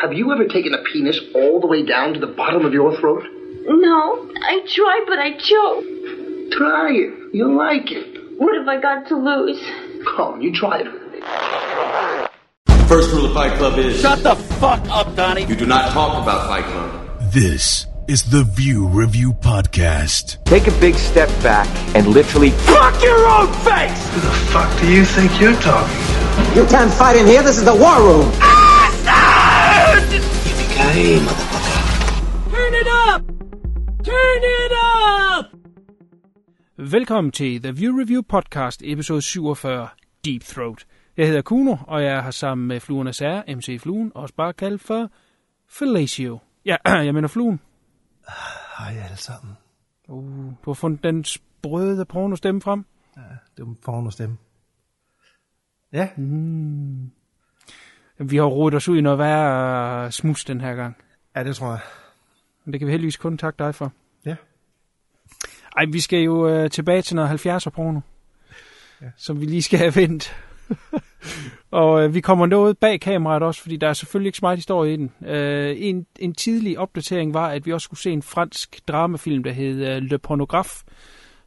Have you ever taken a penis all the way down to the bottom of your throat? No, I tried, but I choked. Try it. You'll like it. What have I got to lose? Come on, you try it. First rule of Fight Club is Shut the fuck up, Donnie. you do not talk about Fight Club. This is the View Review Podcast. Take a big step back and literally Fuck your own face! Who the fuck do you think you're talking to? You can't fight in here. This is the war room. Hey, motherfucker. Turn it up! Turn it up! Velkommen til The View Review Podcast, episode 47, Deep Throat. Jeg hedder Kuno, og jeg er her sammen med Fluernes Herre, MC Fluen, også bare kaldt for Fellatio. Ja, jeg mener Fluen. Hej alle sammen. Uh, du har fundet den sprøde porno-stemme frem. Det var porno stemme. Ja, Vi har rodet os ud i noget værre smus den her gang. ja, det tror jeg. Men det kan vi heldigvis kun takke dig for. Ja. Ej, vi skal jo øh, tilbage til noget 70'er porno, ja. som vi lige skal have vendt. og øh, vi kommer noget bag kameraet også, fordi der er selvfølgelig ikke så meget historie i den. Øh, en, en tidlig opdatering var, at vi også skulle se en fransk dramafilm, der hed øh, Le Pornographe,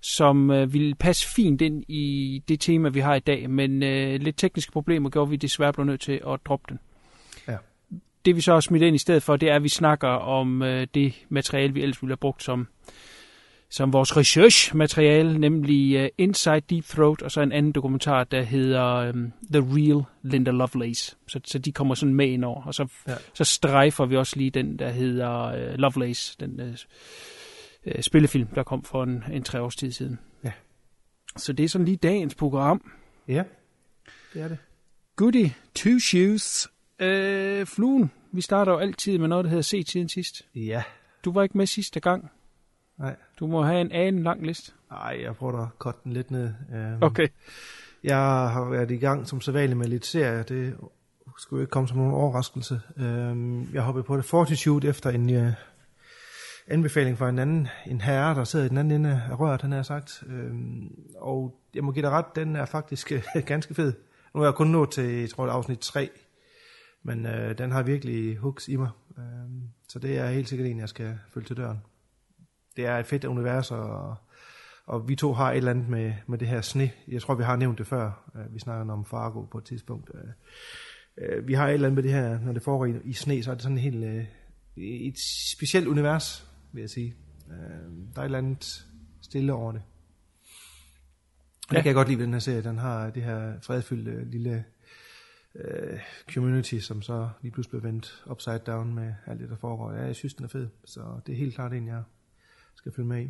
som øh, ville passe fint ind i det tema, vi har i dag, men øh, lidt tekniske problemer gjorde, vi desværre blev nødt til at droppe den. Ja. Det vi så har smidt ind i stedet for, det er, at vi snakker om øh, det materiale, vi ellers ville have brugt som som vores research-materiale, nemlig uh, Inside Deep Throat, og så en anden dokumentar, der hedder um, The Real Linda Lovelace. Så, så de kommer sådan med ind over. Og så, ja. Så strejfer vi også lige den, der hedder uh, Lovelace, den uh, uh, spillefilm, der kom for en, en tre års tid siden. Ja. Så det er sådan lige dagens program. Ja, det er det. Goody, two shoes. Uh, fluen, vi starter jo altid med noget, der hedder Se tiden sidst. Ja. Du var ikke med sidste gang. Nej. Du må have en ane lang liste. Ej, jeg prøver at korte den lidt ned. Um, Okay. Jeg har været i gang som sædvanligt med lidt serier. Det skulle ikke komme som nogen overraskelse. Um, jeg hoppede på det Fortitude efter en uh, anbefaling fra en anden, en herre, der sidder i den anden ende af røret, han har sagt. Um, og jeg må give dig ret, den er faktisk øh, ganske fed. Nu er jeg kun nået til, jeg tror, det afsnit 3. Men øh, den har virkelig hooks i mig. Um, så det er helt sikkert en, jeg skal følge til døren. Det er et fedt univers, og, og vi to har et eller andet med, med det her sne. Jeg tror, vi har nævnt det før. Øh, Vi snakker om Fargo på et tidspunkt. Øh, øh, Vi har et eller andet med det her, når det foregår i, i sne, så er det sådan en helt, øh, et specielt univers, vil jeg sige. Øh, Der er et eller andet stille over det. Og Ja. det kan jeg godt lide ved den her serie. Den har det her fredfyldte lille øh, community, som så lige pludselig bliver vendt upside down med alt det, der foregår. Ja, jeg synes, den er fed. Så det er helt klart en, jeg skal følge med i.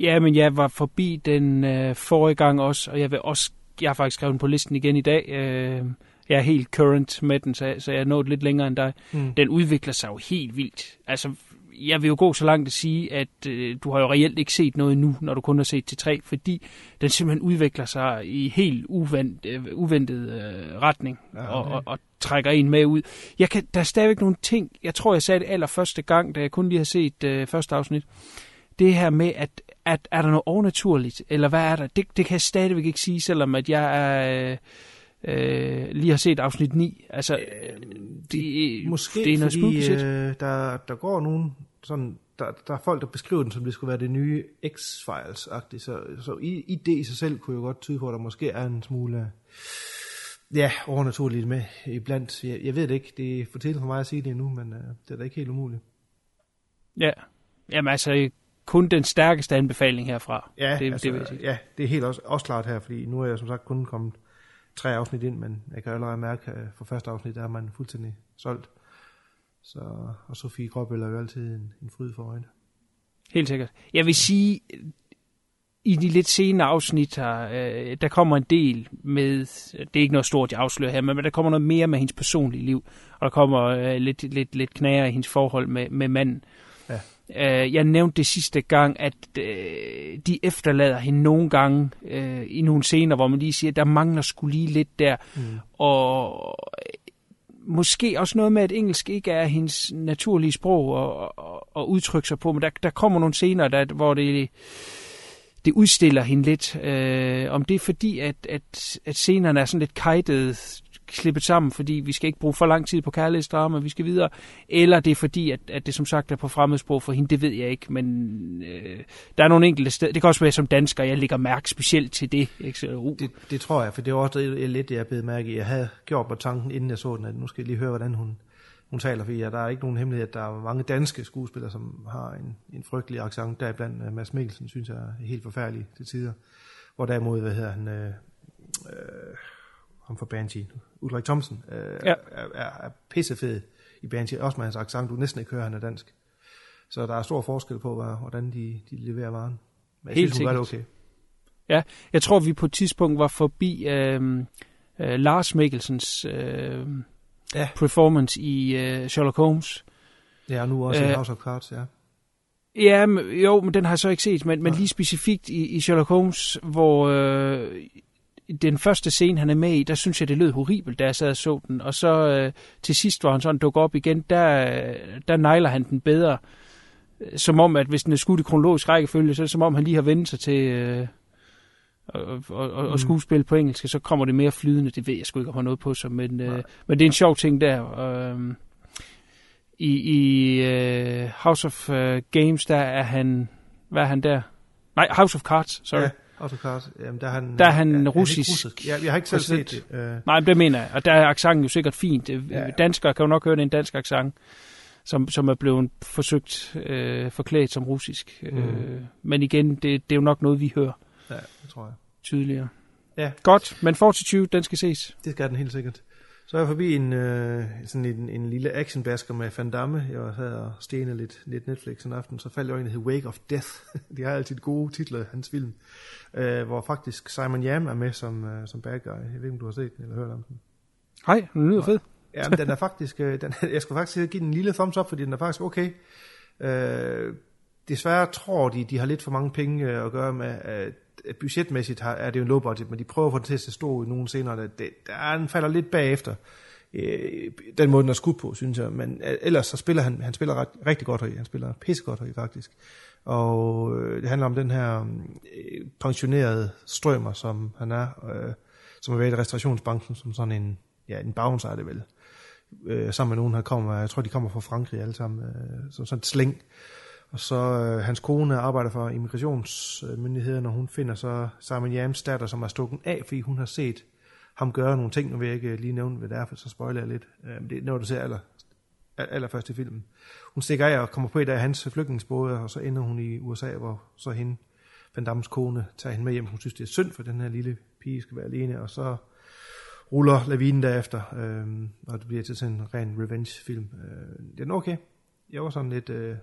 Ja, men jeg var forbi den øh, forrige gang også, og jeg vil også, jeg har faktisk skrevet den på listen igen i dag. Øh, jeg er helt current med den, så, jeg- så jeg er nået lidt længere end dig. Mm. Den udvikler sig jo helt vildt. Altså, jeg vil jo gå så langt at sige, at øh, du har jo reelt ikke set noget nu, når du kun har set til tre, fordi den simpelthen udvikler sig i helt uvent, øh, uventet øh, retning Ja, og, okay. og, og trækker en med ud. Jeg kan, der er stadigvæk nogle ting, jeg tror, jeg sagde det allerførste gang, da jeg kun lige har set øh, første afsnit, det her med, at, at er der noget overnaturligt, eller hvad er der? Det, det kan jeg stadigvæk ikke sige, selvom at jeg er, øh, øh, lige har set afsnit 9. Altså, øh, det, Måske det er noget fordi øh, der, der går nogen sådan, der, der er folk, der beskriver den, som det skulle være det nye X-Files-agtigt, så, så i, i det i sig selv kunne jeg godt tyde på, at der måske er en smule ja, overnaturligt med iblandt. Jeg, jeg ved det ikke, det er for tidligt for mig at sige det endnu, men øh, det er da ikke helt umuligt. Ja. Jamen altså, kun den stærkeste anbefaling herfra. Ja, det, altså, det vil jeg sige. ja, det er helt også, også klart her, fordi nu er jeg som sagt kun kommet tre afsnit ind, men jeg kan allerede mærke, at for første afsnit, der er man fuldstændig solgt. Så, og Sofie Gråbøl er jo altid en, en fryd for øjne. Helt sikkert. Jeg vil sige, i de lidt senere afsnit her, øh, der kommer en del med, det er ikke noget stort, jeg afslører her, men der kommer noget mere med hendes personlige liv, og der kommer øh, lidt, lidt, lidt knager i hendes forhold med, med manden. Ja. Øh, jeg nævnte det sidste gang, at øh, de efterlader hende nogle gange øh, i nogle scener, hvor man lige siger, der mangler skulle lige lidt der. Mm. Og måske også noget med, at engelsk ikke er hendes naturlige sprog at, at, at udtrykke sig på, men der, der kommer nogle scener, der, hvor det, det udstiller hende lidt. Øh, om det er fordi, at, at, at scenerne er sådan lidt kajtet, klippet sammen, fordi vi skal ikke bruge for lang tid på kærlighedsdrama, vi skal videre, eller det er fordi, at, at det som sagt er på fremmedsprog for hende, det ved jeg ikke, men øh, der er nogle enkelte steder, det kan også være som dansker, jeg lægger mærke specielt til det. Ikke? Så, uh. Det, det tror jeg, for det var også lidt, jeg blev mærke i. Jeg havde gjort mig tanken, inden jeg så den, at nu skal jeg lige høre, hvordan hun, hun taler, fordi ja, der er ikke nogen hemmelighed, at der er mange danske skuespillere, som har en, en frygtelig accent. Deriblandt øh, Mads Mikkelsen, synes jeg er helt forfærdelig til tider. Hvor derimod, hvad hedder han, øh, øh, ham fra Banshee, Ulrik Thomsen, øh, ja. er, er, er pissefed i Banshee, også med hans accent. Du næsten ikke hører, han er dansk. Så der er stor forskel på, hvordan de, de leverer varen. Men jeg Helt synes, hun det okay. Ja, jeg tror, vi på et tidspunkt var forbi øh, øh, Lars Mikkelsens øh, ja. performance i øh, Sherlock Holmes. Ja, og nu også øh, i House of Cards, ja. Ja, men, jo, men den har jeg så ikke set, men, men lige specifikt i, i Sherlock Holmes, hvor øh, den første scene, han er med i, der synes jeg, det lød horribelt, da jeg sad og så den. Og så øh, til sidst, hvor han sådan dukker op igen, der, der nejler han den bedre. Som om, at hvis den er skudt i kronologisk rækkefølge, så er det som om, han lige har vendt sig til øh, og, og, og, mm. skuespil på engelsk, så kommer det mere flydende. Det ved jeg sgu ikke, om noget på sig, men, øh, men det er en sjov ting der. Øh, I i øh, House of øh, Games, der er han... Hvad er han der? Nej, House of Cards, sorry. Ja. Autocars, jamen der er han, der er han ja, russisk. russisk. Ja, jeg har ikke selv set det. Uh... Nej, det mener jeg. Og der er accenten jo sikkert fint. Ja. Danskere kan jo nok høre, det er en dansk accent, som, som er blevet forsøgt øh, forklædt som russisk. Mm. Øh, men igen, det, det er jo nok noget, vi hører. Ja, det tror jeg. Tydeligere. Ja. Godt, men Fortitude, den skal ses. Det skal den helt sikkert. Så er jeg forbi en, øh, sådan en, en lille actionbasker med Van Damme. Jeg havde og stenet lidt, lidt Netflix en aften, så faldt jeg ind i Wake of Death. De har altid gode titler, hans film. Øh, hvor faktisk Simon Yam er med som, øh, som bad guy. Jeg ved ikke, om du har set den eller hørt om den. Hej, den lyder fed. Ja, men den er faktisk, øh, den, jeg skulle faktisk give den en lille thumbs up, fordi den er faktisk okay. Øh, desværre tror de, de har lidt for mange penge øh, at gøre med, at budgetmæssigt har, er det jo en low budget, men de prøver at få den til at se stor i nogle senere. der, det, der den falder lidt bagefter. Øh, den måde, den er skudt på, synes jeg. Men øh, ellers så spiller han, han spiller ret, rigtig godt høj. Han spiller pissegodt høj, faktisk. Og øh, det handler om den her øh, pensionerede strømmer, som han er, øh, som er ved i restaurationsbanken, som sådan en, ja, en bouncer er det vel. Øh, sammen med nogen, der kommer, jeg tror, de kommer fra Frankrig alle sammen, øh, som sådan et slæng. Og så øh, hans kone arbejder for immigrationsmyndighederne, og hun finder så Simon Jams datter, som er stukken af, fordi hun har set ham gøre nogle ting. Nu vil jeg ikke øh, lige nævne, hvad det er, for så spoiler jeg lidt. Øh, men det er noget, du ser aller, allerførst i filmen. Hun stikker af og kommer på et af hans flygtningsbåde, og så ender hun i USA, hvor så hende, Van Dammes kone, tager hende med hjem. Hun synes, det er synd, for den her lille pige skal være alene, og så ruller lavinen derefter, øh, og det bliver til sådan en ren revenge-film. Øh, det er okay. Jeg var sådan lidt... Øh,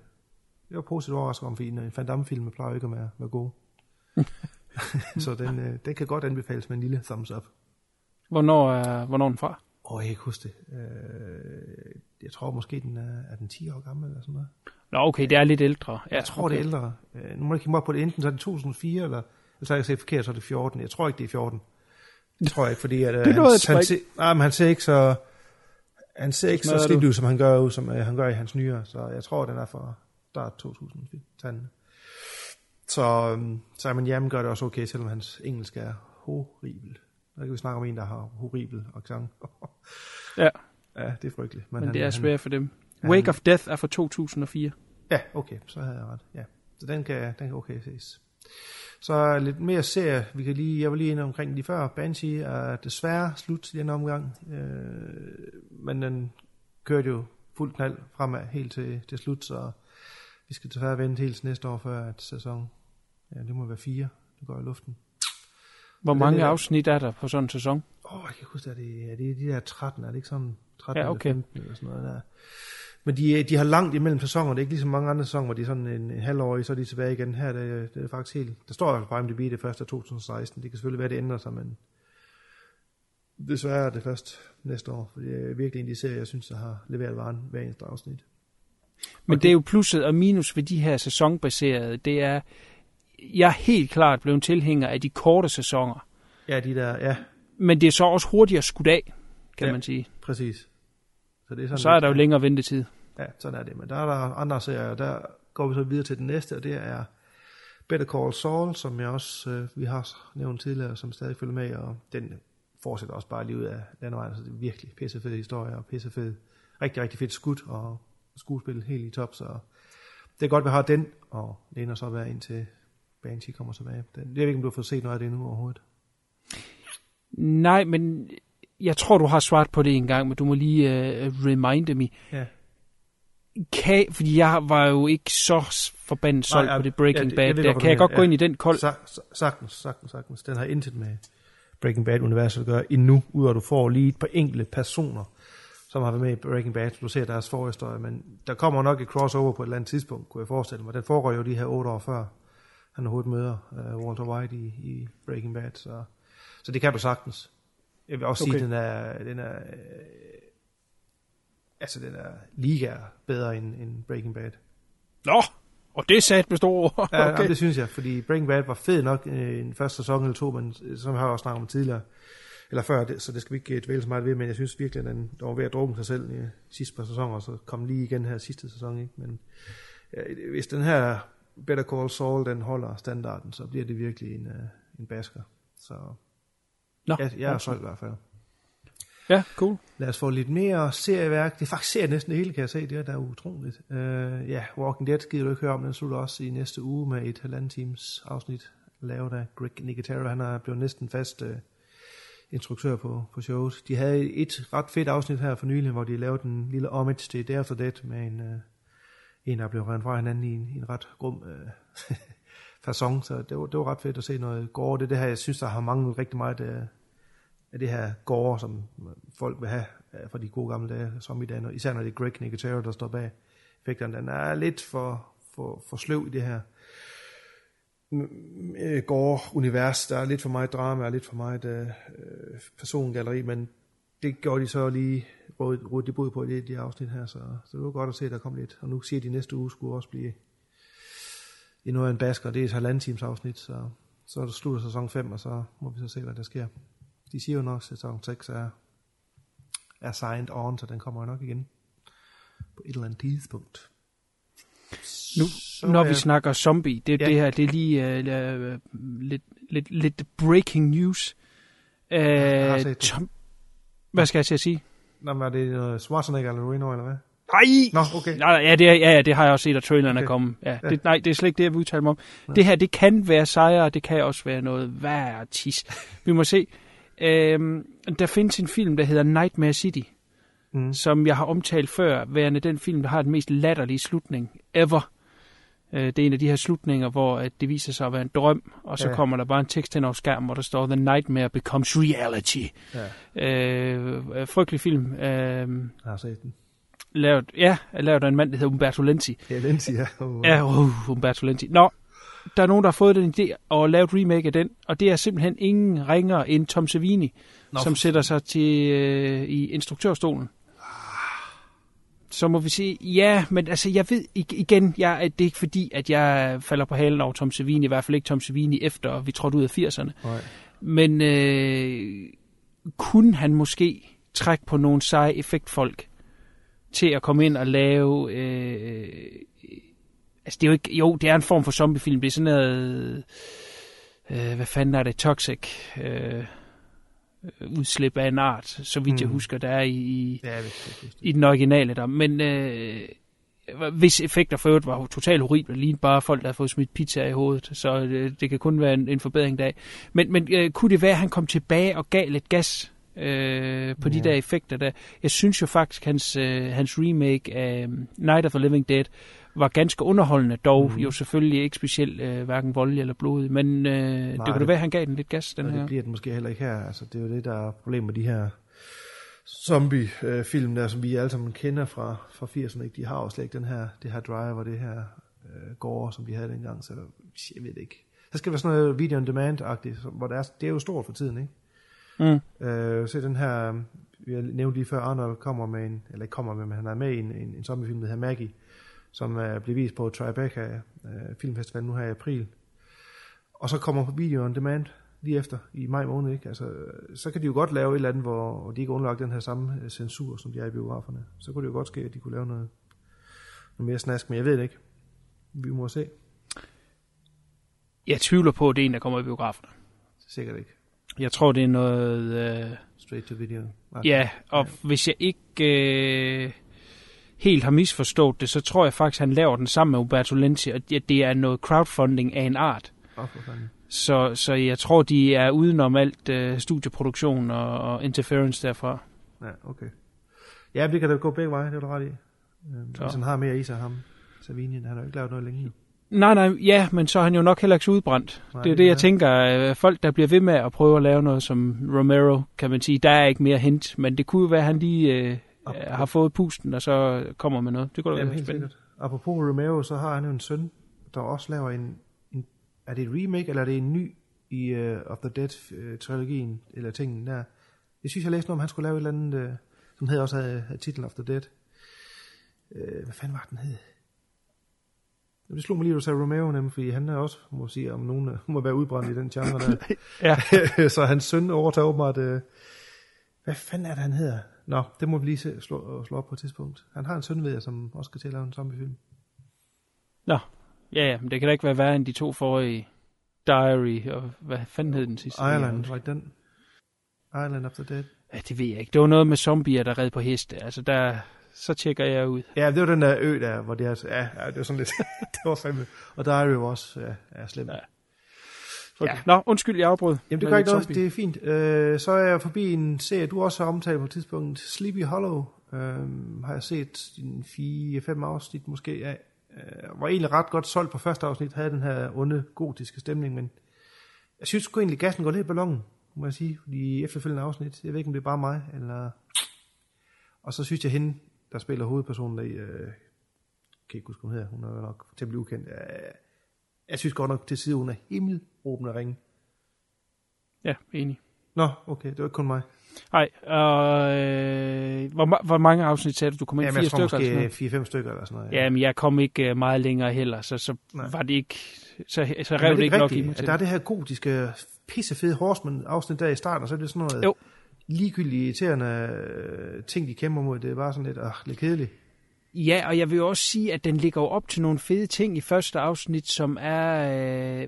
jeg var positivt overrasket om, fordi en Van Damme-film plejer ikke at være, være god. så den, øh, den kan godt anbefales med en lille thumbs up. Hvornår er, hvornår er den fra? Åh, oh, jeg kan ikke huske det. Øh, jeg tror måske, den er, er den 10 år gammel eller sådan noget. Nå, okay, det er lidt ældre. Ja, jeg tror, okay. det er ældre. Øh, nu må jeg kigge på det. Enten så er det 2004, eller, så har jeg set forkert, så er det 14. Jeg tror ikke, det er 14. Det tror jeg ikke, fordi at, det han, han, se, nej, men han ser ikke så... Han ser ikke så slidt ud, som han gør, som uh, han gør i hans nyere, så jeg tror, den er fra start 2000 Så um, Simon Yam gør det også okay, selvom hans engelsk er horribel. Der kan vi snakke om en, der har horribel accent. ja. Ja, det er frygteligt. Men, Men han, det er svært for dem. Wake han, of Death er fra 2004. Ja, okay, så havde jeg ret. Ja. Så den kan, den kan okay ses. Så lidt mere serie. Vi kan lige, jeg var lige inde omkring lige før. Banshee er desværre slut i den omgang. Øh, men den kørte jo fuldt knald fremad helt til, til slut, så vi skal desværre vente helt næste år, før at sæson, ja, det må være fire, det går i luften. Hvor mange det, afsnit er der på sådan en sæson? Åh, oh, jeg kan huske, at det er, det er de der 13, er det ikke sådan 13 ja, okay. eller 15 eller sådan noget der. Men de, de har langt imellem sæsoner, det er ikke ligesom mange andre sæsoner, hvor de er sådan en, en halv år, så er de tilbage igen. Her det, det er faktisk helt, der står på IMDb det første af 2016, det kan selvfølgelig være, det ændrer sig, men desværre er det først næste år, for det er virkelig en af de serier, jeg synes, der har leveret varen hver eneste afsnit. Men okay. det er jo plusset og minus ved de her sæsonbaserede, det er, jeg er helt klart blevet tilhænger af de korte sæsoner. Ja, de der, ja. Men det er så også hurtigere skudt af, kan ja, man sige. præcis. Så, det er sådan så er der jo længere ventetid. Ja, sådan er det. Men der er der andre serier, der går vi så videre til den næste, og det er Better Call Saul, som jeg også, øh, vi har nævnt tidligere, som stadig følger med, og den fortsætter også bare lige ud af landevejen, så det er virkelig pissefed historie, og pissefed, rigtig, rigtig fedt skud, og skuespil helt i top, så det er godt, vi har den, og læner så være ind til Banshee kommer tilbage. Den, jeg ved ikke, om du har fået set noget af det nu overhovedet. Nej, men jeg tror, du har svaret på det en gang, men du må lige uh, reminde me. Ja. Kan, fordi jeg var jo ikke så forbandet solgt Nej, på det Breaking ja, Bad. jeg ved Der kan jeg godt gå mener. ind i den kold. Sa- sa- sagtens, sagtens, sagtens. Den har intet med Breaking Bad-universet at gøre endnu, ud af at du får lige et par enkelte personer, som har været med i Breaking Bad. Du ser deres forhistorie, men der kommer nok et crossover på et eller andet tidspunkt, kunne jeg forestille mig. Den foregår jo de her otte år før, han overhovedet møder uh, Walter White i, i Breaking Bad, så, så det kan du sagtens. Jeg vil også okay. Sige, at den er, den er, øh, altså den er liga bedre end, end Breaking Bad. Nå, og det sat med store ord. Ja, okay. okay. det synes jeg, fordi Breaking Bad var fed nok øh, en første sæson eller to, men øh, som jeg har også snakket om tidligere, eller før, det, så det skal vi ikke dvæle så meget ved, men jeg synes virkelig, at den den var ved at drukne sig selv i sidste par sæsoner, og så kom lige igen her sidste sæson, ikke? Men ja, hvis den her Better Call Saul, den holder standarden, så bliver det virkelig en, uh, en basker. Så Nå, jeg, jeg er solgt i hvert fald. Ja, cool. Lad os få lidt mere serieværk. Det er faktisk serier næsten det hele, kan jeg se. Det er da utroligt. Uh, ja, Walking Dead gider du ikke høre om. Den slutter også i næste uge med et halvandet times afsnit lavet af Greg Nicotero. Han er blevet næsten fast uh, instruktør på, på showet. De havde et ret fedt afsnit her for nylig, hvor de lavede en lille homage til Day After Dead med en, øh, en der blev rent fra hinanden i en, i en ret grum øh, fasong. Så det var, det var ret fedt at se noget gore. Det er det her, jeg synes, der har manglet rigtig meget af, af det her gore, som folk vil have øh, fra de gode gamle dage, som i dag, når- især når det er Greg Nicotero, der står bag effekterne. Den er lidt for, for, for sløv i det her øh, gore-univers. Der er lidt for meget drama og lidt for meget øh, øh, persongalleri, men det gjorde de så lige rådet de bod på i det, de afsnit her, så, så det var godt at se, at der kom lidt. Og nu siger de, at næste uge skulle også blive endnu af en basker, det er et halvandet times afsnit, så, så er det slutter sæson 5, og så må vi så se, hvad der sker. De siger jo nok, at sæson 6 er, er signed on, så den kommer jo nok igen på et eller andet tidspunkt. Nu, så når vi snakker zombie, det, Ja. det her, det er lige uh, uh, lidt, lidt, lidt breaking news. Uh, Jeg det. Tom, hvad skal jeg til at sige? Nå, men er det noget Schwarzenegger eller Reno, eller hvad? Nej! Nå, okay. Nej, ja, det, er, ja, ja, det har jeg også set, at traileren okay. er kommet. Ja, Ja. det, nej, det er slet ikke det, jeg vil udtale mig om. Det her, det kan være sejre, og det kan også være noget værd tis. Vi må se. Øhm, der findes en film, der hedder Nightmare City, Mm. som jeg har omtalt før, værende den film, der har den mest latterlige slutning ever. Øh, Det er en af de her slutninger, hvor at det viser sig at være en drøm, og så Ja. kommer der bare en tekst hen over skærmen, hvor der står, The Nightmare becomes reality. Ja, Øh, øh, frygtelig film. Øh, jeg har set den. lavet, ja, lavet af en mand, der hedder Umberto Lenzi. Ja, Lindsay, ja. Oh, Ja, uh, Umberto Lenzi. Nå, der er nogen, der har fået den idé at lave et remake af den, og det er simpelthen ingen ringer end Tom Savini, Nå, som sætter sig til øh, i instruktørstolen. Så må vi sige, ja, men altså, jeg ved igen, jeg, det er ikke fordi, at jeg falder på halen over Tom Savini, i hvert fald ikke Tom Savini efter, vi trådte ud af 80'erne. Nej. Men øh, kunne han måske trække på nogle seje effektfolk til at komme ind og lave... Øh, altså, det er jo ikke... Jo, det er en form for zombiefilm. Det er sådan noget... Øh, hvad fanden er det? Toxic. Øh, udslip af en art, så vidt mm. jeg husker, der er i, i, Ja, ikke, jeg i den originale der. Men øh, hvis effekter for øvrigt var totalt horrible, lige bare folk, der har fået smidt pizza i hovedet, så øh, det kan kun være en, en forbedring dag. Men, men øh, kunne det være, at han kom tilbage og gav lidt gas øh, på de Ja. der effekter der? Jeg synes jo faktisk, hans, øh, hans remake af Night of the Living Dead var ganske underholdende, dog Mhm. jo selvfølgelig ikke specielt øh, hverken voldelig eller blodig, men øh, det kunne det- det være, han gav den lidt gas, den her. det bliver den måske heller ikke her. Altså, det er jo det, der er problemet med de her zombie-film der, som vi alle sammen kender fra, fra 80'erne. Ikke? De har jo slet ikke den her, det her drive og det her øh, gore, som de havde dengang. Så jeg ved ikke. Så skal det være sådan noget video on demand-agtigt, hvor det er, det er jo stort for tiden, ikke? Mm. Øh, se den her, vi har nævnt lige før, Arnold kommer med en, eller ikke kommer med, men han er med i en, en, en zombiefilm, der hedder Maggie, som uh, bliver vist på Tribeca uh, Filmfestival nu her i april. Og så kommer video on demand lige efter, i maj måned, ikke? Altså, så kan de jo godt lave et eller andet, hvor, de ikke underlagt den her samme øh, censur, som de er i biograferne. Så kunne det jo godt ske, at de kunne lave noget, noget mere snask, men jeg ved det ikke. Vi må se. Jeg tvivler på, at det er en, der kommer i biografen. Sikkert ikke. Jeg tror, det er noget... Øh, Straight to video. ja, og ja. hvis jeg ikke øh, helt har misforstået det, så tror jeg faktisk, han laver den sammen med Umberto Lenzi, og det er noget crowdfunding af en art. Fanden. Så, så jeg tror, de er udenom alt øh, studieproduktion og, og interference derfra. Ja, okay. Ja, det kan da gå begge veje, det er du ret i. Øhm, Så. hvis han har mere i sig, ham. Savini, han har jo ikke lavet noget længe. jo. Nej, nej, ja, men så er han jo nok heller ikke så udbrændt. Nej, det er det, jeg ja. tænker. øh, Folk, der bliver ved med at prøve at lave noget som Romero, kan man sige, der er ikke mere hent. Men det kunne jo være, at han lige øh, har fået pusten, og så kommer med noget. Det kunne da Jamen, være spændende. sikkert. Apropos Romero, så har han jo en søn, der også laver en, en er det et remake, eller er det en ny i uh, Of the Dead-trilogien, eller tingen der. Jeg synes, jeg læste noget om, han skulle lave et eller andet, uh, som havde også havde, havde titlen Of the Dead. Uh, hvad fanden var den hed? Det slog mig lige, at du sagde Romero, nemlig, fordi han er også, må sige, om nogen øh, må være udbrændt i den genre der. Ja. så hans søn overtager åbenbart, uh, hvad fanden er det, han hedder? Nå, det må vi lige se, slå, slå op på et tidspunkt. Han har en søn, ved jeg, som også skal til at lave en zombiefilm. Nå, ja, ja, men det kan da ikke være værre end de to forrige Diary, og hvad fanden hed den sidste? Ireland, var det den? Island of the Dead. Ja, det ved jeg ikke. Det var noget med zombier, der red på heste. Altså, der, så tjekker jeg ud. Ja, det var den der ø der, hvor det er, ja, ja det var sådan lidt, det var fandme, og Diary var også, ja, ja slemt. Ja. Ja. Okay. Nå, undskyld, jeg afbrød. Jamen det gør ikke noget, det er fint. Øh, så er jeg forbi en serie, du også har omtalt på et tidspunkt, Sleepy Hollow, øh, har jeg set en 4-5 afsnit måske af. Øh, var egentlig ret godt solgt på første afsnit, havde den her onde, gotiske stemning, men jeg synes sgu egentlig, gassen går lidt i ballonen, må jeg sige, de efterfølgende afsnit. Jeg ved ikke, om det er bare mig, eller... Og så synes jeg, hende, der spiller hovedpersonen i, øh, kan ikke huske, hun hedder, hun er nok til at blive ukendt. Øh, jeg synes godt nok til side, hun er himmelråbende ringe. Ja, enig. Nå, okay, det var ikke kun mig. Nej, og øh, hvor, hvor mange afsnit sagde du, du kom ind? Jamen, Fire jeg tror stykker? måske 4-5 stykker eller sådan noget. Ja, men jeg kom ikke øh, meget længere heller, så, så Nej. var det ikke... Så, så er rev det det ikke nok i mig til. der er det her gotiske, pissefede Horseman-afsnit der i starten, og så er det sådan noget Jo. ligegyldigt irriterende øh, ting, de kæmper mod. Det er bare sådan lidt, ah, lidt kedeligt. Ja, og jeg vil jo også sige, at den ligger jo op til nogle fede ting i første afsnit, som er... Øh,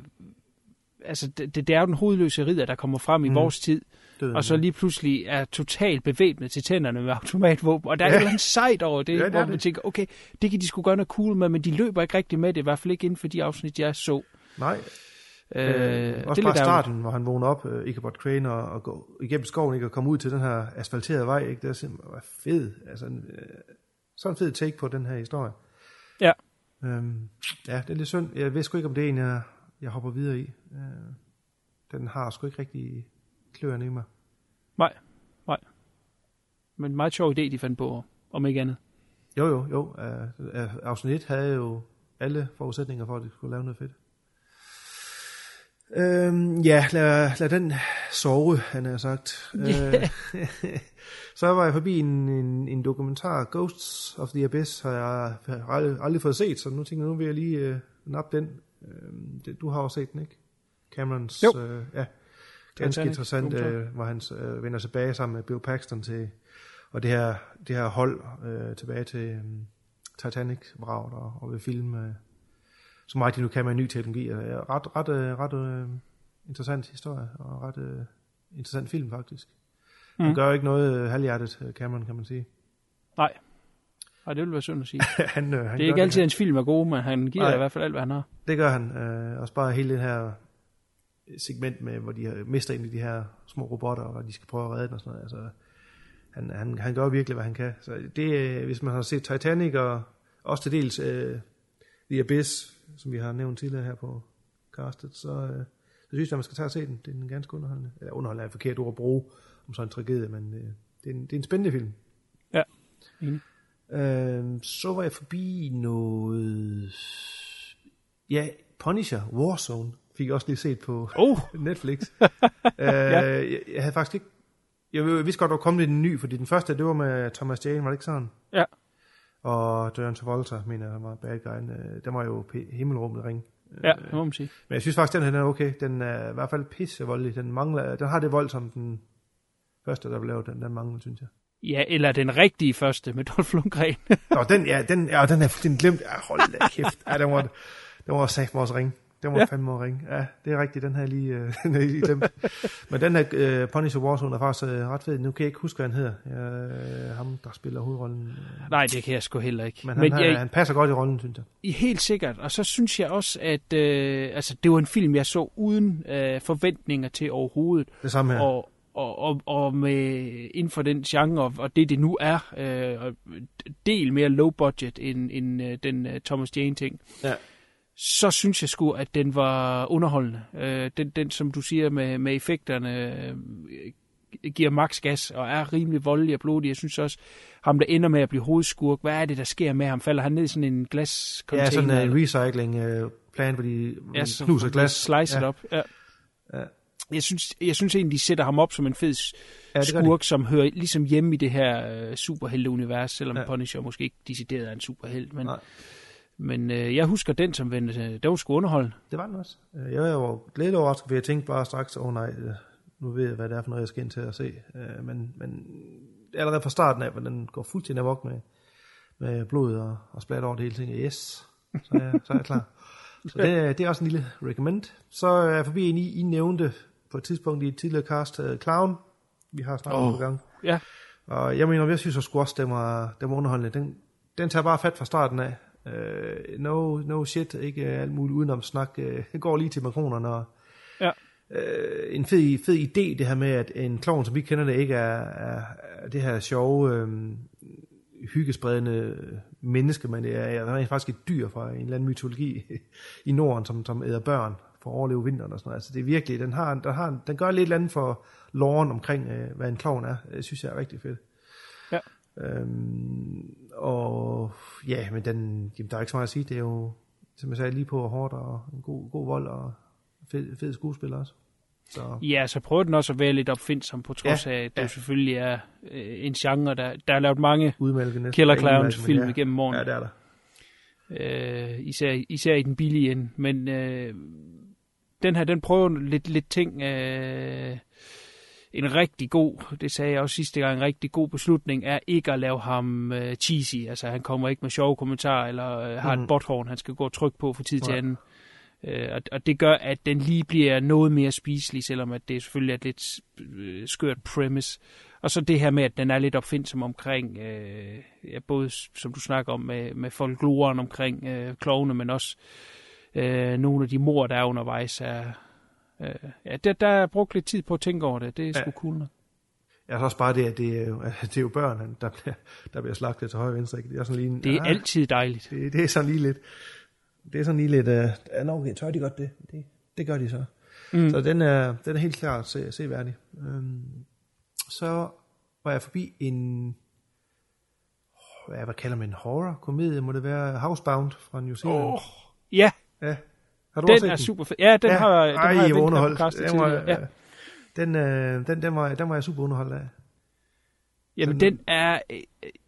altså, det, det er jo den hovedløse ridder, der kommer frem i Mm. vores tid, og så lige pludselig er totalt bevæbnet til tænderne med automatvåben. Og der er ja. noget sejt over det, Ja, det hvor man det. tænker, okay, det kan de sgu gøre noget cool med, men de løber ikke rigtig med det, i hvert fald ikke inden for de afsnit, jeg så. Nej, Øh, øh, også det bare starten, hvor han vågner op, øh, Ichabod Crane, og, og går igennem skoven, ikke, og kommer ud til den her asfalterede vej, ikke, det er simpelthen var fed, altså øh, sådan en fed take på den her historie. Ja. Øhm, ja, det er lidt synd. Jeg ved sgu ikke, om det er en, jeg, jeg hopper videre i. Øh, den har sgu ikke rigtig kløerne i mig. Nej, nej. Men meget sjov idé, de fandt på, om ikke andet. Jo, jo, jo. Uh, uh, afsnit 1 havde jo alle forudsætninger for, at de skulle lave noget fedt. Øhm, ja, lad, lad den sove, han har sagt. Øh, så var jeg forbi en, en, en dokumentar, Ghosts of the Abyss, har jeg har aldrig, aldrig fået set, så nu tænker jeg, nu vil jeg lige uh, nappe den. Uh, det, du har også set den, ikke? Camerons, Jo. Uh, ja, ganske Titanic, interessant, uh, hvor han uh, vender tilbage sammen med Bill Paxton til, og det her, det her hold uh, tilbage til um, Titanic-vraget og, og vil filme, uh, så meget de nu kan med ny teknologi. Uh, ret ret, uh, ret uh, interessant historie, og ret uh, interessant film faktisk. Mm. Han gør jo ikke noget uh, halvhjertet, uh, Cameron, kan man sige. Nej. Nej, det ville være synd at sige. han, uh, han det er ikke altid, her. hans film er gode, men han giver Nej. i hvert fald alt, hvad han har. Det gør han. Øh, også bare hele det her segment med, hvor de mister ind i de her små robotter, og de skal prøve at redde den og sådan noget. Altså, han, han, han gør virkelig, hvad han kan. Så det, øh, hvis man har set Titanic, og også til dels øh, The Abyss, som vi har nævnt tidligere her på castet, så, øh, så synes jeg, at man skal tage og se den. Det er en ganske underholdende. Eller underholdende er et forkert ord at bruge om sådan en tragedie, men øh, det, er en, det er en spændende film. Ja, enig. Øh, så var jeg forbi noget... Ja, Punisher, Warzone, fik jeg også lige set på Oh. Netflix. øh, jeg, jeg havde faktisk ikke... Jeg vidste godt, der var kommet en ny, fordi den første, det var med Thomas Jane, var det ikke sådan? Ja. Og Døren Travolta, mener jeg, han var bad guyen. Øh, Den var jo p- himmelrummet ring. Ja, det må man sige. Men jeg synes faktisk, den her den er okay. Den er i hvert fald pissevoldelig. Den, mangler, den har det vold, som den første, der blev lavet. Den, den mangler, synes jeg. Ja, eller den rigtige første med Dolph Lundgren. Nå, den, ja, den, ja, den er fuldstændig glemt. Ja, hold da kæft. Ja, den var, den var sagt også ring. Den var Ja. fandme ringe. Ja, det er rigtigt, den her lige, øh, lige glemt. Men den her uh, Punisher Warzone er faktisk uh, ret fed. Nu kan jeg ikke huske, hvad han hedder. Uh, ham, der spiller hovedrollen. Nej, det kan jeg sgu heller ikke. Men, han, Men jeg, han passer godt i rollen, synes jeg. I Helt sikkert. Og så synes jeg også, at øh, altså, det var en film, jeg så uden øh, forventninger til overhovedet. Det samme her. Og, og, og, og med, inden for den genre, og, det det nu er, øh, del mere low budget end, end øh, den øh, Thomas Jane ting, Ja. Så synes jeg sgu, at den var underholdende. Øh, den, den, som du siger, med, med effekterne, øh, giver max gas og er rimelig voldelig og blodig. Jeg synes også, ham der ender med at blive hovedskurk, hvad er det, der sker med ham? Falder han ned i sådan en glascontainer? Ja, sådan en uh, recycling uh, plan, hvor de Ja, så knuser glas. Slice ja. op. Ja. Ja. Jeg synes, jeg synes egentlig, de sætter ham op som en fed Ja, skurk, som hører ligesom hjemme i det her uh, superhelte-univers, selvom. Ja. Punisher måske ikke decideret er en superhelt. Men, Nej. Men uh, jeg husker den som vendte, det var sgu underholdende. Det var den også. Øh, Jeg var lidt overrasket, for jeg tænkte bare straks, åh oh, nej, øh, nu ved jeg, hvad det er for noget, jeg skal ind til at se. Øh, Men, men allerede fra starten af, hvor den går fuldstændig amok med, med blod og, og splat over det hele, jeg, yes, så er jeg, så er jeg klar. Så det, det er også en lille recommend. Så er jeg forbi en, I, I nævnte på et tidspunkt i et tidligere cast, uh, Clown. Vi har snakket oh. Åh. på gang. Ja, Og jeg mener, jeg synes at også, den var, den var underholdende. Den, den tager bare fat fra starten af. Uh, no, no shit, ikke uh, alt muligt udenom snak. Uh, går lige til makronerne. Og, ja. uh, en fed, fed idé, det her med, at en klovn, som vi kender det, ikke er, er, er det her sjove, uh, hyggespredende menneske, men det er, er rent faktisk et dyr fra en eller anden mytologi i Norden, som, som æder børn for at overleve vinteren og sådan noget. Altså det er virkelig, den, har, den, har, den gør lidt andet for loven omkring, uh, hvad en klovn er. Det synes jeg er rigtig fedt. Øhm, og ja, men den, jamen, der er ikke så meget at sige. Det er jo, som jeg sagde, lige på hårdt og en god, god vold og fed, fed skuespiller også. Så Ja, så prøver den også at være lidt opfindsom, på trods Ja, af, at det ja. selvfølgelig er øh, en genre, der, der er lavet mange udmælket næsten. Killer Ikke Clowns udmælket, men film ja. igennem årene. Ja, det er der. øh, især, især i den billige ende. Men øh, den her, den prøver lidt, lidt ting. Øh, en rigtig god, det sagde jeg også sidste gang, en rigtig god beslutning er ikke at lave ham øh, cheesy. Altså han kommer ikke med sjove kommentarer, eller øh, har mm. Mhm. et botthorn, han skal gå og trykke på fra tid til Nej. anden. Øh, og, og det gør, at den lige bliver noget mere spiselig, selvom at det selvfølgelig er et lidt øh, skørt premise. Og så det her med, at den er lidt opfindsom omkring, øh, ja, både som du snakker om, med, med folkloren omkring øh, klovne, men også øh, nogle af de mor, der er undervejs. Er, øh, ja, der, der er brugt lidt tid på at tænke over det. Det er sgu Ja. cool. nok. Jeg har også bare det, at det er jo, at det er jo børn, der bliver, der bliver slagtet til højre og venstre. ikke? Det er, sådan lige, en- Det er ah, altid dejligt. det, det, er sådan lige lidt, det er sådan lige lidt, uh, ja, nå, okay, tør de godt det? Det, det gør de så. Mm. Så den er, den er helt klart se, seværdig. Um, så var jeg forbi en, hvad, hvad kalder man en horror-komedie? Må det være Housebound fra New Zealand? Oh, ja, Ja. Har du også den set er super fed. Ja, den ja. har, den Ej, har jeg underholdt. Den var. Ja. den, øh, den, den, var, den var jeg super underholdt af. Jamen, Den- den er... øh,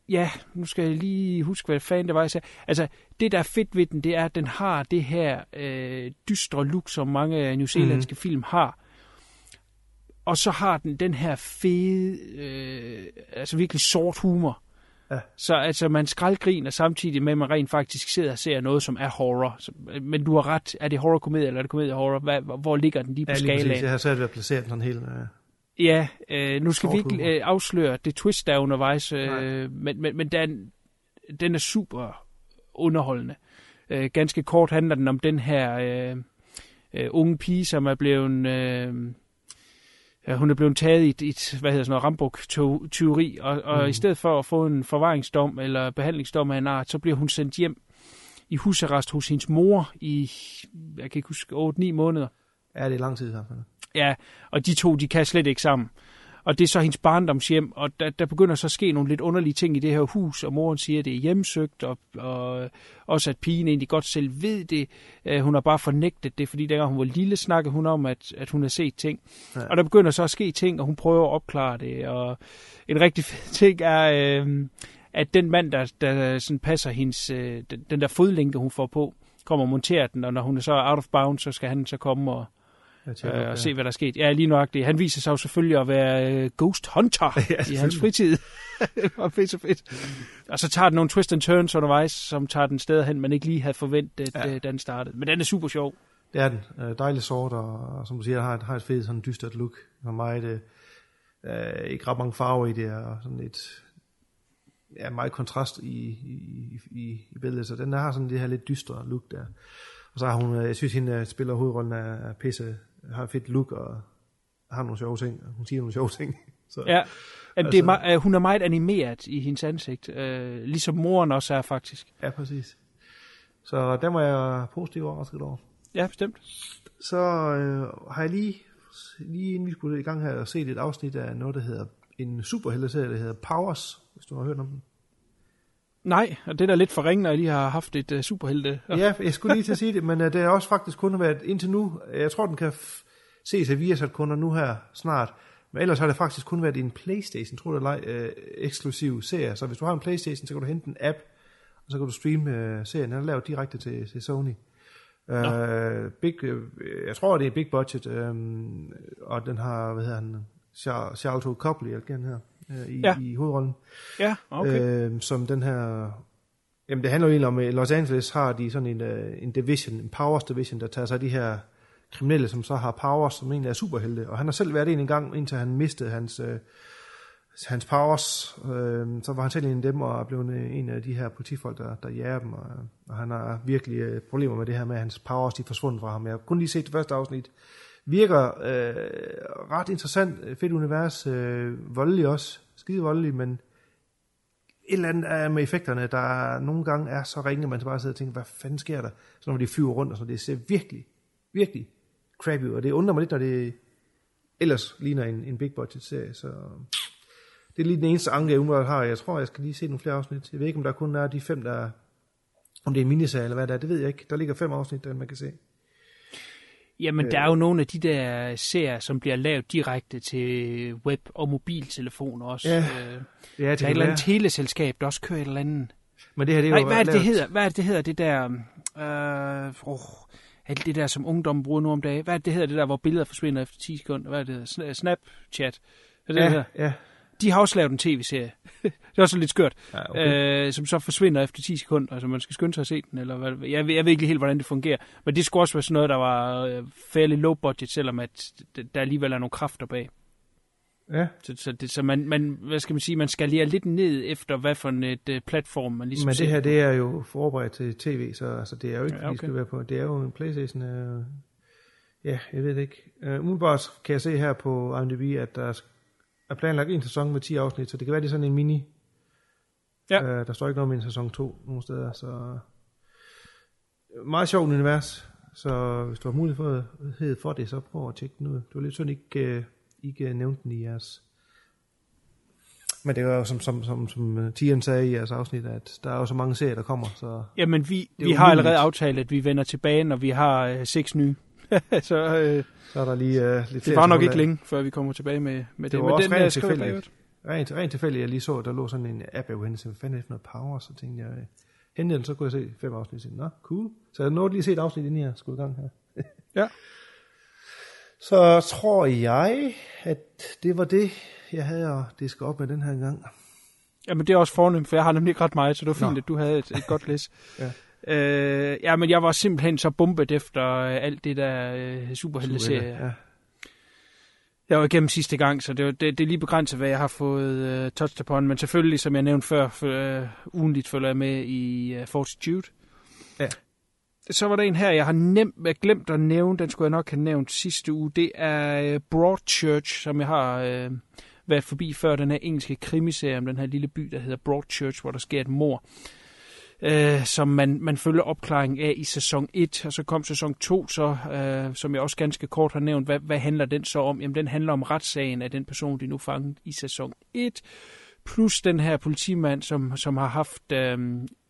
Ja, nu skal jeg lige huske, hvad fanden det var, jeg sagde. Altså, det, der er fedt ved den, det er, at den har det her øh, dystre look, som mange newzealandske mm. film har. Og så har den den her fede, øh, altså virkelig sort humor. Ja. Så altså, man skraldgriner samtidig med, at man rent faktisk sidder og ser noget, som er horror. Så, men du har ret. Er det horror-komedie, eller er det komedie-horror? Hvad, hvor ligger den lige på Ja, lige præcis. skalaen? Jeg har svært ved at placere den sådan helt. Øh. Ja, øh, nu skal vi ikke øh, afsløre det twist, der er undervejs, øh, men, men, men den, den er super underholdende. Øh, ganske kort handler den om den her øh, øh, unge pige, som er blevet... Øh, hun er blevet taget i et, et hvad hedder sådan noget, rambuk-tyveri, og, og Mhm. i stedet for at få en forvaringsdom eller behandlingsdom af en art, så bliver hun sendt hjem i husarrest hos hendes mor i, jeg kan ikke huske, 8-9 måneder. Ja, det er lang tid i hvert fald. Ja, og de to, de kan slet ikke sammen. Og det er så hendes barndomshjem, og der, der begynder så at ske nogle lidt underlige ting i det her hus, og moren siger, at det er hjemsøgt, og, og også at pigen egentlig godt selv ved det. Uh, hun har bare fornægtet det, fordi dengang hun var lille, snakkede hun om, at, at hun har set ting. Ja. Og der begynder så at ske ting, og hun prøver at opklare det. Og en rigtig fed ting er, øh, at den mand, der, der sådan passer hendes, øh, den, den der fodlænke, hun får på, kommer og monterer den, og når hun er så out of bounds, så skal han så komme og, øh, og se, hvad der er sket. Ja, lige nøjagtigt. Han viser sig jo selvfølgelig at være øh, Ghost Hunter Ja, i hans fritid. det var fedt så fedt. Og så tager den nogle twist and turns undervejs, som tager den steder hen, man ikke lige havde forventet, Ja. ja. da den startede. Men den er super sjov. Det er den. Øh, dejlig sort, og, som du siger, har et, har et fedt sådan dystert look. Og meget, øh, øh, ikke ret mange farver i det, og sådan et, ja, meget kontrast i, i, i, i billedet, så den der har sådan det her lidt dystre look der. Og så har hun, øh, jeg synes, hende spiller hovedrollen er, er pisse, har et fedt look, og har nogle sjove ting, og hun siger nogle sjove ting. Så, Ja. Altså, det er, øh, hun er meget animeret i hendes ansigt, øh, ligesom moren også er faktisk. Ja, præcis. Så den var jeg positivt overrasket over. Ja, bestemt. Så øh, har jeg lige, lige inden vi skulle i gang her, set et afsnit af noget, der hedder en superhelteserie, der hedder Powers, hvis du har hørt om den. Nej, og det er da lidt for ringe, når lige har haft et uh, superhelte. Ja, jeg skulle lige til at sige det, men uh, det har også faktisk kun været indtil nu, jeg tror, den kan f- ses af Viasat kunder nu her snart, men ellers har det faktisk kun været en Playstation, tror jeg, ej, øh, eksklusiv serie. Så hvis du har en Playstation, så kan du hente en app, og så kan du streame øh, serien. Den er lavet direkte til, til Sony. Øh, big, øh, jeg tror, det er big budget, øh, og den har, hvad hedder han, Char- Charlton Copley, eller den her, øh, i, Ja. i hovedrollen. Ja, okay. Øh, som den her... Jamen, det handler jo egentlig om, at Los Angeles har de sådan en, uh, en division, en powers division, der tager sig af de her kriminelle, som så har powers, som egentlig er superhelte. Og han har selv været en gang, indtil han mistede hans, uh, hans powers. Uh, så var han selv en af dem, og er blevet en af de her politifolk, der, der jager dem. Og, og han har virkelig uh, problemer med det her med, at hans powers de er forsvundet fra ham. Jeg har kun lige set det første afsnit. Virker øh, ret interessant, øh, fedt univers, øh, voldelig også, skide voldelig, men et eller andet er med effekterne, der nogle gange er så ringe, at man bare sidder og tænker, hvad fanden sker der? Så når de flyver rundt, og så det ser virkelig, virkelig crappy ud. Og det undrer mig lidt, når det ellers ligner en, en big budget serie. Så det er lige den eneste anke, jeg umiddelbart har. Jeg tror, jeg skal lige se nogle flere afsnit. Jeg ved ikke, om der kun er de fem, der om det er en miniserie eller hvad det er, det ved jeg ikke. Der ligger fem afsnit, der man kan se. Jamen, der er jo nogle af de der serier, som bliver lavet direkte til web- og mobiltelefoner også. Ja, Øh, Ja, der det er et eller andet teleselskab, der også kører et eller andet. Men det her, det er Nej, jo hvad er det, det hedder? Hvad er det, det hedder, det der... Øh, oh, alt det der, som ungdommen bruger nu om dagen. Hvad er det, det hedder, det der, hvor billeder forsvinder efter 10 sekunder? Hvad er det, det Snapchat. Er det, det Ja, hedder? ja. De har også lavet en tv-serie. det er også lidt skørt. Ja, okay. øh, som så forsvinder efter 10 sekunder. Altså, man skal skynde sig at se den. Eller hvad, jeg, ved, jeg ved ikke helt, hvordan det fungerer. Men det skulle også være sådan noget, der var øh, fairly low budget, selvom at der alligevel er nogle kræfter bag. Ja. Så, så, det, så man, man, hvad skal man sige, man skal lige lidt ned efter, hvad for et uh, platform man ligesom Men ser det her, det er jo forberedt til tv, så altså, det er jo ikke, Ja, okay. skal være på. Det er jo en Playstation. Øh, ja, jeg ved det ikke. Uh, umiddelbart kan jeg se her på IMDb, at der er planlagt en sæson med 10 afsnit, så det kan være, det er sådan en mini. Ja. Uh, der står ikke noget med en sæson 2 nogle steder, så meget sjovt univers. Så hvis du har mulighed for det, så prøv at tjekke den ud. Det var lidt synd, ikke, uh, ikke nævnte den i jeres men det er jo som, som, som, som Tian sagde i jeres afsnit, at der er jo så mange serier, der kommer. Så Jamen, vi, vi har allerede aftalt, at vi vender tilbage, når vi har øh, seks nye. så øh, så er der lige øh, lidt det var nok at ikke længe, før vi kommer tilbage med, med det. Det var Men også den er rent tilfældigt. Rent, rent tilfældigt, jeg lige så, der lå sådan en app, jeg kunne hente, hvad fanden er noget power, så tænkte jeg, øh, hentede den, så kunne jeg se fem afsnit, nå, cool. Så jeg nåede lige at se et afsnit, inden jeg skulle i gang her. Ja. Så tror jeg, at det var det, jeg havde at diske op med den her gang. Jamen, det er også fornemt, for jeg har nemlig ikke ret meget, så det var fint, Nå. at du havde et, et godt læs. Ja. Øh, ja, men jeg var simpelthen så bumpet efter øh, alt det der øh, superhelteserie. Ja. Jeg var igennem sidste gang, så det, var, det, det er lige begrænset, hvad jeg har fået øh, touched upon. Men selvfølgelig, som jeg nævnte før, for, øh, ugenligt følger jeg med i øh, Fortitude. Ja. Så var der en her, jeg har nemt, jeg glemt at nævne, den skulle jeg nok have nævnt sidste uge. Det er øh, Broadchurch, som jeg har øh, været forbi før, den her engelske krimiserie om den her lille by, der hedder Broadchurch, hvor der sker et mor øh, som man, man følger opklaringen af i sæson 1, og så kom sæson 2, så, øh, som jeg også ganske kort har nævnt, hvad, hvad handler den så om? Jamen, den handler om retssagen af den person, de nu fanget i sæson 1, plus den her politimand, som, som har haft øh,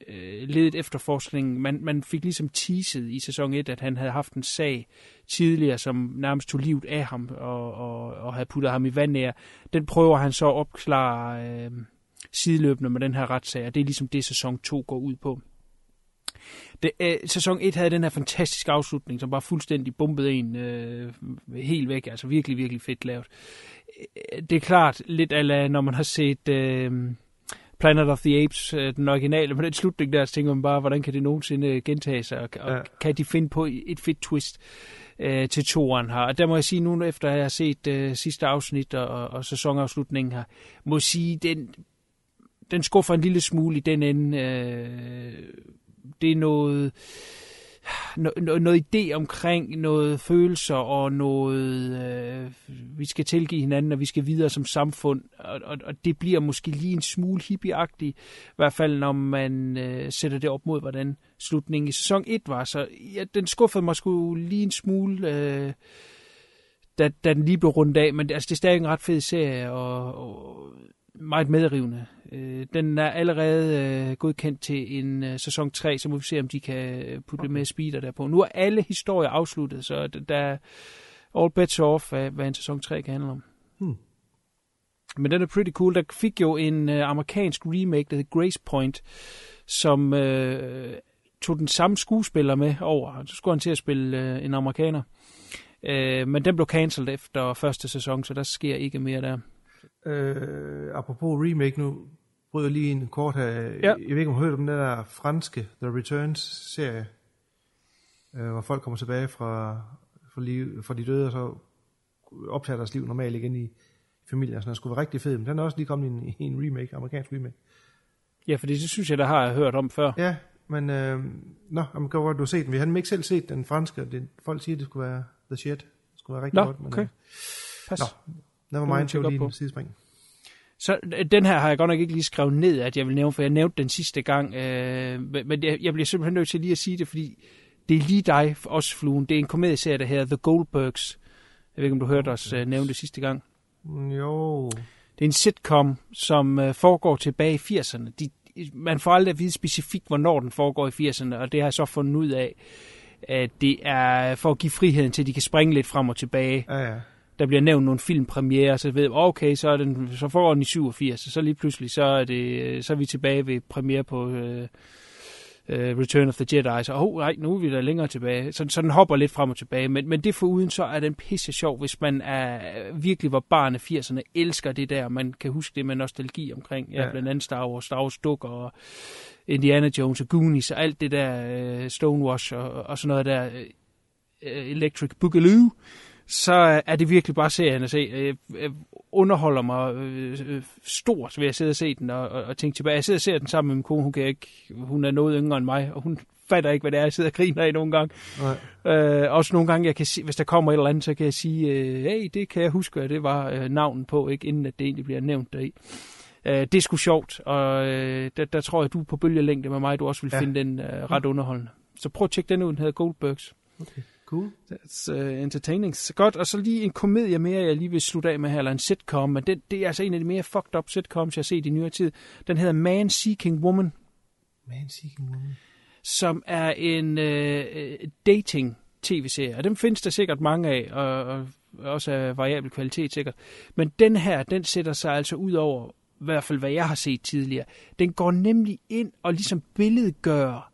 øh, ledet efterforskningen. Man, man fik ligesom teaset i sæson 1, at han havde haft en sag tidligere, som nærmest tog livet af ham og, og, og havde puttet ham i vandære. Den prøver han så at opklare øh, sideløbende med den her retssag, og det er ligesom det, sæson 2 går ud på. Det, øh, sæson 1 havde den her fantastiske afslutning, som bare fuldstændig bumpede en øh, helt væk. Altså virkelig, virkelig fedt lavet. Øh, Det er klart lidt ala, når man har set øh, Planet of the Apes, øh, den originale, men den slutning der, så tænker man bare, hvordan kan det nogensinde gentage sig, og, og Ja. kan de finde på et fedt twist øh, til toeren her. Og der må jeg sige, nu efter at jeg har set øh, sidste afsnit og, og, og sæsonafslutningen her, må jeg sige, den, den skuffer en lille smule i den ende. Øh, det er noget, no, no, noget idé omkring noget følelser og noget, øh, vi skal tilgive hinanden, og vi skal videre som samfund, og, og, og det bliver måske lige en smule hippieagtigt, i hvert fald når man øh, sætter det op mod, hvordan slutningen i sæson 1 var. Så ja, den skuffede mig sgu lige en smule, øh, da, da den lige blev rundt af, men altså, det er stadig en ret fed serie, og, og meget medrivende. Øh, den er allerede øh, godkendt til en øh, sæson 3, så må vi se, om de kan putte lidt mere speeder der på. Nu er alle historier afsluttet, så der er all bets off, hvad, hvad en sæson 3 kan handle om. Hmm. Men den er pretty cool. Der fik jo en øh, amerikansk remake, der hedder Grace Point, som øh, tog den samme skuespiller med over. Så skulle han til at spille øh, en amerikaner. Øh, men den blev cancelled efter første sæson, så der sker ikke mere der. Øh, apropos remake nu, bryder jeg lige en kort her. Ja. Jeg ved ikke, om du har hørt om den der franske The Returns-serie, øh, hvor folk kommer tilbage fra, fra, liv, fra de døde, og så optager deres liv normalt igen i familien. og Sådan, noget. skulle være rigtig fed, men den er også lige kommet i en, i en remake, amerikansk remake. Ja, fordi det synes jeg, der har jeg hørt om før. Ja, men øh, nå, jamen, godt, du har set den. Vi har ikke selv set den franske, det, folk siger, det skulle være the shit. Det skulle være rigtig Nå, godt. Men, okay. øh, Pas. Nå, never mind, det var lige på. sidespring. Så øh, den her har jeg godt nok ikke lige skrevet ned, at jeg vil nævne, for jeg nævnte den sidste gang. Øh, men jeg, jeg bliver simpelthen nødt til lige at sige det, fordi det er lige dig, også fluen. Det er en komedieserie, der hedder The Goldbergs. Jeg ved ikke, om du hørte os øh, nævne det sidste gang. Jo, Det er en sitcom, som øh, foregår tilbage i 80'erne. De, man får aldrig at vide specifikt, hvornår den foregår i 80'erne, og det har jeg så fundet ud af, at det er for at give friheden til, at de kan springe lidt frem og tilbage. ja, ja. Der bliver nævnt nogle filmpremiere, så ved okay, så, er den, så foregår den i 87, og så lige pludselig, så er, det, så er vi tilbage ved premiere på øh, øh, Return of the Jedi, så oh, nej, nu er vi da længere tilbage. Så, så den hopper lidt frem og tilbage, men, men det foruden, så er den pisse sjov, hvis man er, virkelig var barn af 80'erne, elsker det der, man kan huske det med nostalgi omkring, Ja. ja. blandt andet Star Wars, Star Wars Dukker og Indiana Jones og Goonies og alt det der øh, Stonewash og, og sådan noget der øh, Electric Boogaloo, så er det virkelig bare serien at se. Øh, øh, underholder mig øh, stort ved at sidde og se den og, og, og tænke tilbage. Jeg sidder og ser den sammen med min kone, hun, kan ikke, hun er noget yngre end mig, og hun fatter ikke, hvad det er, jeg sidder og griner af nogle gange. Nej. Øh, også nogle gange, jeg kan sige, hvis der kommer et eller andet, så kan jeg sige, øh, hey, det kan jeg huske, at det var øh, navnet på, ikke inden at det egentlig bliver nævnt deri. Øh, det er sgu sjovt, og øh, der, der tror jeg, du er på bølgelængde med mig, du også vil Ja. finde den øh, ret underholdende. Så prøv at tjekke den ud, den hedder Goldbergs. Cool. That's uh, entertaining. Så godt, og så lige en komedie mere, jeg lige vil slutte af med her, eller en sitcom, men det, det er altså en af de mere fucked up sitcoms, jeg har set i nyere tid. Den hedder Man Seeking Woman, Man Seeking Woman. som er en øh, øh, dating tv-serie, og dem findes der sikkert mange af, og, og også af variabel kvalitet sikkert. Men den her, den sætter sig altså ud over, i hvert fald hvad jeg har set tidligere. Den går nemlig ind og ligesom billedgør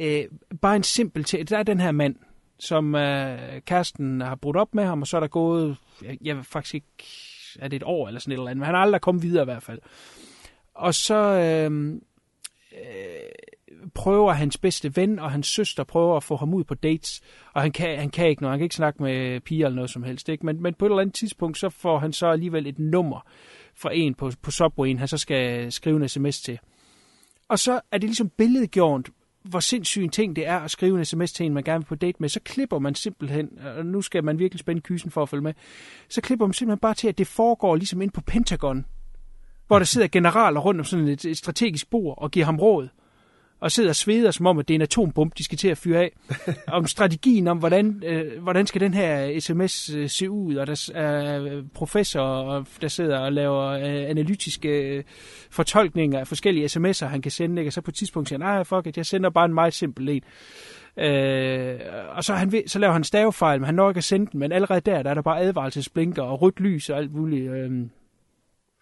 øh, bare en simpel ting. Der er den her mand, som øh, kæresten har brudt op med ham, og så er der gået, jeg, jeg ved faktisk ikke, er det et år eller sådan et eller andet, men han har aldrig kommet videre i hvert fald. Og så øh, øh, prøver hans bedste ven og hans søster prøver at få ham ud på dates, og han kan, han kan ikke noget, han kan ikke snakke med piger eller noget som helst, ikke? Men, men på et eller andet tidspunkt, så får han så alligevel et nummer fra en på, på Subwayen, han så skal skrive en sms til. Og så er det ligesom billedgjort, hvor sindssyg en ting det er at skrive en sms til en, man gerne vil på date med, så klipper man simpelthen, og nu skal man virkelig spænde kysen for at følge med, så klipper man simpelthen bare til, at det foregår ligesom ind på Pentagon, hvor der sidder generaler rundt om sådan et, et strategisk bord og giver ham råd, og sidder og sveder som om, at det er en atombombe, de skal til at fyre af, om strategien om, hvordan, øh, hvordan skal den her sms øh, se ud, og der er øh, professorer, der sidder og laver øh, analytiske øh, fortolkninger af forskellige sms'er, han kan sende, ikke? og så på et tidspunkt siger han, nej, fuck it, jeg sender bare en meget simpel en. Øh, og så, han ved, så laver han stavefejl, men han når ikke at sende den, men allerede der, der er der bare advarselsblinker og rødt lys og alt muligt. Øh,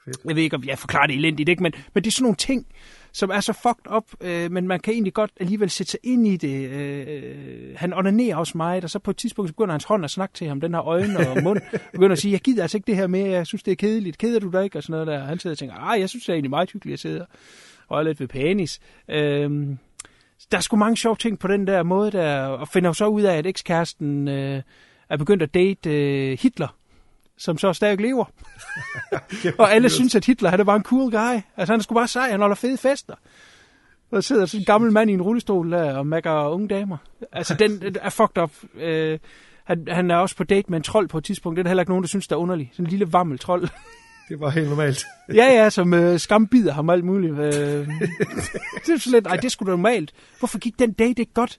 Fedt. jeg ved ikke, om jeg forklarer det elendigt, ikke? Men, men det er sådan nogle ting, som er så fucked up, øh, men man kan egentlig godt alligevel sætte sig ind i det. Øh, han onanerer også meget, og så på et tidspunkt så begynder hans hånd at snakke til ham, den har øjne og mund, og begynder at sige, jeg gider altså ikke det her mere, jeg synes, det er kedeligt. Keder du dig ikke? Og sådan noget der. Han sidder og tænker, ej, jeg synes, det er egentlig meget hyggeligt at sidde og er lidt ved penis. Øh, der er sgu mange sjove ting på den der måde der, og finder så ud af, at ekskæresten øh, er begyndt at date øh, Hitler, som så stadig lever. og alle synes, at Hitler han bare en cool guy. Altså han sgu bare sej, han holder fede fester. Og der sidder sådan en gammel mand i en rullestol der og mækker unge damer. Altså den er fucked up. Øh, han, han er også på date med en trold på et tidspunkt. Det er der heller ikke nogen, der synes, der er underlig. Sådan en lille vammel trold. Det var helt normalt. ja, ja, som øh, skambider ham alt muligt. Øh, det er så lidt, ej, det sgu da normalt. Hvorfor gik den date ikke godt?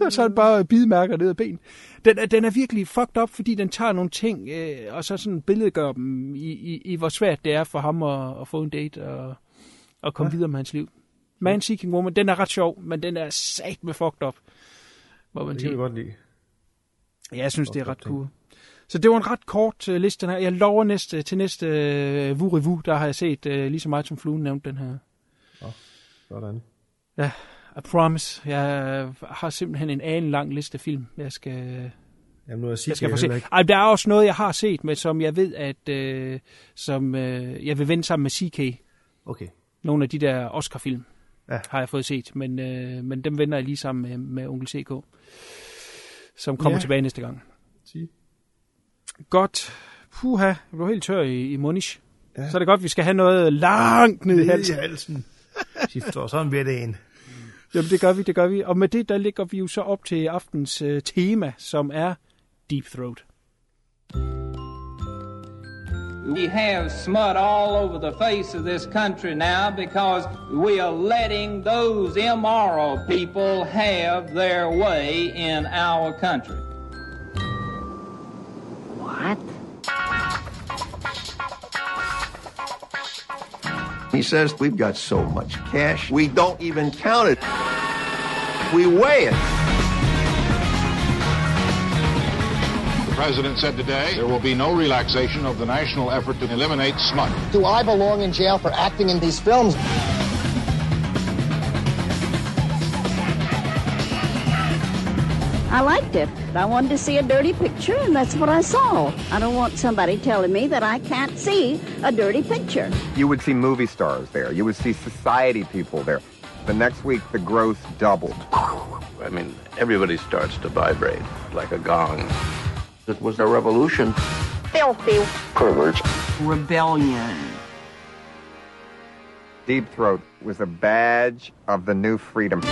Og så er det bare bidmærker ned ad ben. Den, er- den er virkelig fucked up, fordi den tager nogle ting, øh, og så sådan billedgør dem i, i, i, hvor svært det er for ham at, at få en date og, og komme ja. videre med hans liv. Man Seeking Woman, den er ret sjov, men den er sat med fucked up. Må man Det kan vi godt lide. Ja, jeg synes, det er ret cool. Så det var en ret kort uh, liste her. Jeg lover næste, til næste uh, Vu Revu, der har jeg set uh, lige så meget som fluen nævnte den her. Sådan. I promise. Jeg har simpelthen en ane lang liste film, jeg skal, Jamen, nu jeg, jeg skal få heller se. ikke. Ej, der er også noget, jeg har set, med, som jeg ved, at uh, som, uh, jeg vil vende sammen med CK. Okay. Nogle af de der Oscar-film Ja. har jeg fået set, men, uh, men dem vender jeg lige sammen med, med onkel CK, som kommer Ja. tilbage næste gang. Sige. Godt. Puha, jeg blev helt tør i, i munish. Ja. Så er det godt, vi skal have noget langt ned i Ned i halsen. halsen. Skifter sådan ved det en. Jamen, det gør vi, det gør vi. Og med det, der ligger vi jo så op til aftens øh, tema, som er Deep Throat. We have smut all over the face of this country now because we are letting those immoral people have their way in our country. What? He says we've got so much cash, we don't even count it. We weigh it. The president said today there will be no relaxation of the national effort to eliminate smut. Do I belong in jail for acting in these films? I liked it. I wanted to see a dirty picture, and that's what I saw. I don't want somebody telling me that I can't see a dirty picture. You would see movie stars there. You would see society people there. The next week, the growth doubled. I mean, everybody starts to vibrate like a gong. It was a revolution. Filthy. Perverts. Rebellion. Deep Throat was a badge of the new freedom.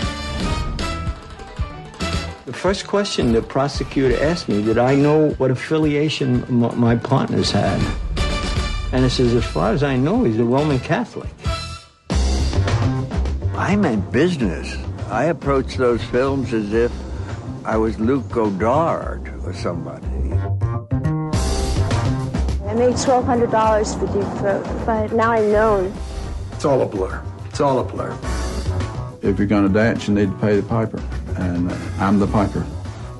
The first question the prosecutor asked me, did I know what affiliation m- my partners had? And I says, as far as I know, he's a Roman Catholic. I meant business. I approached those films as if I was Luke Godard or somebody. I made $1,200 for Deep Throat, but now I'm known. It's all a blur. It's all a blur. If you're going to dance, you need to pay the piper. And uh, I'm the piper.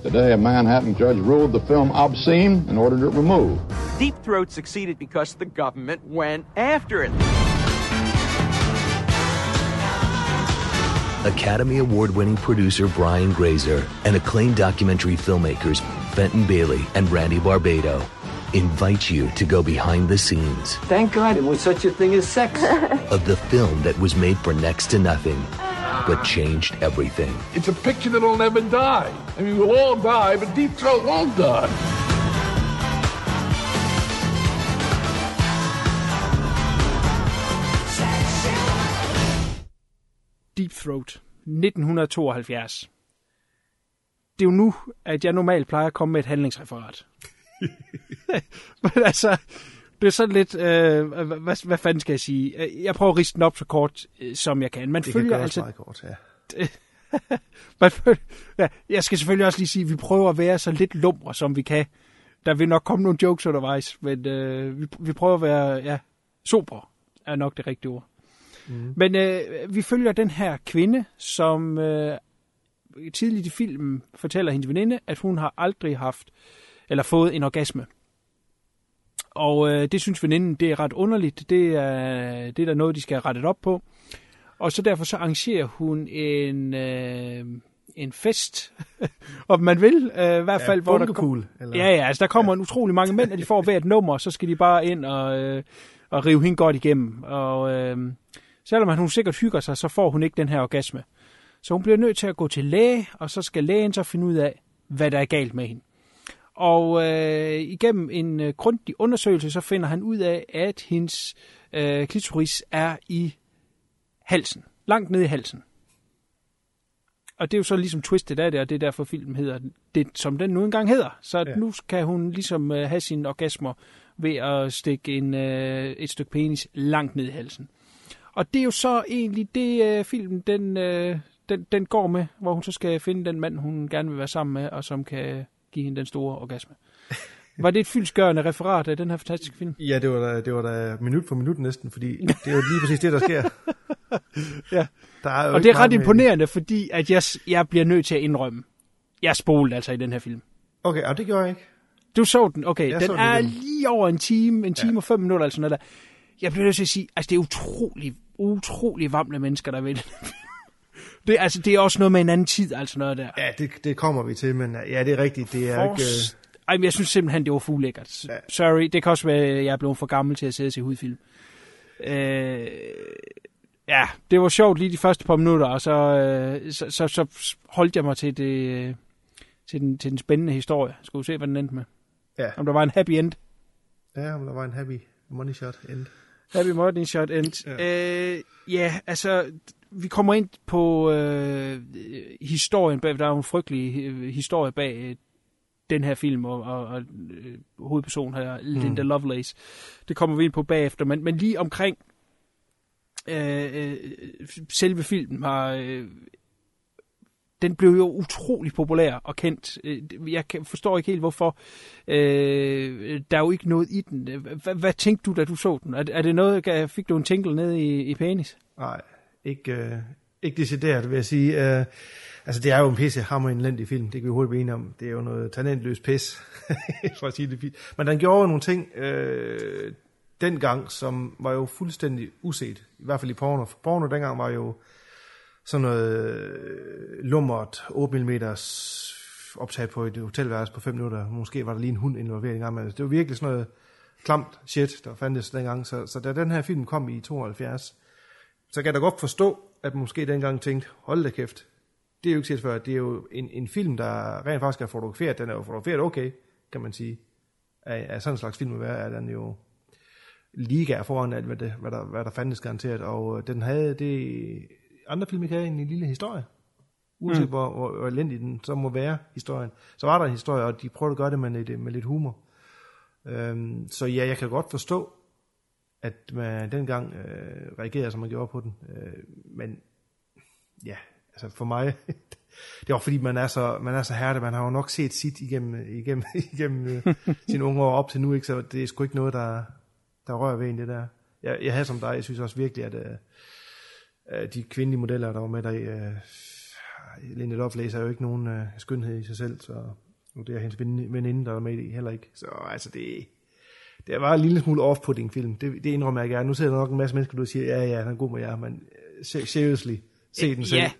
Today, a Manhattan judge ruled the film obscene and ordered it removed. Deep Throat succeeded because the government went after it. Academy Award winning producer Brian Grazer and acclaimed documentary filmmakers Fenton Bailey and Randy Barbado invite you to go behind the scenes Thank God there was such a thing as sex. of the film that was made for next to nothing but changed everything. It's a picture that'll never die. I mean, we'll all die, but Deep Throat won't die. Deep Throat, 1972. Det er jo nu, at jeg normalt plejer at komme med et handlingsreferat. Men altså, det er sådan lidt, øh, hvad, hvad fanden skal jeg sige? Øh, Jeg prøver at riste den op så kort, øh, som jeg kan. Man Det kan følger gøres altså, meget kort, ja. man følger, ja, jeg skal selvfølgelig også lige sige, at vi prøver at være så lidt lumre, som vi kan. Der vil nok komme nogle jokes undervejs, men øh, vi, vi prøver at være ja, super, er nok det rigtige ord. Mm. Men øh, vi følger den her kvinde, som øh, tidligt i filmen fortæller hendes veninde, at hun har aldrig haft eller fået en orgasme. Og øh, det synes veninden, det er ret underligt. Det er, det er der noget, de skal have rettet op på. Og så derfor så arrangerer hun en, øh, en fest, om man vil, øh, i hvert Ja, fald. hvor der bunkepool, eller? Ja, ja, altså der kommer ja. en utrolig mange mænd, og de får hver et nummer, så skal de bare ind og, øh, og rive hende godt igennem. Og øh, selvom hun sikkert hygger sig, så får hun ikke den her orgasme. Så hun bliver nødt til at gå til læge, og så skal lægen så finde ud af, hvad der er galt med hende. Og øh, igennem en øh, grundig undersøgelse, så finder han ud af, at hendes øh, klitoris er i halsen. Langt nede i halsen. Og det er jo så ligesom twistet af det, og det er derfor filmen hedder det, som den nu engang hedder. Så ja. nu kan hun ligesom øh, have sine orgasmer ved at stikke en, øh, et stykke penis langt ned i halsen. Og det er jo så egentlig det, øh, filmen den, øh, den, den går med, hvor hun så skal finde den mand, hun gerne vil være sammen med, og som kan give hende den store orgasme. Var det et fyldsgørende referat af den her fantastiske film? Ja, det var da, det var da minut for minut næsten, fordi det er jo lige præcis det, der sker. ja. Der er og det er ret med- imponerende, fordi at jeg, jeg bliver nødt til at indrømme, jeg spolede altså i den her film. Okay, og det gjorde jeg ikke. Du så den, okay. Jeg den den er igen. lige over en time, en time ja. og fem minutter, altså noget der. Jeg bliver nødt til at sige, altså det er utrolig, utrolig varmle mennesker, der vil. Det, altså, det er også noget med en anden tid, altså noget der. Ja, det, det kommer vi til, men ja, det er rigtigt. Det er ikke... Forst- Ej, men jeg synes simpelthen, det var fuldlækkert. Ja. Sorry, det kan også være, at jeg er blevet for gammel til at sidde og se hudfilm. Øh, ja, det var sjovt lige de første par minutter, og så, øh, så, så, så holdt jeg mig til, det, øh, til, den, til den spændende historie. Skal vi se, hvad den endte med. Ja. Om der var en happy end. Ja, om der var en happy money shot end. Happy Money Shot End. Ja. Øh, ja, altså, vi kommer ind på øh, historien bag, der er jo en frygtelig øh, historie bag øh, den her film, og, og, og øh, hovedpersonen her, Linda Mm. Lovelace. Det kommer vi ind på bagefter, men, men lige omkring øh, øh, selve filmen har... Øh, den blev jo utrolig populær og kendt. Jeg forstår ikke helt, hvorfor. Øh, der er jo ikke noget i den. Hvad, hvad tænkte du, da du så den? Er, er det noget, fik du en tingle ned i, i penis? Nej, ikke, øh, ikke decideret, vil jeg sige. Øh, altså, det er jo en pisse hammer elendig film. Det kan vi hurtigt blive enige om. Det er jo noget talentløs pis, for at sige det fint. Men den gjorde jo nogle ting øh, dengang, som var jo fuldstændig uset. I hvert fald i porno. For porno dengang var jo sådan noget øh, lummert 8 mm optaget på et hotelværelse på 5 minutter. Måske var der lige en hund involveret en gang. Men det var virkelig sådan noget klamt shit, der fandtes dengang. Så, så da den her film kom i 72, så kan jeg da godt forstå, at man måske dengang tænkte, hold da kæft, det er jo ikke set før, det er jo en, en film, der rent faktisk er fotograferet, den er jo fotograferet okay, kan man sige, af, af sådan en slags film være, er den jo liga foran alt, hvad, det, hvad, der, hvad der fandtes garanteret, og øh, den havde det, andre film ikke havde en lille historie, uanset mm. hvor, hvor, hvor elendig den så må være, historien. Så var der en historie, og de prøvede at gøre det med lidt, med lidt humor. Øhm, så ja, jeg kan godt forstå, at man dengang øh, reagerede, som man gjorde på den. Øh, men ja, altså for mig, det var fordi, man er så, man er så hærdet, man har jo nok set sit igennem, igennem, igennem øh, sine unge år op til nu, ikke? så det er sgu ikke noget, der, der rører ved en det der. Jeg, jeg havde som dig, jeg synes også virkelig, at øh, de kvindelige modeller, der var med dig, øh, Linda Lovelace er jo ikke nogen øh, skønhed i sig selv, så nu det er hendes veninde, veninde, der er med i heller ikke. Så altså det, det var en lille smule off-putting film, det, det indrømmer jeg gerne. Nu sidder der nok en masse mennesker, der siger, ja ja, den er god med jer, men øh, se- seriously, se den selv. Ja.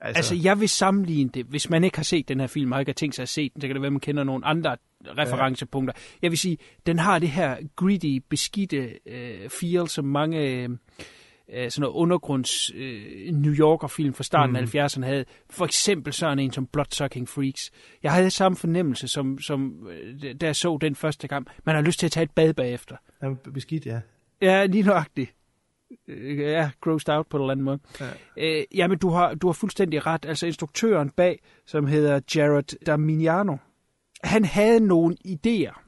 Altså, altså, jeg vil sammenligne det. Hvis man ikke har set den her film, og ikke har tænkt sig at se den, så kan det være, at man kender nogle andre referencepunkter. Jeg vil sige, den har det her greedy, beskidte øh, feel, som mange øh, øh, sådan noget undergrunds øh, New Yorker-film fra starten Mhm. af 70'erne havde. For eksempel sådan en som Bloodsucking Freaks. Jeg havde samme fornemmelse, som, som øh, da jeg så den første gang. Man har lyst til at tage et bad bagefter. Ja, beskidt, ja. Ja, lige nøjagtigt. Øh, Ja, grossed out på en eller anden måde. Ja. Øh, jamen, du har, du har fuldstændig ret. Altså, instruktøren bag, som hedder Jared Damiano, han havde nogle idéer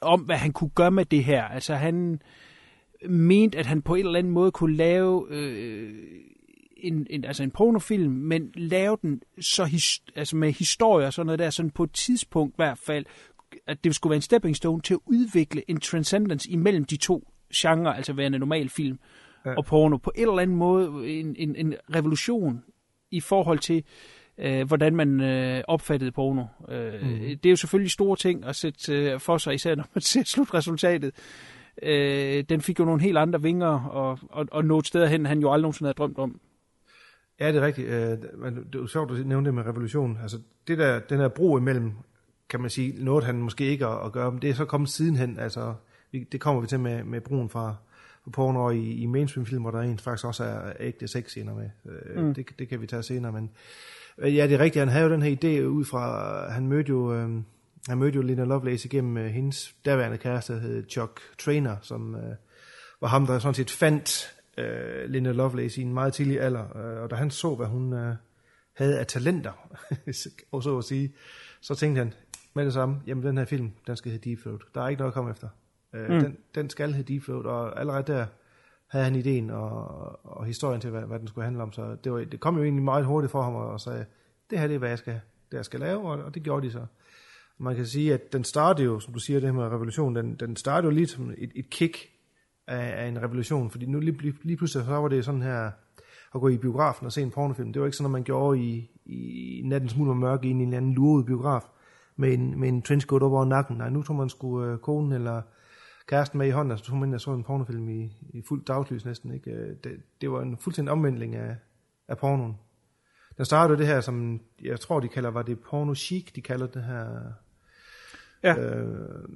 om, hvad han kunne gøre med det her. Altså, han mente, at han på en eller anden måde kunne lave øh, en, en, altså en pornofilm, men lave den så his, altså med historie og sådan noget der, sådan på et tidspunkt i hvert fald, at det skulle være en stepping stone til at udvikle en transcendence imellem de to genrer, altså værende normal film ja. og porno, på en eller anden måde en, en, en revolution i forhold til, øh, hvordan man øh, opfattede porno. Øh, mm. Det er jo selvfølgelig store ting at sætte øh, for sig, især når man ser slutresultatet. Øh, den fik jo nogle helt andre vinger, og, og, og nåede steder hen, han jo aldrig nogensinde havde drømt om. Ja, det er rigtigt. Øh, men det er jo sjovt at nævne det med revolution. Altså, det der, den her bro imellem, kan man sige, noget han måske ikke at, at gøre, men det er så kommet sidenhen. Altså, det kommer vi til med, med broen fra, fra porno i, i mainstream-film, hvor der en faktisk også er ægte sexscener med. Øh, Mm. det, det kan vi tage senere, men øh, ja, det er rigtigt. Han havde jo den her idé ud fra, han mødte jo, øh, han mødte jo Lina Lovelace igennem øh, hendes daværende kæreste, der hed Chuck Trainer, som øh, var ham, der sådan set fandt øh, Linda Lovelace i en meget tidlig alder, øh, og da han så, hvad hun øh, havde af talenter, og så at sige, så tænkte han med det samme, jamen den her film, den skal hedde Deep Throat. Der er ikke noget at komme efter. Øh, Mm. den, den skal hedde Deep Throat, og allerede der havde han ideen og, og historien til, hvad, hvad den skulle handle om. Så det, var, det kom jo egentlig meget hurtigt for ham og, og sagde, det her det er, hvad jeg skal, det jeg skal lave, og, og det gjorde de så. Man kan sige, at den startede jo, som du siger, det her med revolution, den, den startede jo lige som et, et kick af, af en revolution, fordi nu lige, lige, lige pludselig så var det sådan her, at gå i biografen og se en pornofilm. Det var ikke sådan, at man gjorde i, i nattens smule og mørke i en eller anden luret biograf med en, med en trenchcoat op over nakken. Nej, nu tog man sgu øh, konen eller kæresten med i hånden, og så tog man ind og så en pornofilm i, i fuldt dagslys næsten. Ikke? Øh, det, det var en fuldstændig omvendling af, af pornoen. Den startede det her, som jeg tror, de kalder, var det porno chic, de kalder det her. Ja. Øh,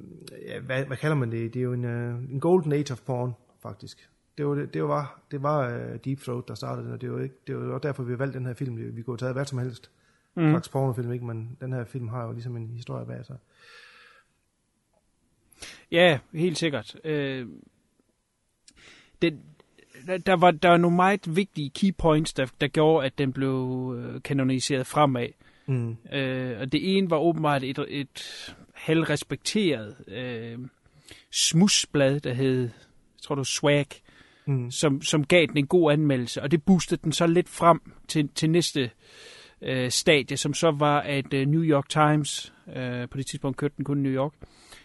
ja hvad, hvad kalder man det? Det er jo en, uh, en golden age of porn, faktisk. Det var, det, var, det var uh, Deep Throat, der startede den, og det var, ikke, det var også derfor, vi har valgt den her film. Vi kunne have taget hvad som helst. Mm. Slags pornofilm, ikke? Men den her film har jo ligesom en historie bag sig. Ja, helt sikkert. Øh, den, der, der, var, der var nogle meget vigtige key points, der, der gjorde, at den blev øh, kanoniseret fremad. Mm. Øh, og det ene var åbenbart et, et halvrespekteret øh, smusblad, der hed, jeg tror det var Swag, Mm. som, som gav den en god anmeldelse. Og det boostede den så lidt frem til, til næste øh, stadie, som så var, at øh, New York Times, øh, på det tidspunkt kørte den kun i New York,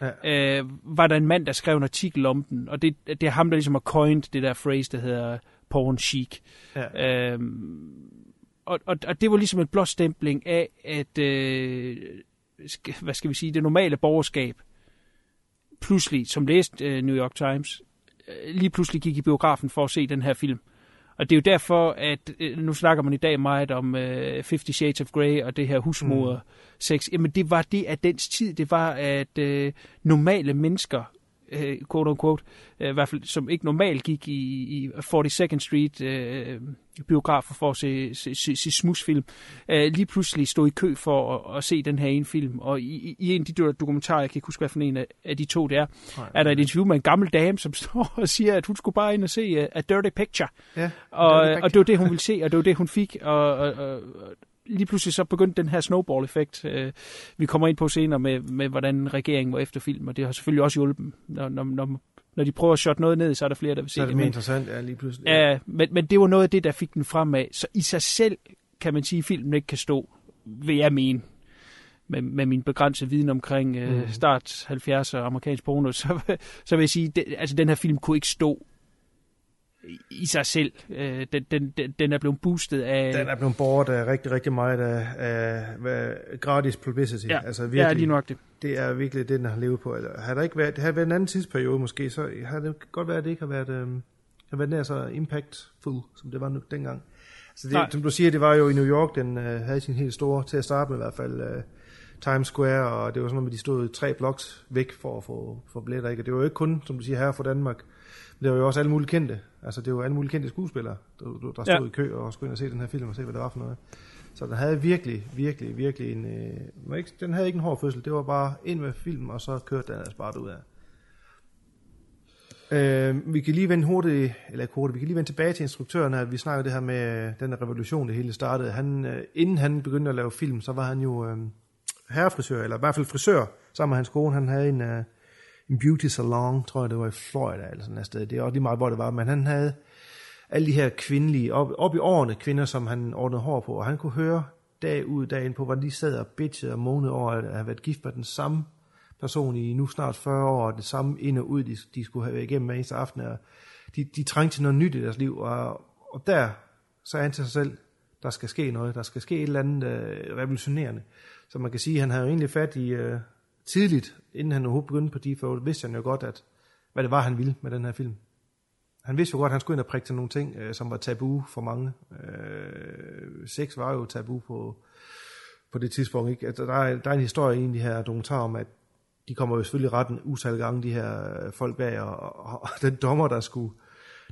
Ja. øh, var der en mand, der skrev en artikel om den, og det, det er ham, der ligesom har coined det der phrase, der hedder porn chic. Ja. Øhm, og, og, og det var ligesom en blåstempling af, at, øh, skal, hvad skal vi sige, det normale borgerskab, pludselig, som læste øh, New York Times, øh, lige pludselig gik i biografen for at se den her film. Og det er jo derfor, at øh, nu snakker man i dag meget om øh, Fifty Shades of Grey og det her husmoder sex. Jamen det var det af dens tid. Det var, at øh, normale mennesker, øh, quote unquote, øh, i hvert fald som ikke normalt gik i, i 42nd Street øh, biografer for at se, se, se, se smusfilm, øh, lige pludselig stod i kø for at, at se den her ene film. Og i, i- en af de der dokumentarer, jeg kan ikke huske, hvad for en af, af de to det er, Nej. er der et interview med en gammel dame, som står og siger, at hun skulle bare ind og se uh, A Dirty Picture. Ja, og, Dirty og det var det, hun ville se, og det var det, hun fik. Og, og, og lige pludselig så begyndte den her snowball-effekt, øh, vi kommer ind på senere med, med, hvordan regeringen var efter film, og det har selvfølgelig også hjulpet. Når, når, når, når de prøver at shot noget ned, så er der flere, der vil se Så er det det. mere Men- interessant, ja, lige pludselig. Ja, men, men det var noget af det, der fik den fremad. Så i sig selv kan man sige, at filmen ikke kan stå, vil jeg mene, med, med min begrænsede viden omkring øh, Mhm. start 70'er amerikansk porno, så, så vil jeg sige, det, altså den her film kunne ikke stå i- sig selv. Øh, den, den, den, er blevet boostet af... Den er blevet båret af rigtig, rigtig meget af, af hvad, gratis publicity. Ja, altså ja, virkelig, lige nok det. Det er virkelig det, den har levet på. Altså, har der ikke været, har været en anden tidsperiode måske, så har det godt været, at det ikke har været, øhm, har været nær så impactful, som det var nu dengang. Så Nej. det, som du siger, det var jo i New York, den øh, havde sin helt store, til at starte med i hvert fald, øh, Times Square, og det var sådan noget med, de stod tre bloks væk for at få, få billetter, ikke? Og det var jo ikke kun, som du siger, her fra Danmark, men det var jo også alle mulige kendte. Altså, det var alle mulige kendte skuespillere, der, der der stod Ja. i kø og skulle ind og se den her film og se, hvad det var for noget. Så den havde virkelig, virkelig, virkelig en... Øh, ikke, den havde ikke en hård fødsel. Det var bare ind med film, og så kørte den altså bare ud af. Øh, vi kan lige vende hurtigt, eller hurtigt, vi kan lige vende tilbage til instruktøren her. Vi snakker det her med øh, den revolution, det hele startede. Han, øh, inden han begyndte at lave film, så var han jo øh, herrefrisør, eller i hvert fald frisør, sammen med hans kone. Han havde en, øh, en beauty salon, tror jeg det var i Florida, eller sådan et sted. Det er også lige meget, hvor det var, men han havde alle de her kvindelige, op, op i årene kvinder, som han ordnede hår på, og han kunne høre dag ud dag ind på, hvordan de sad og bitchede og månede over at have været gift med den samme person i nu snart 40 år, og det samme ind og ud, de, de skulle have været igennem hver eneste aften, og de, de trængte til noget nyt i deres liv, og, og der sagde han til sig selv, der skal ske noget, der skal ske et eller andet øh, revolutionerende. Så man kan sige, at han havde jo egentlig fat i øh, tidligt, inden han overhovedet begyndte på Default, vidste han jo godt, at hvad det var, han ville med den her film. Han vidste jo godt, at han skulle ind og prikke til nogle ting, øh, som var tabu for mange. Øh, sex var jo tabu på, på det tidspunkt. Ikke? Altså, der, er, der er en historie i en af de her dokumentarer om, at de kommer jo selvfølgelig retten utal gange, de her folk bag, og, og, og den dommer, der skulle,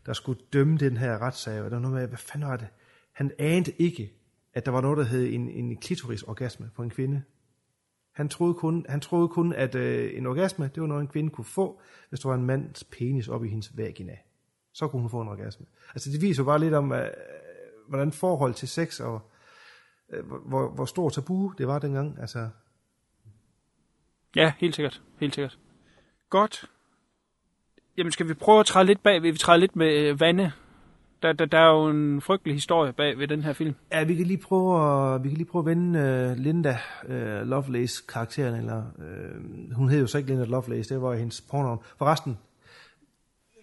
der skulle dømme den her retssag, og der var noget med, hvad fanden var det? Han anede ikke, at der var noget, der hed en, en klitorisorgasme på en kvinde. Han troede kun, han troede kun at øh, en orgasme, det var noget, en kvinde kunne få, hvis der var en mands penis op i hendes vagina. Så kunne hun få en orgasme. Altså det viser jo bare lidt om, øh, hvordan forhold til sex og øh, hvor, hvor stor tabu det var dengang. Altså, Ja, helt sikkert. Helt sikkert. Godt. Jamen, skal vi prøve at træde lidt bag? Vi træder lidt med øh, vande. Der, der, der er jo en frygtelig historie bag ved den her film. Ja, vi kan lige prøve at, vi kan lige prøve at vende uh, Linda uh, Lovelace karakteren, eller uh, hun hed jo så ikke Linda Lovelace, det var hendes pornonavn. Forresten,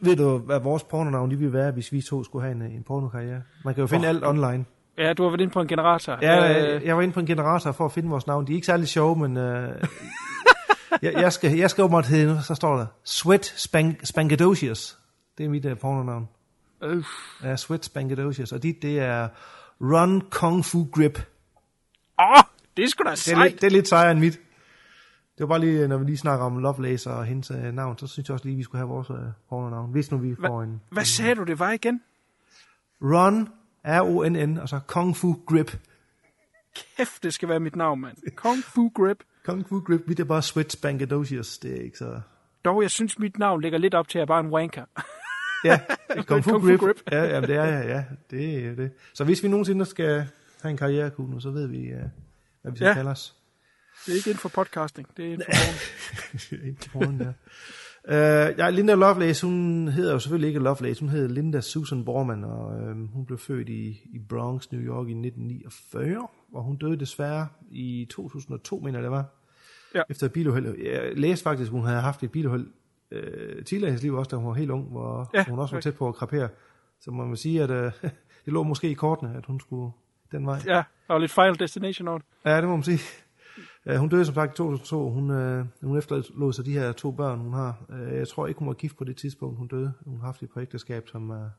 ved du, hvad vores pornonavn lige ville være, hvis vi to skulle have en, en pornokarriere? Man kan jo finde oh. alt online. Ja, du har været inde på en generator. Ja, øh, jeg var inde på en generator for at finde vores navn. De er ikke særlig sjove, men uh, jeg, jeg, skal, jeg skal åbenbart hedde, så står der Sweat Spank, Spankadocious. Det er mit uh, pornonavn. Øh. Ja, Sweat Spankadocious. Og dit, det er Run Kung Fu Grip. Åh, oh, det er sgu da Det er, sejt. lidt, det er lidt sejere end mit. Det var bare lige, når vi lige snakker om Lovelace og hendes uh, navn, så synes jeg også lige, vi skulle have vores uh, pornonavn. Hvis nu vi får en... Hvad sagde du, det var igen? Run, R-O-N-N, og så Kung Fu Grip. Kæft, det skal være mit navn, mand. Kung Fu Grip. Kung Fu Grip, mit er bare Sweat Spankadocious. Det er ikke så... Dog, jeg synes, mit navn ligger lidt op til, at jeg bare er en wanker. Ja, Kung Fu Kung Fu Grip. Grip. Ja, jamen, det er jeg, ja. Det er det. Så hvis vi nogensinde skal have en karrierekugel, så ved vi, uh, hvad vi skal Ja. kalde os. Det er ikke inden for podcasting, det er inden for porn. Ikke til porno, ja. Uh, ja, Linda Lovelace, hun hedder jo selvfølgelig ikke Lovelace, hun hedder Linda Susan Borman, og øh, hun blev født i, i Bronx, New York i 1949, og hun døde desværre i 2002, mener jeg det var, ja. efter et biluheld. Jeg læste faktisk, hun havde haft et biluheld øh, tidligere i hendes liv, også da hun var helt ung, hvor Ja, hun også var rigtigt. tæt på at krapere. Så må man sige, at øh, det lå måske i kortene, at hun skulle den vej. Ja, og lidt Final Destination over. Ja, det må man sige. Ja, hun døde som sagt i 2002. Hun, øh, hun efterlod sig de her to børn, hun har. Øh, jeg tror ikke, hun var gift på det tidspunkt, hun døde. Hun har haft et par ægteskab, som, er,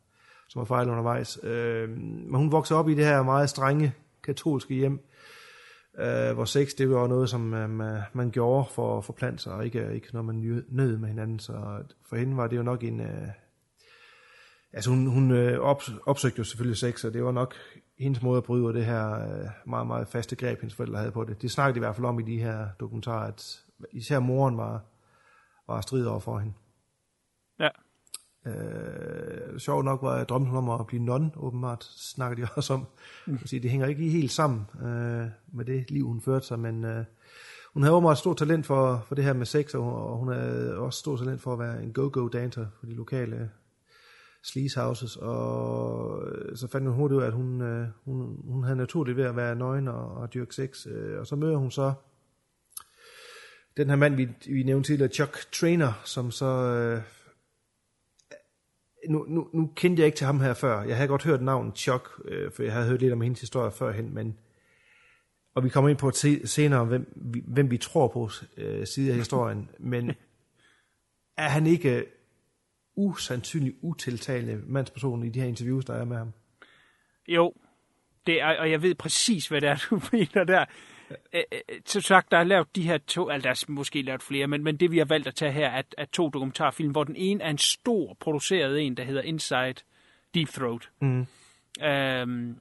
som var fejl undervejs. Øh, men hun voksede op i det her meget strenge katolske hjem, øh, hvor sex det var noget, som øh, man, man gjorde for at forplante sig, og ikke, ikke når man nød- med hinanden. Så for hende var det jo nok en... Øh, Altså hun, hun øh, op, opsøgte jo selvfølgelig sex, og det var nok hendes måde at bryde det her øh, meget, meget faste greb, hendes forældre havde på det. Det snakkede de i hvert fald om i de her dokumentarer, at især moren var, var strid over for hende. Ja. Øh, sjovt nok var hun om at blive non, åbenbart, snakker de også om. Mm. Det hænger ikke helt sammen øh, med det liv, hun førte sig, men øh, hun havde åbenbart stort talent for, for det her med sex, og hun, og hun havde også stort talent for at være en go-go dancer for de lokale sleaze houses, og øh, så fandt hun hurtigt ud af, at hun, øh, hun, hun havde naturligt ved at være nøgen og, og dyrke sex, øh, og så møder hun så den her mand, vi, vi nævnte tidligere, Chuck Trainer, som så... Øh, nu, nu, nu kendte jeg ikke til ham her før. Jeg havde godt hørt navnet Chuck, øh, for jeg havde hørt lidt om hendes historie førhen, men og vi kommer ind på se- senere, hvem vi, hvem vi tror på øh, side af historien, men er han ikke øh, usandsynligt utiltalende mandsperson i de her interviews, der er med ham? Jo, det er, og jeg ved præcis, hvad det er, du mener der. Øh, øh, Som sagt, der er lavet de her to, altså der er måske lavet flere, men, men det vi har valgt at tage her er, er to dokumentarfilm, hvor den ene er en stor produceret en, der hedder Inside Deep Throat. Mm. Øhm,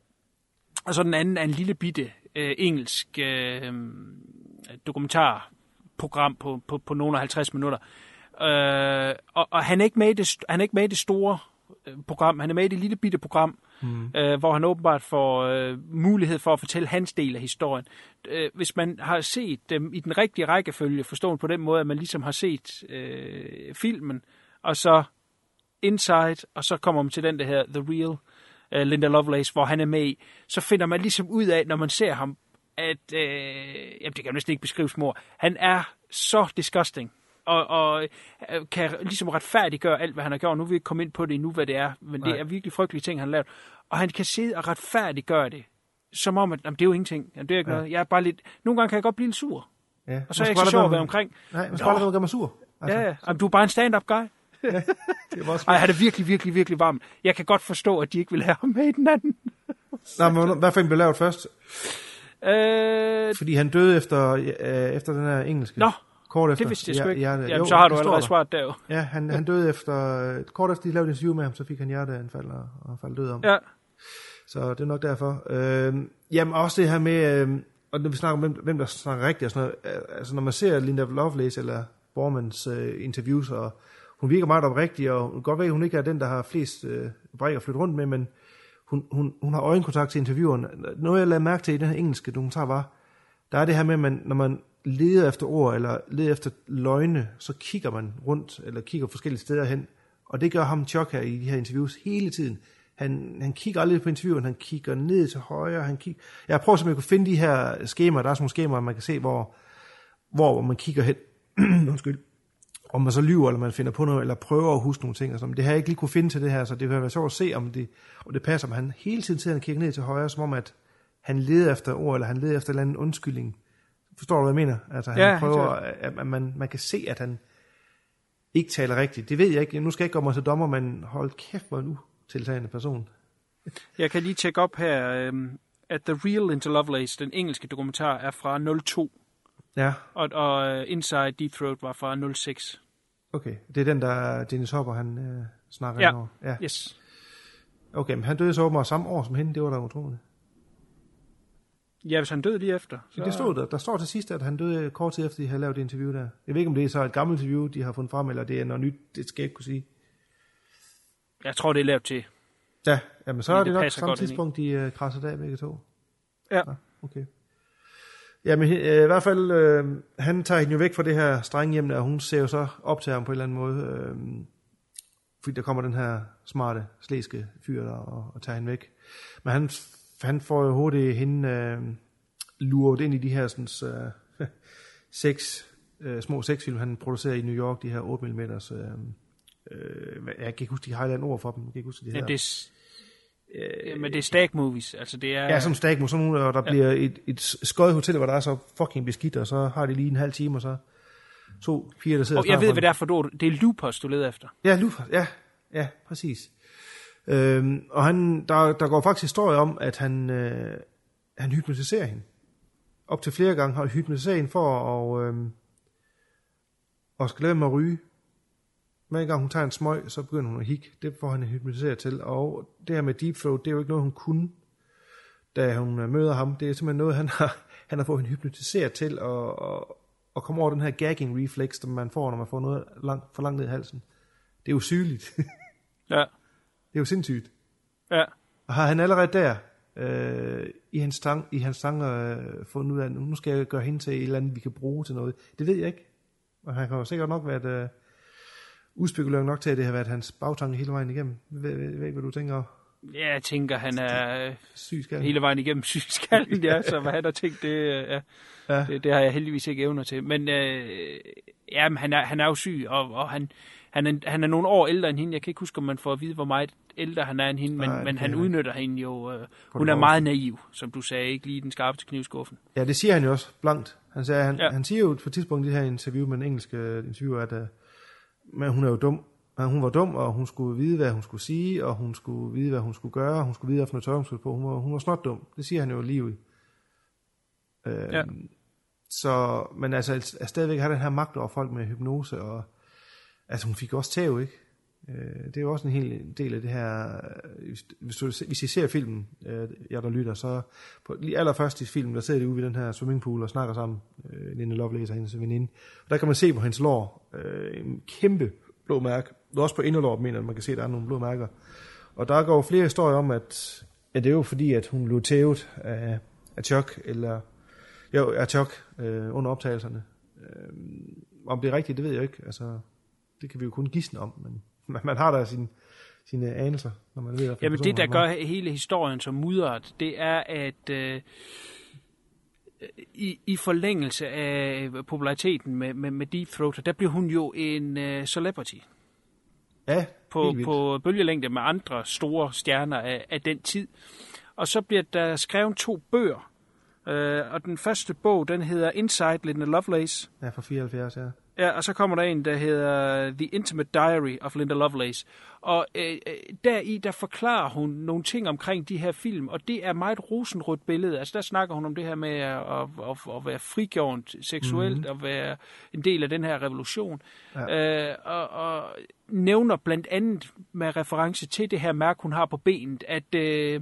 og så den anden er en lille bitte øh, engelsk øh, dokumentarprogram på, på, på nogle af 50 minutter. Øh, og, og han er ikke med i det, han er ikke med i det store øh, program, han er med i det lille bitte program, Mm. øh, hvor han åbenbart får øh, mulighed for at fortælle hans del af historien. Øh, hvis man har set dem i den rigtige rækkefølge, forstået på den måde, at man ligesom har set øh, filmen, og så Inside, og så kommer man til den, der hedder The Real øh, Linda Lovelace, hvor han er med i, så finder man ligesom ud af, når man ser ham, at, øh, jamen det kan jo næsten ikke beskrives mor, han er så disgusting, og, og øh, kan ligesom retfærdiggøre alt, hvad han har gjort. Nu vil vi ikke komme ind på det endnu, hvad det er, men Nej. det er virkelig frygtelige ting, han har lavet. Og han kan sidde og retfærdiggøre det, som om, at jamen, det er jo ingenting. Jamen, det er ikke Ja. ja. noget. Jeg er bare lidt... Nogle gange kan jeg godt blive lidt sur. Ja. Og så er jeg ikke så sjov at være omkring. Nej, man skal være med at gøre mig sur. Altså, ja, ja. Jamen, du er bare en stand-up guy. det var Ej, han er virkelig, virkelig, virkelig varm. Jeg kan godt forstå, at de ikke vil have ham med i den anden. Nej, men hvad for en blev lavet først? Øh, Fordi han døde efter, øh, efter den her engelske. Nå, kort efter. det vidste jeg sgu ikke. hjerte- Jamen, jo, så har du allerede svaret der jo. Ja, han, han døde efter, kort efter de lavede et interview med ham, så fik han hjerteanfald og, og faldt død om. Ja. Så det er nok derfor. Øh, jamen også det her med, øh, og når vi snakker om, hvem, hvem der snakker rigtigt og sådan noget, altså når man ser Linda Lovelace eller Bormans øh, interviews, og hun virker meget oprigtig, og hun godt ved, at hun ikke er den, der har flest øh, bræk at flytte rundt med, men hun, hun, hun har øjenkontakt til intervieweren. Noget jeg lavede mærke til i den her engelske dokumentar var, der er det her med, at man, når man leder efter ord, eller leder efter løgne, så kigger man rundt, eller kigger forskellige steder hen, og det gør ham Chuck her i de her interviews hele tiden. Han, han kigger aldrig på interviewen, han kigger ned til højre, han kigger... Jeg prøver simpelthen at kunne finde de her skemaer, der er sådan nogle skemaer, man kan se, hvor, hvor, hvor man kigger hen, undskyld, om man så lyver, eller man finder på noget, eller prøver at huske nogle ting. Og sådan. Men det har jeg ikke lige kunne finde til det her, så det vil være sjovt at se, om det, om det passer. Men han hele tiden sidder og kigger ned til højre, som om, at han leder efter ord, eller han leder efter en eller anden undskyldning. Forstår du, hvad jeg mener? Altså, han Ja, prøver, at, at man, man kan se, at han ikke taler rigtigt. Det ved jeg ikke. Nu skal jeg ikke gøre mig til dommer, men hold kæft, hvor en utiltagende person. Jeg kan lige tjekke op her, øhm, at The Real Linda Lovelace, den engelske dokumentar, er fra 02. Ja, Og, og øh, Inside Deep Throat var fra 06. okay. Det er den, der Dennis Hopper, han øh, snakker Ja. over. Ja. Yes. Okay, men han døde så åbenbart samme år som hende. Det var da utroligt. Ja, hvis han døde lige efter. Så... Det stod der. Der står til sidst, at han døde kort tid efter, de havde lavet det interview der. Jeg ved ikke, om det er så et gammelt interview, de har fundet frem, eller det er noget nyt. Det skal jeg ikke kunne sige. Jeg tror, det er lavet til. Ja, jamen så Fordi er det, det nok samme tidspunkt, de uh, krasser af begge to. Ja. Okay. Jamen øh, i hvert fald, øh, han tager hende jo væk fra det her strenge hjem, der, og hun ser jo så op til ham på en eller anden måde. Øh, fordi der kommer den her smarte, slæske fyr der og, og tager hende væk. Men han, han får jo hurtigt hende øh, luret ind i de her sådan, øh, seks, øh, små sexfilm, han producerer i New York, de her 8 mm. Øh, øh, jeg kan ikke huske, de har et eller andet ord for dem. Jeg kan ikke huske, de Ja, hedder. det er, ja, men det er stag movies. Altså, det er, Ja, som stag mod sådan nogle, og der Ja. bliver et, et skøjet hotel, hvor der er så fucking beskidt, og så har de lige en halv time, og så to piger, der sidder og jeg ved, hvad det er for du. Det er lupus, du leder efter. Ja, Lufas, ja, ja, præcis. Øhm, og han, der, der går faktisk historie om, at han, øh, han hypnotiserer hende. Op til flere gange har han hypnotiseret hende for at, øh, og skal lade med at ryge. Hver gang hun tager en smøg, så begynder hun at hikke. Det får han hypnotiseret til. Og det her med deep throat, det er jo ikke noget, hun kunne, da hun øh, møder ham. Det er simpelthen noget, han har, han har fået hende hypnotiseret til at, at, at komme over den her gagging reflex, som man får, når man får noget langt, for langt ned i halsen. Det er jo sygeligt. Ja. Det er jo sindssygt. Ja. Og har han allerede der øh, i hans, tang, i hans tanker øh, fundet ud af, nu skal jeg gøre hende til et eller andet, vi kan bruge til noget. Det ved jeg ikke. Og han kan jo sikkert nok været øh, udspekuleret nok til, at det har været hans bagtanke hele vejen igennem. Jeg ved, ved, ved ikke, hvad du tænker. Ja, jeg tænker, han er øh, Syg skal hele vejen igennem sygskallen, ja, så hvad han har tænkt, det, øh, ja, Ja. det, det har jeg heldigvis ikke evner til. Men øh, ja, men han, er, han er jo syg, og, og han, han, er, han er nogle år ældre end hende. Jeg kan ikke huske, om man får at vide, hvor meget ældre han er end hende, men, Nej, men han udnytter hende jo. Øh, hun er meget naiv, som du sagde, ikke lige den skarpe til knivskuffen. Ja, det siger han jo også blankt. Han, siger, han, Ja. han siger jo på et tidspunkt i det her interview med en engelsk øh, interview, at uh, men hun er jo dum. Hun var dum, og hun skulle vide, hvad hun skulle sige, og hun skulle vide, hvad hun skulle gøre, og hun skulle vide, hvad for noget tøj, hun skulle på. Hun var, hun var snot dum. Det siger han jo lige ud. Øh, Ja. Så, men altså, at stadigvæk have den her magt over folk med hypnose, og altså hun fik også tæv, ikke? Øh, det er jo også en hel del af det her, øh, hvis, hvis, du, hvis I ser filmen, øh, jeg der lytter, så på lige allerførst i filmen, der sidder de ude ved den her swimmingpool og snakker sammen, øh, Linde Lovelace og hendes veninde. Og der kan man se på hendes lår øh, en kæmpe blå mærke. Det er også på inderlåret, mener man kan se, at der er nogle blå mærker. Og der går flere historier om, at, at det er jo fordi, at hun blev tævet af, af Chuck, eller jo, af Chuck øh, under optagelserne. Øh, om det er rigtigt, det ved jeg ikke. Altså, det kan vi jo kun gisne om, men man, man har da sin, sine anelser, når man ved, en Jamen det, der gør hele historien så mudret, det er, at øh, i, i forlængelse af populariteten med, med, med Deep Throat, der bliver hun jo en øh, celebrity Ja, på, på bølgelængde med andre store stjerner af, af den tid. Og så bliver der skrevet to bøger. Øh, og den første bog, den hedder Inside Linda Lovelace. Ja, fra 74, ja. Ja, og så kommer der en, der hedder The Intimate Diary of Linda Lovelace. Og øh, øh, deri, der forklarer hun nogle ting omkring de her film, og det er meget rosenrødt billede. Altså der snakker hun om det her med at, at, at, at være frigjort seksuelt, mm-hmm. at være en del af den her revolution. Ja. Øh, og, og nævner blandt andet med reference til det her mærke, hun har på benet, at øh,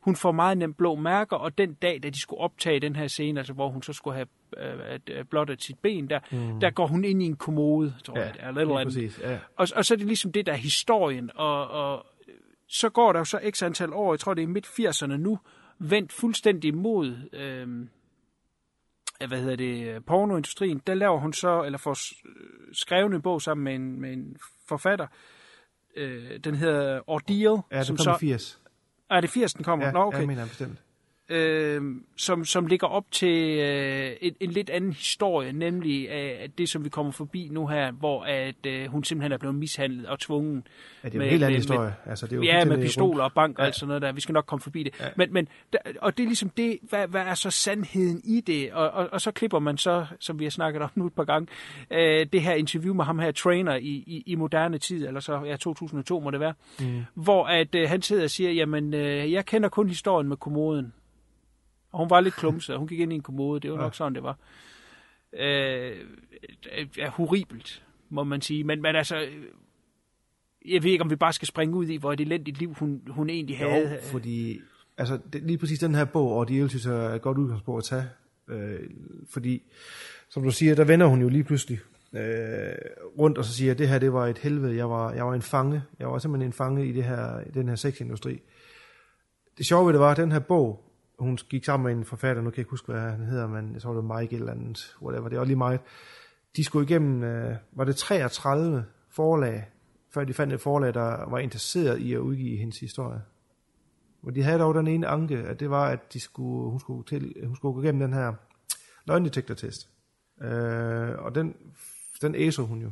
hun får meget nemt blå mærker, og den dag, da de skulle optage den her scene, altså hvor hun så skulle have øh, øh, blottet sit ben der, Mm. der går hun ind i en kommode, tror Ja, jeg, det er, lidt lige præcis, ja. og, og så er det ligesom det, der er historien, og, og så går der jo så x antal år, jeg tror det er midt 80'erne nu, vendt fuldstændig imod, øh, hvad hedder det, pornoindustrien. Der laver hun så, eller får s- skrevet en bog sammen med en, med en forfatter, øh, den hedder Ordeal. Ja, som så, i 80. Er det 80, den kommer? Ja, Nå, okay. jeg mener bestemt. Øh, som, som ligger op til øh, en, en lidt anden historie, nemlig øh, det, som vi kommer forbi nu her, hvor at øh, hun simpelthen er blevet mishandlet og tvungen. Ja, det er jo en helt anden historie. Altså, det er jo ja, med pistoler rundt. og bank og Ja. alt sådan noget der. Vi skal nok komme forbi det. Ja. Men, men, der, og det er ligesom det, hvad, hvad er så sandheden i det? Og, og, og så klipper man så, som vi har snakket om nu et par gange, øh, det her interview med ham her, trainer i, i, i moderne tid, eller så, ja, 2002 må det være, Mm. hvor at øh, han sidder og siger, jamen, øh, jeg kender kun historien med kommoden. Og hun var lidt klumset, hun gik ind i en kommode, det var Ja. nok sådan, det var. Øh, er horribelt, må man sige. Men, men altså, jeg ved ikke, om vi bare skal springe ud i, hvor et elendigt liv hun, hun egentlig havde. Jo, fordi altså, det, lige præcis den her bog, og de synes er et godt udgangspunkt at tage. Øh, fordi, som du siger, der vender hun jo lige pludselig øh, rundt og så siger, at det her det var et helvede. Jeg var, jeg var en fange. Jeg var simpelthen en fange i, det her, den her sexindustri. Det sjove ved det var, at den her bog, hun gik sammen med en forfatter, nu kan jeg ikke huske, hvad han hedder, men jeg tror, det var Mike eller andet, whatever, det var lige meget. De skulle igennem, øh, var det 33 forlag, før de fandt et forlag, der var interesseret i at udgive hendes historie. Men de havde dog den ene anke, at det var, at de skulle, hun, skulle til, hun skulle gå igennem den her løgndetektortest. Øh, og den, den æser hun jo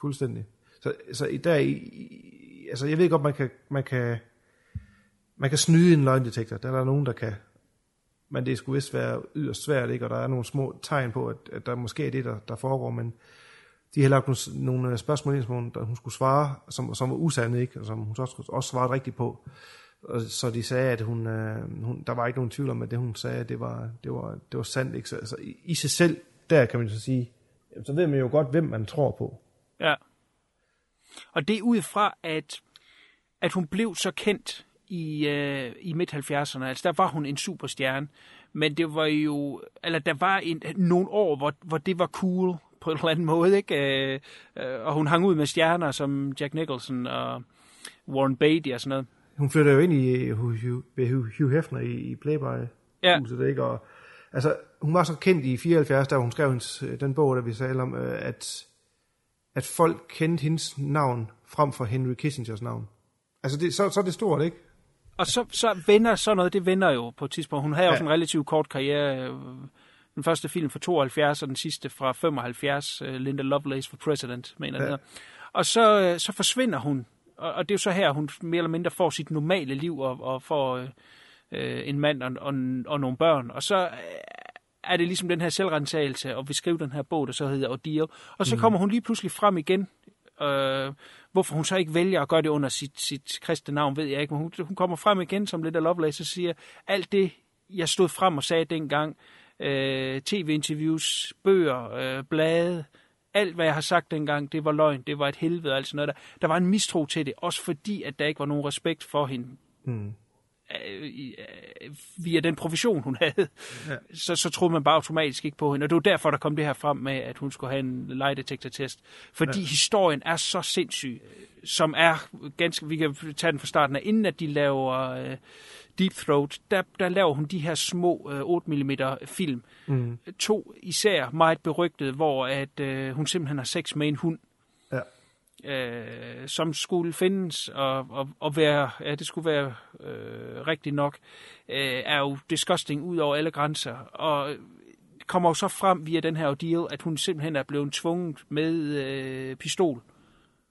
fuldstændig. Så, så i dag, i- altså jeg ved godt, man kan, man kan, man kan snyde en løgndetektor. Der er der nogen, der kan. Men det skulle vist være yderst svært, ikke? Og der er nogle små tegn på, at, at der måske er det, der, der foregår, men de har lagt nogle, nogle øh, spørgsmål ind, som hun, der hun skulle svare, som, som var usande, ikke? Og som hun så også, også svarede rigtigt på. Og, så de sagde, at hun, øh, hun, der var ikke nogen tvivl om, at det hun sagde, det var, det var, det var sandt. Ikke? Så, altså, i, I sig selv, der kan man så sige, jamen, så ved man jo godt, hvem man tror på. Ja. Og det er ud fra, at, at hun blev så kendt i, øh, i midt-70'erne. Altså, der var hun en superstjerne. Men det var jo... Eller der var en, nogle år, hvor, hvor det var cool på en eller anden måde, ikke? Øh, øh, og hun hang ud med stjerner som Jack Nicholson og Warren Beatty og sådan noget. Hun flytter jo ind i Hugh, Hugh, Hugh, Hugh Hefner i, i Playboy. Ja. Ikke? Og, altså, hun var så kendt i 74, da hun skrev hendes, den bog, der vi sagde om, øh, at, at folk kendte hendes navn frem for Henry Kissingers navn. Altså, det, så, så er det stort, ikke? Og så, så vender sådan noget, det vender jo på et tidspunkt. Hun havde ja. Også en relativt kort karriere. Den første film fra 72, og den sidste fra 75, øh, Linda Lovelace for President, mener Ja. Og så, øh, så forsvinder hun. Og, og det er jo så her, hun mere eller mindre får sit normale liv, og, og får øh, en mand og, og, og nogle børn. Og så øh, er det ligesom den her selvrensagelse, og vi skriver den her bog, der så hedder Ordeal. Og så Mhm. kommer hun lige pludselig frem igen. Øh, hvorfor hun så ikke vælger at gøre det under sit, sit kristne navn, ved jeg ikke. Men hun, hun kommer frem igen som lidt af Lovelace og siger, alt det, jeg stod frem og sagde dengang, øh, tv-interviews, bøger, øh, blade, alt hvad jeg har sagt dengang, det var løgn, det var et helvede og alt sådan noget der. Der var en mistro til det, også fordi, at der ikke var nogen respekt for hende Mm øh, øh, via den profession, hun havde, Ja. så, så troede man bare automatisk ikke på hende. Og det var derfor, der kom det her frem med, at hun skulle have en lie-detector-test. Fordi Ja. historien er så sindssyg, som er ganske... Vi kan tage den fra starten af. Inden at de laver øh, Deep Throat, der, der laver hun de her små øh, 8 mm film. Mm. To især meget berygtede, hvor at øh, hun simpelthen har sex med en hund. Øh, som skulle findes og, og, og være, ja, det skulle være øh, rigtigt nok, øh, er jo disgusting ud over alle grænser. Og kommer jo så frem via den her deal, at hun simpelthen er blevet tvunget med øh, pistol.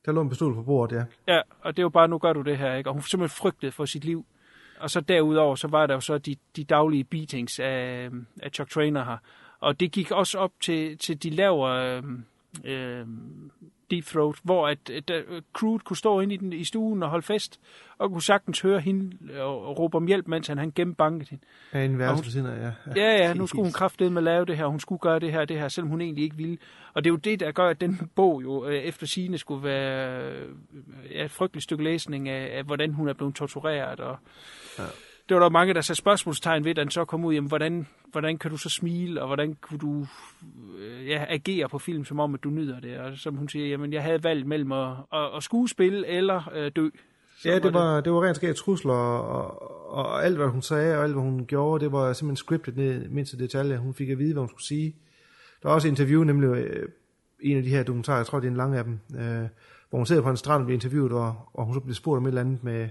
Der lå en pistol på bordet, ja. Ja, og det er jo bare, nu gør du det her, ikke? Og hun simpelthen frygtede for sit liv. Og så derudover, så var der jo så de, de daglige beatings af, af Chuck Trainer her. Og det gik også op til, til de laver, øh, øh, Deep Throat, hvor at, at, at crewet kunne stå inde i, den, i stuen og holde fest, og kunne sagtens høre hende og, og råbe om hjælp, mens han, han gennembankede hende. Ja, en værelse af, ja. Ja, ja, nu skulle hun kraftedeme med at lave det her, hun skulle gøre det her, det her, selvom hun egentlig ikke ville. Og det er jo det, der gør, at den bog jo øh, efter sigende skulle være øh, ja, et frygteligt stykke læsning af, af, hvordan hun er blevet tortureret. Og ja. Det var der mange, der satte spørgsmålstegn ved, da den så kom ud, jamen, hvordan, hvordan kan du så smile, og hvordan kunne du øh, ja, agere på film, som om, at du nyder det. Og som hun siger, jamen, jeg havde valgt mellem at, at, at skuespille eller øh, dø. Så Ja, det var, det var rent skært trusler, og, og, alt, hvad hun sagde, og alt, hvad hun gjorde, det var simpelthen scriptet ned i mindste detalje. Hun fik at vide, hvad hun skulle sige. Der var også et interview, nemlig øh, en af de her dokumentarer, jeg tror, det er en lang af dem, øh, hvor hun sidder på en strand og bliver interviewet, og, og hun så bliver spurgt om et eller andet med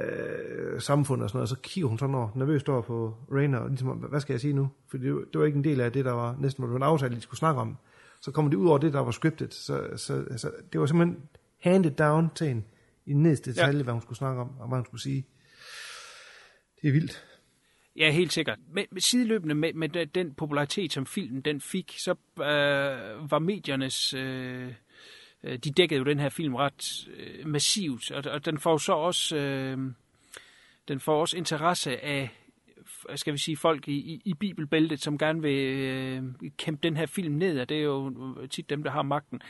øh, samfundet og sådan noget, og så kigger hun sådan over, nervøst over på Rainer, og ligesom, hvad skal jeg sige nu? For det, var- det var ikke en del af det, der var næsten, var en aftale, de skulle snakke om. Så kommer det ud over det, der var scriptet. Så, så, så det var simpelthen handed down til hende i næste detalje, ja. hvad hun skulle snakke om, og hvad hun skulle sige. Det er vildt. Ja, helt sikkert. Men, men sideløbende med, med den, den popularitet, som filmen den fik, så øh, var mediernes... Øh, øh, de dækkede jo den her film ret øh, massivt, og, og den får så også... Øh, den får også interesse af, skal vi sige, folk i, i, i bibelbæltet, som gerne vil øh, kæmpe den her film ned, og det er jo tit dem, der har magten.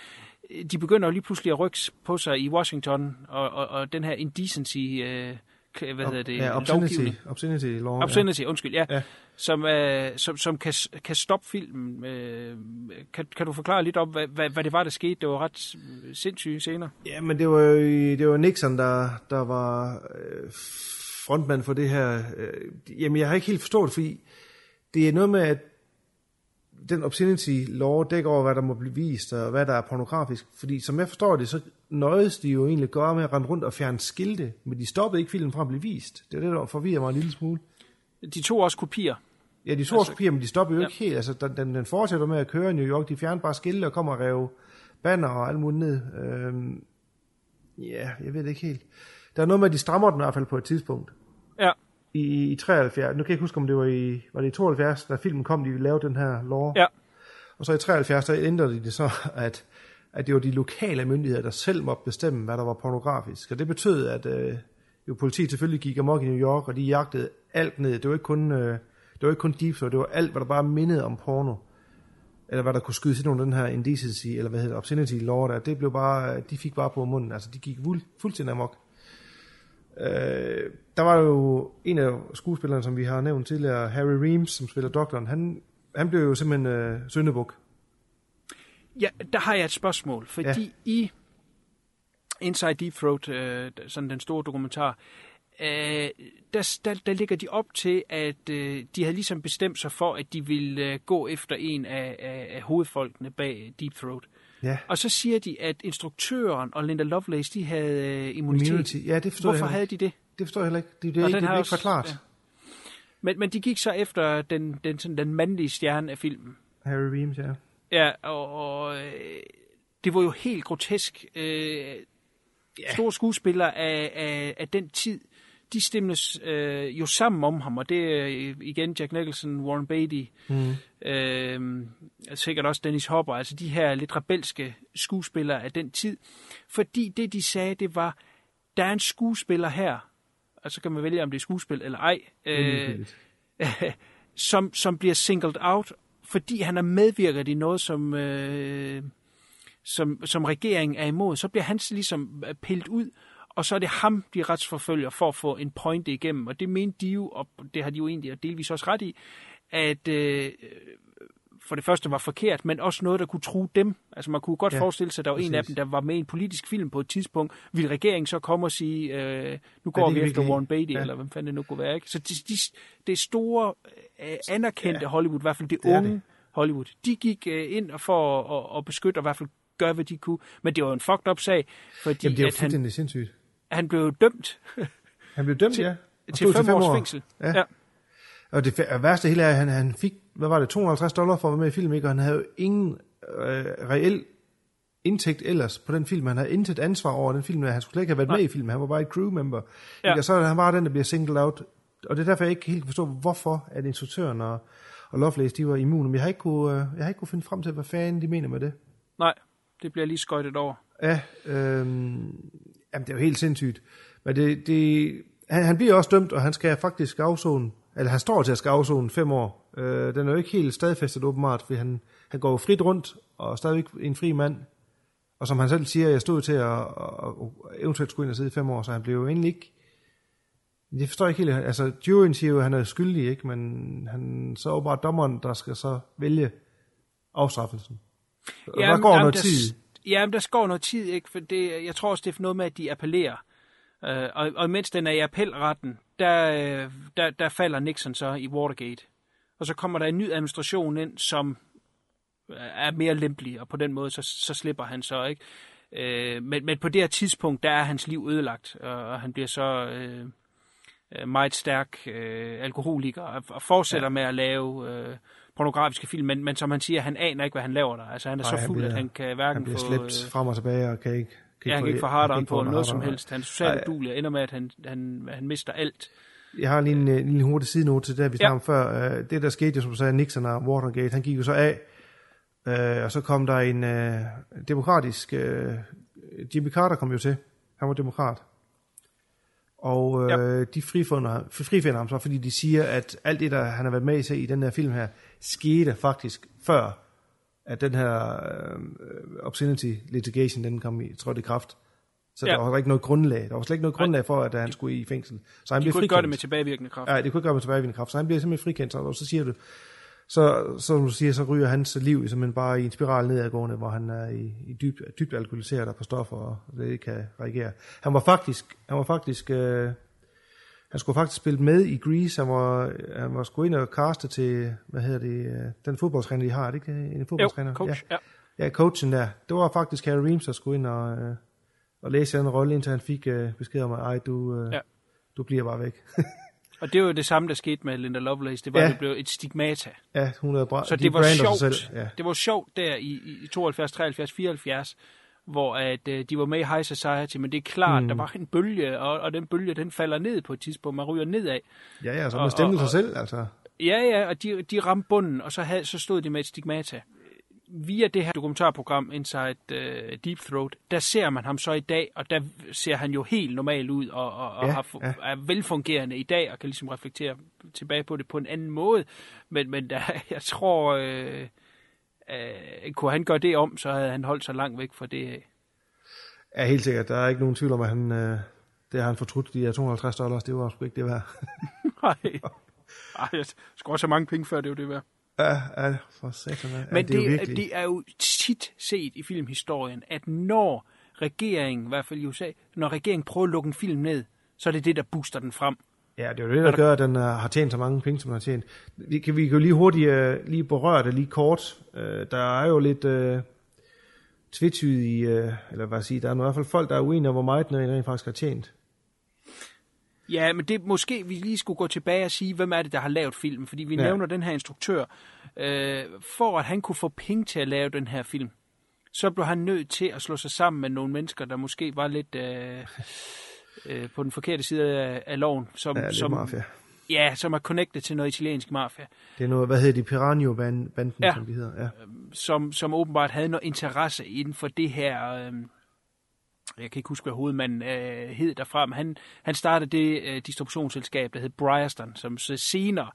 De begynder jo lige pludselig at rykke på sig i Washington, og, og, og den her indecency, øh, hvad hedder det, Ja, obscenity, lovgivning. obscenity law. Obscenity, ja. undskyld, ja. Ja. Som, øh, som, som kan, kan stoppe filmen. Øh, kan, kan du forklare lidt om, hvad, hvad, hvad det var, der skete? Det var ret øh, sindssyge scener. Ja, men det var, jo- det var Nixon, der, der var øh, frontmand for det her. Øh, jamen, jeg har ikke helt forstået det, fordi det er noget med, at den obscenity law dækker over, hvad der må blive vist, og hvad der er pornografisk. Fordi som jeg forstår det, så nøjes de jo egentlig gøre med at rende rundt og fjerne skilte, men de stoppede ikke filmen fra at blive vist. Det er det, der forvirrer mig en lille smule. De tog også kopier. Ja, de to altså, Altså- kopier, men de stopper jo Ja. ikke helt. Altså, den, den, den fortsætter med at køre i New York. De fjerner bare skilte og kommer og rev banner og alt muligt ned. Øhm, ja, jeg ved det ikke helt. Der er noget med, at de strammer den i hvert fald på et tidspunkt. Ja. I, i 73. Nu kan jeg ikke huske, om det var i, var det i 72, da filmen kom, de lavede den her lov. Ja. Og så i 73, der ændrede de det så, at, at det var de lokale myndigheder, der selv måtte bestemme, hvad der var pornografisk. Og det betød, at øh, jo politiet selvfølgelig gik amok i New York, og de jagtede alt ned. Det var ikke kun, øh, det var ikke kun deep throat, det var alt, hvad der bare mindede om porno. Eller hvad der kunne skydes ind under den her indecency, eller hvad hedder det, obscenity law der. Det blev bare, de fik bare på munden. Altså, de gik fuld, fuldstændig amok. Øh, der var jo en af skuespillerne, som vi har nævnt tidligere, Harry Reams, som spiller doktoren. Han, han blev jo simpelthen øh, syndebuk. Ja, der har jeg et spørgsmål, fordi ja. i Inside Deep Throat, øh, sådan den store dokumentar, øh, der, der, der ligger de op til, at øh, de havde ligesom bestemt sig for, at de ville øh, gå efter en af, af, af hovedfolkene bag Deep Throat. Ja. Og så siger de, at instruktøren og Linda Lovelace, de havde øh, immunitet. Immunity. Ja, det forstår Hvorfor jeg havde de det? Det forstår jeg heller ikke. Det, det, det, det, det er ikke forklaret. ja. Men, men de gik så efter den, den, sådan, den mandlige stjerne af filmen. Harry Reams, ja. Ja, og, og øh, det var jo helt grotesk. Øh, yeah. Store skuespillere af, af, af den tid, de stemmes øh, jo sammen om ham, og det er øh, igen Jack Nicholson, Warren Beatty, Mm. øh, sikkert også Dennis Hopper, altså de her lidt rebelske skuespillere af den tid. Fordi det, de sagde, det var, der er en skuespiller her, og så kan man vælge, om det er skuespil eller ej, øh, som, som bliver singled out, fordi han er medvirket i noget, som, øh, som, som regeringen er imod. Så bliver han ligesom øh, pillet ud, og så er det ham, de retsforfølger for at få en pointe igennem. Og det mente de jo, og det har de jo egentlig delvis også ret i, at øh, for det første var forkert, men også noget, der kunne true dem. Altså man kunne godt Ja, forestille sig, at der var en af præcis. dem, der var med i en politisk film på et tidspunkt. Vil regeringen så komme og sige, øh, nu går vi efter Warren. Beatty, Ja. eller hvem fanden det nu kunne være. Ikke? Så de, de, det store, øh, anerkendte Ja. Hollywood, i hvert fald det, Det unge det. Hollywood. De gik øh, ind for at, at beskytte, og i hvert fald gøre, hvad de kunne. Men det var en fucked up sag, fordi Jamen, det er jo han, sindssygt. han blev dømt Han blev dømt, til, ja. Og til stod fem års fængsel. Ja. ja. Og det værste hele er, at han, han fik, hvad var det, 250 dollar for at være med i filmen, ikke? og han havde jo ingen øh, reel indtægt ellers på den film. Han havde intet ansvar over den film. Han skulle slet ikke have været Nej. med i filmen. Han var bare et crew member. Ja. Ikke? Og så er han bare den, der bliver singled out. Og det er derfor, jeg ikke helt forstå, hvorfor at instruktøren og, og Lovelace, de var immune. Men jeg har ikke kunne, øh, jeg har ikke kunne finde frem til, hvad fanden de mener med det. Nej, det bliver lige skøjtet over. Ja, øhm, jamen det er jo helt sindssygt. Men det, det, han, han bliver også dømt, og han skal faktisk afzone, eller han står til at skal afzone fem år. Øh, den er jo ikke helt stadfæstet åbenbart, for han, han går jo frit rundt, og er stadigvæk en fri mand. Og som han selv siger, jeg stod til at, at, at eventuelt skulle ind og sidde i fem år, så han blev jo egentlig ikke... Jeg forstår ikke helt, altså juryen siger jo, at han er skyldig, ikke? men han så er bare dommeren, der skal så vælge afstraffelsen. Og der går noget der, tid. Ja, men der går noget tid, ikke? For det, jeg tror også, det er noget med, at de appellerer. Uh, og, og mens den er i appelretten, der, øh, der, der falder Nixon så i Watergate. Og så kommer der en ny administration ind, som er mere lempelig, og på den måde, så, så slipper han så, ikke? Uh, men, men på det her tidspunkt, der er hans liv ødelagt, og, og han bliver så uh, meget stærk uh, alkoholiker, og, og fortsætter ja. med at lave... Uh, pornografiske film, men, men som han siger, han aner ikke, hvad han laver der. Altså han er Nej, så fuld, bliver, at han kan hverken han bliver få... slæbt frem og tilbage og kan ikke... Kan ja, han kan ikke få harderen på noget som helst. Han er socialt udulig og ender med, at han, han, han mister alt. Jeg har lige en, en lille hurtig sidenote til det, vi Ja. snakkede om før. Det, der skete, jo, som du sagde, Nixon og Watergate, han gik jo så af, uh, og så kom der en uh, demokratisk... Uh, Jimmy Carter kom jo til. Han var demokrat. Og uh, ja. de frifinder, frifinder ham så, fordi de siger, at alt det, der han har været med i i den her film her, skete faktisk før, at den her uh, obscenity litigation, den kom i, trådte i kraft. Så Ja. der var ikke noget grundlag. Der var slet ikke noget grundlag for, at han skulle i fængsel. Så han De blev kunne ikke frikendt. gøre det med tilbagevirkende kraft. Ja, det kunne ikke gøre med tilbagevirkende kraft. Så han bliver simpelthen frikendt, og så siger du, så, så du siger, så ryger hans liv simpelthen bare i en spiral nedadgående, hvor han er i, i dybt, dybt alkoholiseret og på stoffer, og det ikke kan reagere. Han var faktisk, han var faktisk, øh, han skulle faktisk spille med i Grease, han var, han var sgu ind og kaste til, hvad hedder det, øh, den fodboldtræner, de har, er det ikke det? en fodboldtræner? coach, ja. ja. coachen der. Det var faktisk Harry Reams, der skulle ind og, øh, og læse den rolle, indtil han fik øh, besked om, at ej, du, øh, Ja. du bliver bare væk. Og det var jo det samme, der skete med Linda Lovelace. Det var, Ja. det blev et stigmata. ja, hun er bra. Så de det var sjovt. Ja. Det var sjovt der i, i 72, 73, 74, hvor at, øh, de var med i High Society, men det er klart, Mm. der var en bølge, og, og den bølge, den falder ned på et tidspunkt. Man ryger nedad. Ja, ja, så man stemte sig selv, altså. Ja, ja, og de, de ramte bunden, og så, havde, så stod de med et stigmata. Via det her dokumentarprogram Inside uh, Deep Throat, der ser man ham så i dag, og der ser han jo helt normal ud, og, og, og Ja, har, ja. er velfungerende i dag, og kan ligesom reflektere tilbage på det på en anden måde. Men, men der, jeg tror, øh, øh, kunne han gøre det om, så havde han holdt sig langt væk fra det af. Ja, helt sikkert. Der er ikke nogen tvivl om, at han, øh, det har han fortrudt, de her 250 dollars, det var sgu ikke det værd. Nej, Ej, jeg skulle også have mange penge før, det var det værd. ja, ja, for satan. Ja, Men det, er det, virkelig... det er jo tit set i filmhistorien, at når regeringen, i hvert fald i USA, når regeringen prøver at lukke en film ned, så er det det, der booster den frem. Ja, det er jo det, der gør, at den uh, har tjent så mange penge, som den har tjent. Vi kan, vi kan jo lige hurtigt uh, lige berøre det lige kort. Uh, der er jo lidt uh, tvetydige, uh, eller hvad jeg sige, der er i hvert fald folk, der er uenige om, hvor meget den rent faktisk har tjent. Ja, men det måske vi lige skulle gå tilbage og sige, hvem er det, der har lavet filmen? Fordi vi ja. nævner den her instruktør. Øh, for at han kunne få penge til at lave den her film, så blev han nødt til at slå sig sammen med nogle mennesker, der måske var lidt øh, øh, på den forkerte side af, af loven. Som, Ja, som, mafia. Ja, som er connected til noget italiensk mafia. Det er noget, hvad hedder de, Piranio-banden, Ja. som de hedder. Ja. som, som åbenbart havde noget interesse inden for det her... Øh, jeg kan ikke huske, hvad hovedmanden øh, hed derfra, men han, han startede det øh, distributionsselskab, der hed Bryerston, som så senere,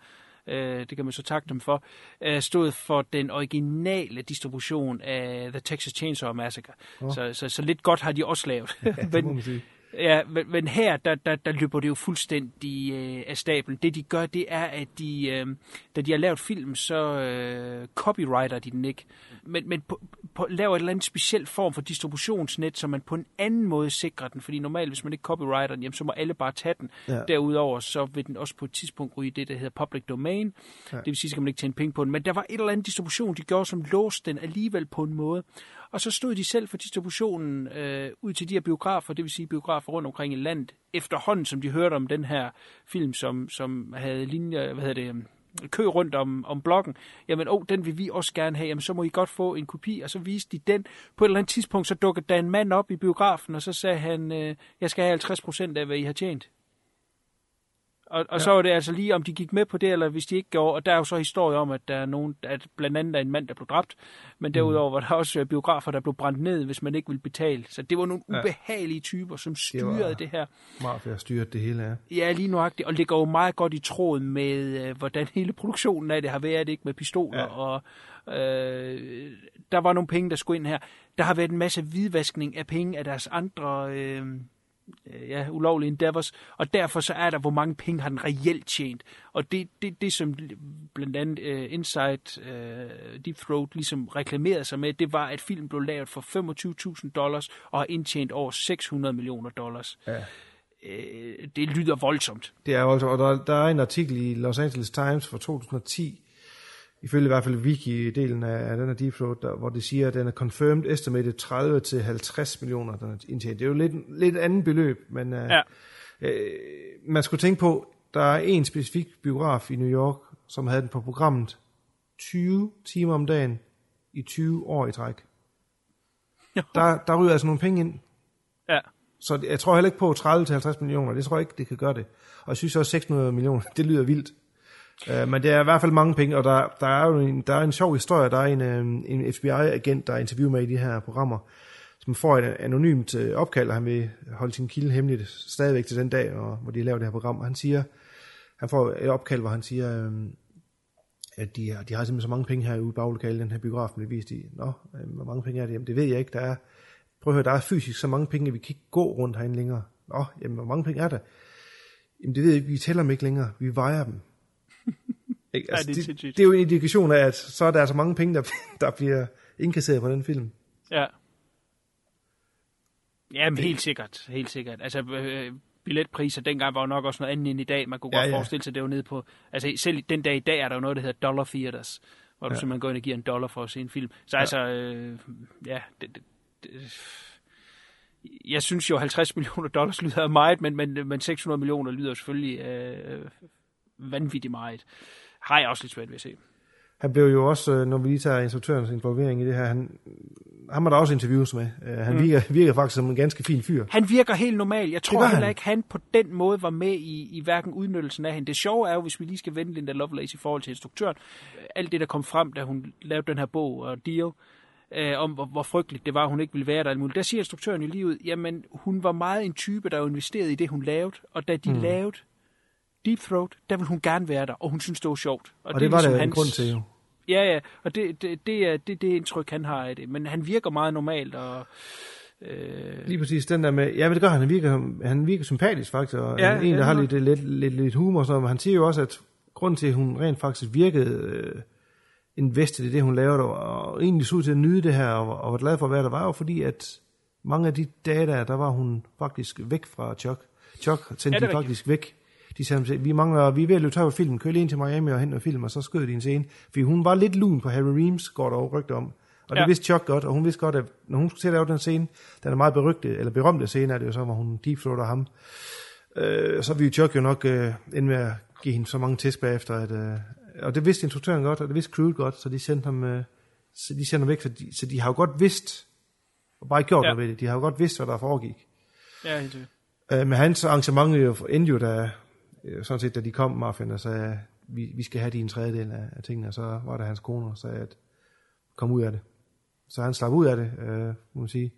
øh, det kan man så takke dem for, øh, stod for den originale distribution af The Texas Chainsaw Massacre. Oh. Så, så, så lidt godt har de også lavet. Ja, sige. Ja, men, men her, der, der, der løber det jo fuldstændig øh, af stablen. Det de gør, det er, at de, øh, da de har lavet film, så øh, copyrighter de den ikke. Men, men på, på, laver et eller andet specielt form for distributionsnet, så man på en anden måde sikrer den. Fordi normalt, hvis man ikke copyrighter den, jamen, så må alle bare tage den. Ja. Derudover, så vil den også på et tidspunkt ryge i det, der hedder public domain. Ja. Det vil sige, at man ikke tjene penge på den. Men der var et eller andet distribution, de gjorde, som låste den alligevel på en måde. Og så stod de selv for distributionen øh, ud til de her biografer, det vil sige biografer rundt omkring i landet, efterhånden som de hørte om den her film, som, som havde linjer, hvad hedder det, øh, kø rundt om, om bloggen, jamen, oh, den vil vi også gerne have, jamen, så må I godt få en kopi, og så viste de den. På et eller andet tidspunkt, så dukkede der en mand op i biografen, og så sagde han, øh, jeg skal have 50 procent af, hvad I har tjent. Og, og Ja. så var det altså lige, om de gik med på det, eller hvis de ikke gjorde. Og der er jo så historie om, at der er nogen, at blandt andet er en mand, der blev dræbt. Men derudover var der også øh, biografer, der blev brændt ned, hvis man ikke ville betale. Så det var nogle Ja. ubehagelige typer, som Det styrede var- det, det her. Mafia styret det hele, ja. Ja, lige nuagtigt. Og ligger jo meget godt i tråd med, øh, hvordan hele produktionen af det har været, ikke med pistoler. Ja. Og øh, der var nogle penge, der skulle ind her. Der har været en masse hvidvaskning af penge af deres andre øh, ja, ulovlige endeavors. Og derfor så er der, hvor mange penge har den reelt tjent. Og det, det, det som blandt andet øh, Inside øh, Deep Throat ligesom reklamerede sig med, det var, at filmen blev lavet for 25.000 dollars og har indtjent over 600 millioner dollars. Ja. Øh, det lyder voldsomt. Det er altså, og der, der er en artikel i Los Angeles Times fra 2010, ifølge i hvert fald wiki-delen af, af den her Deep Throat, der, hvor det siger, at den er confirmed estimated 30 til 50 millioner, den indtjent. Det er jo lidt, lidt andet beløb, men uh, Ja. øh, man skulle tænke på, der er en specifik biograf i New York, som havde den på programmet 20 timer om dagen i 20 år i træk. Der, der ryger altså nogle penge ind. Ja. Så jeg tror heller ikke på 30-50 millioner. Det tror jeg ikke, det kan gøre det. Og jeg synes også 600 millioner, det lyder vildt. Uh, men det er i hvert fald mange penge, og der, der er jo en, der er en sjov historie. Der er en, uh, en FBI-agent, der er interviewet med i de her programmer, som får et anonymt uh, opkald, og han vil holde sin kilde hemmeligt stadigvæk til den dag, og, hvor de laver det her program. Og han siger, han får et opkald, hvor han siger, uh, at de, har- de har simpelthen så mange penge her ude i baglokalet, den her biograf, blev vist i. Nå, øh, hvor mange penge er det? Jamen, det ved jeg ikke. Der er, prøv at høre, der er fysisk så mange penge, at vi kan ikke gå rundt herinde længere. Nå, jamen, hvor mange penge er der? Jamen, det ved jeg ikke. Vi tæller dem ikke længere. Vi vejer dem ikke? Ja, Altså, det er det, det, er jo en indikation af, at så er der så mange penge, der, der bliver indkasseret på den film. Ja. Jamen, helt sikkert. Helt sikkert. Altså, øh, billetpriser dengang var jo nok også noget andet end i dag. Man kunne Ja, godt ja. forestille sig, det var nede på... Altså, selv den dag i dag er der jo noget, der hedder dollar theaters, hvor du Ja. simpelthen går ind og giver en dollar for at se en film. Så Ja. altså, øh, ja... Det, det, det, jeg synes jo, 50 millioner dollars lyder meget, men, men, men 600 millioner lyder selvfølgelig øh, vanvittigt meget. Har jeg også lidt svært ved at se. Han blev jo også, øh, når vi lige tager instruktørens involvering i det her, han, han var der også interviews med. Øh, Han Mm. virker, virker faktisk som en ganske fin fyr. Han virker helt normal. Jeg tror heller han. ikke, han på den måde var med i, i hverken udnyttelsen af hende. Det sjove er jo, hvis vi lige skal vende Linda Lovelace i forhold til instruktøren. Alt det, der kom frem, da hun lavede den her bog og deal, øh, om hvor, hvor frygteligt det var, at hun ikke ville være der. muligt. Der siger instruktøren lige ud, jamen hun var meget en type, der investerede i det, hun lavede. Og da de mm. lavede Deep Throat, der ville hun gerne være der, og hun synes, det var sjovt. Og, og det, var ligesom der en grund til jo. Ja, ja, og det, det, det er det, det indtryk, han har af det. Men han virker meget normalt, og... Øh, Lige præcis den der med, ja, men det gør han, virker, han virker sympatisk faktisk, og Ja, en, der ja, har lidt, lidt, lidt, lidt humor, men han siger jo også, at grunden til, at hun rent faktisk virkede øh, invested i det, hun lavede, og, og egentlig så ud til at nyde det her, og, og var glad for være der, var jo fordi, at mange af de dage der, der var hun faktisk væk fra Chuck. Chuck sendte Ja, ja, det er de faktisk væk. De sagde, vi mangler, vi er ved at løbe tør for filmen, kør lige ind til Miami og hente noget film, og så skød de en scene. Fordi hun var lidt lun på Harry Reams, går der jo rygter om. Og det Ja. vidste Chuck godt, og hun vidste godt, at når hun skulle til at lave den scene, den er meget berygtet, eller berømte scene, er det jo så, hvor hun deepthroater ham. Øh, så ville Chuck jo nok øh, ende med at give hende så mange tæsk bagefter, at, øh, og det vidste instruktøren godt, og det vidste crewet godt, så de sendte ham, øh, så de sendte ham væk, så de, så de har jo godt vidst, og bare ikke gjort Ja. noget ved det, de har jo godt vidst, hvad der foregik. ja, helt. Øh, men hans arrangement jo endte jo, da, sådan set, da de kom, Marfin, og sagde, vi, vi skal have din tredjedel af, af tingene, og så var der hans kone, og sagde, at kom ud af det. Så han slap ud af det, øh, må man sige,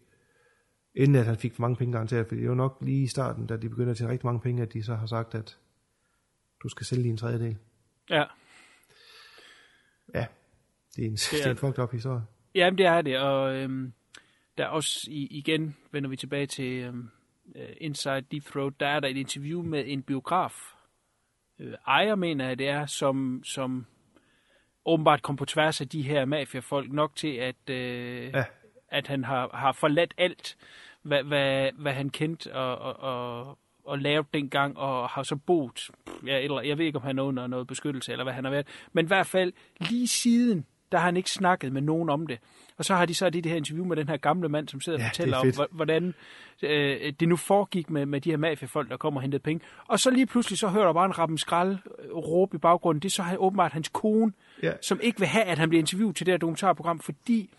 inden at han fik for mange penge garanteret, for det jo nok lige i starten, da de begynder at tjene rigtig mange penge, at de så har sagt, at du skal sælge din tredjedel. Ja. Ja, det er en, det er er, en det. fucked up historie. Jamen, det er det, og øhm, der er også, i, igen vender vi tilbage til øhm, øh, Inside Deep Throat, der er der et interview med en biograf, øh, ejer mener jeg det er, som, som åbenbart kom på tværs af de her mafiafolk nok til, at, øh, Ja. at han har, har forladt alt, hvad, hvad, hvad han kendte og, og, og, og lavet dengang, og har så boet, ja, eller, jeg ved ikke, om han er under noget beskyttelse, eller hvad han har været, men i hvert fald lige siden, der har han ikke snakket med nogen om det. Og så har de så det her interview med den her gamle mand, som sidder og Ja, fortæller er om, hvordan øh, det nu foregik med, med de her mafiafolk, der kommer og hentede penge. Og så lige pludselig, så hører der bare en rappen skrald øh, råbe i baggrunden. Det er så åbenbart hans kone, Ja. som ikke vil have, at han bliver interviewet til det her dokumentarprogram, fordi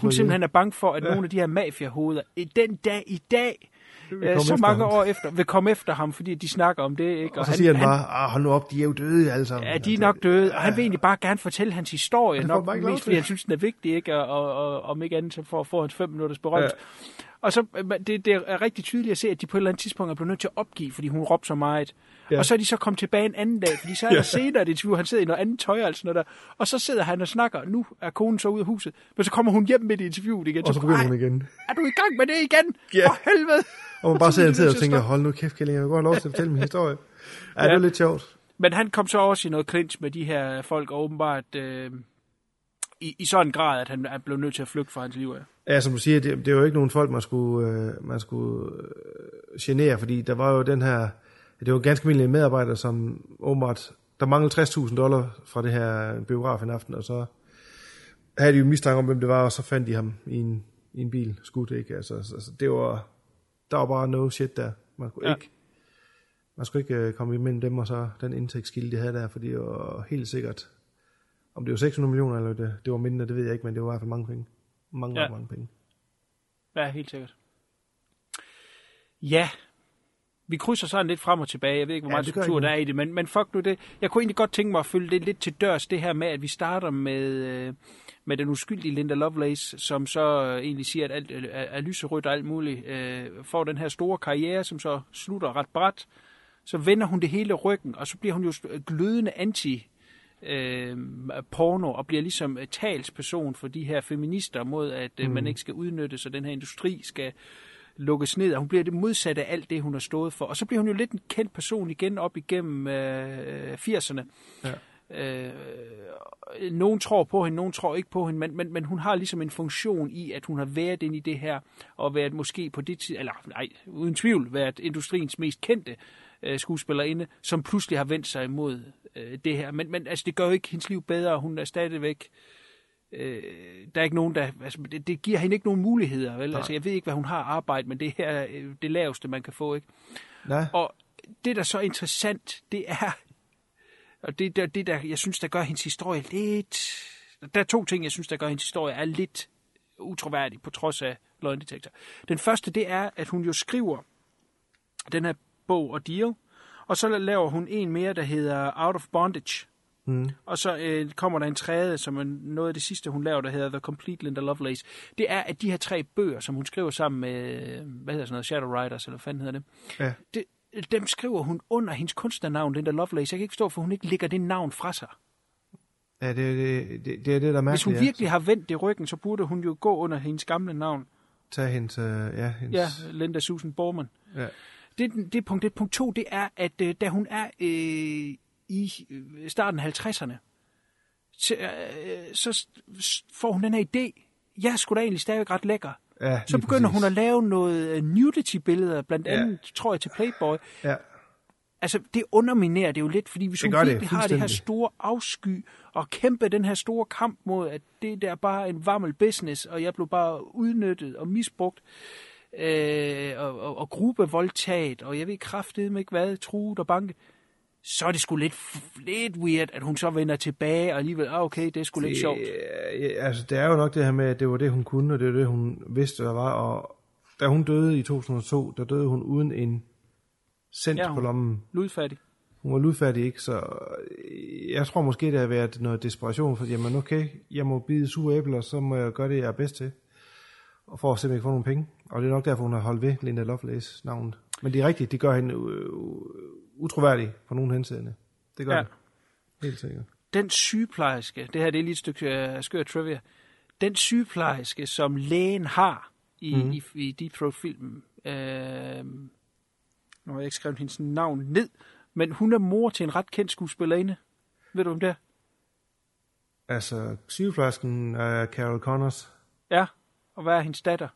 hun simpelthen er bange for, at Ja. nogle af de her mafiahoveder, i den dag i dag, øh, så mange ham. år efter, vil komme efter ham, fordi de snakker om det. Ikke? Og så siger han bare, ah, hold nu op, de er jo døde alle sammen. Ja, de er nok døde, og han vil egentlig bare gerne fortælle hans historie, Han nok mest fordi han synes, den er vigtig, ikke? Og, og, og om ikke andet, så for at få hans fem minutters berømmelse. Ja. Og så, øh, det, det er rigtig tydeligt at se, at de på et eller andet tidspunkt er blevet nødt til at opgive, fordi hun råbte så meget. Ja. Og så er de så kommet tilbage en anden dag, fordi så er der Ja. senere et interview, han sidder i noget andet tøj og sådan noget der. Og så sidder han og snakker, nu er konen så ude af huset, men så kommer hun hjem midt i interviewet igen. Og så begynder hun igen. Er du i gang med det igen? Ja. For helvede! Og man bare Så sidder de og til tænker, hold nu kæft, Kælling, jeg vil godt lov til at fortælle min historie. Ja, det Ja. er lidt sjovt. Men han kom så også i noget clinch med de her folk, og åbenbart øh, i, i sådan en grad, at han er blevet nødt til at flygte fra hans liv. Ja. Ja, som du siger, det, det er jo ikke nogen folk, man skulle, øh, man skulle øh, genere, fordi der var jo den her, det var ganske almindelige medarbejdere, som åbenbart, der manglede 60.000 dollar fra det her biograf en aften, og så havde de jo mistanke om, hvem det var, og så fandt de ham i en, i en bil skudt, ikke? Altså, så, så det var, der var bare no shit der. Man skulle Ja. ikke, man skulle ikke øh, komme imellem dem, og så den indtægtskilde, de havde der, fordi det var helt sikkert, om det var 600 millioner, eller det, det var mindre, det ved jeg ikke, men det var i hvert fald mange penge. Mange, Ja. ja. mange penge. Ja, helt sikkert. Ja, vi krydser sådan lidt frem og tilbage. Jeg ved ikke, hvor Ja, meget struktur der er i det, men, men fuck nu det. Jeg kunne egentlig godt tænke mig at følge det lidt til dørs, det her med, at vi starter med, øh, med den uskyldige Linda Lovelace, som så øh, egentlig siger, at alt øh, er, er lyserødt og alt muligt, øh, får den her store karriere, som så slutter ret bræt. Så vender hun det hele ryggen, og så bliver hun jo glødende anti øh, porno og bliver ligesom øh, talsperson for de her feminister mod, at øh, Mm. man ikke skal udnyttes, og den her industri skal lukkes ned, og hun bliver det modsatte af alt det, hun har stået for. Og så bliver hun jo lidt en kendt person igen op igennem øh, 80'erne. Ja. Øh, nogen tror på hende, nogen tror ikke på hende, men, men, men hun har ligesom en funktion i, at hun har været inde i det her, og været måske på det tid, eller nej, uden tvivl, været industriens mest kendte øh, skuespillerinde, som pludselig har vendt sig imod øh, det her. Men, men altså, det gør jo ikke hendes liv bedre, hun er stadigvæk øh, der er ikke nogen, der, altså, det, det giver hende ikke nogen muligheder, vel? Nej. Altså, jeg ved ikke, hvad hun har arbejdet, men det her er øh, det laveste, man kan få, ikke? Nej. Og det, der er så interessant, det er, og det, der, det der, jeg synes, der gør hendes historie lidt, der er to ting, jeg synes, der gør hendes historie er lidt utroværdig, på trods af løgndetektor. Den første, det er, at hun jo skriver den her bog og deal, og så laver hun en mere, der hedder Out of Bondage, Mm. og så øh, kommer der en tredje, som er noget af det sidste, hun laver, der hedder The Complete Linda Lovelace. Det er, at de her tre bøger, som hun skriver sammen med, hvad hedder sådan noget, Shadow Riders, eller hvad fanden hedder det, Ja. det, dem skriver hun under hendes kunstnernavn, Linda Lovelace. Jeg kan ikke forstå, for hun ikke lægger det navn fra sig. Ja, det, det, det, det er det, der er Hvis hun virkelig har vendt det ryggen, så burde hun jo gå under hendes gamle navn. Tag hendes, øh, ja, hendes... Ja, Linda Susan Borman. Ja. Det, er det er punkt et. Punkt to, det er, at øh, da hun er øh, i øh, starten af 50'erne, så, øh, så får hun den her idé. Jeg er sgu da egentlig stadig ret lækker. Ja, så begynder præcis. hun at lave noget øh, nudity-billeder, blandt Ja. andet, tror jeg, til Playboy. Ja. Altså, det underminerer det jo lidt, fordi hvis Det hun gør det, virkelig har det her store afsky, og kæmpe den her store kamp mod, at det der er bare en vammel business, og jeg blev bare udnyttet og misbrugt, øh, og, og, og gruppevoldtaget, og jeg ved kraftedeme ikke hvad, truet og banke, så er det sgu lidt, lidt weird, at hun så vender tilbage, og alligevel, ah, okay, det er sgu lidt sjovt. Altså, det er jo nok det her med, at det var det, hun kunne, og det var det, hun vidste, der var. Og da hun døde i 2002, der døde hun uden en cent Ja, på lommen. Ludfattig. Hun var ludfattig, ikke? Så øh, jeg tror måske, der har været noget desperation, for jamen okay, jeg må bide sure æbler, så må jeg gøre det, jeg er bedst til. Og for at simpelthen få nogle penge. Og det er nok derfor, hun har holdt ved Linda Lovelace navnet. Men det er rigtigt, det gør hende øh, utroværdig på nogen henseende. Det gør Ja. det. Helt sikkert. den sygeplejerske, det her det er lige et stykke uh, skør trivia, den sygeplejerske, som lægen har i, mm. i, i Deep Throat-filmen, øh, nu har jeg ikke skrevet hendes navn ned, men hun er mor til en ret kendt skuespillerinde. Ved du om det er? Altså, sygeplejersken er Carol Connors. Ja, og hvad er hendes datter?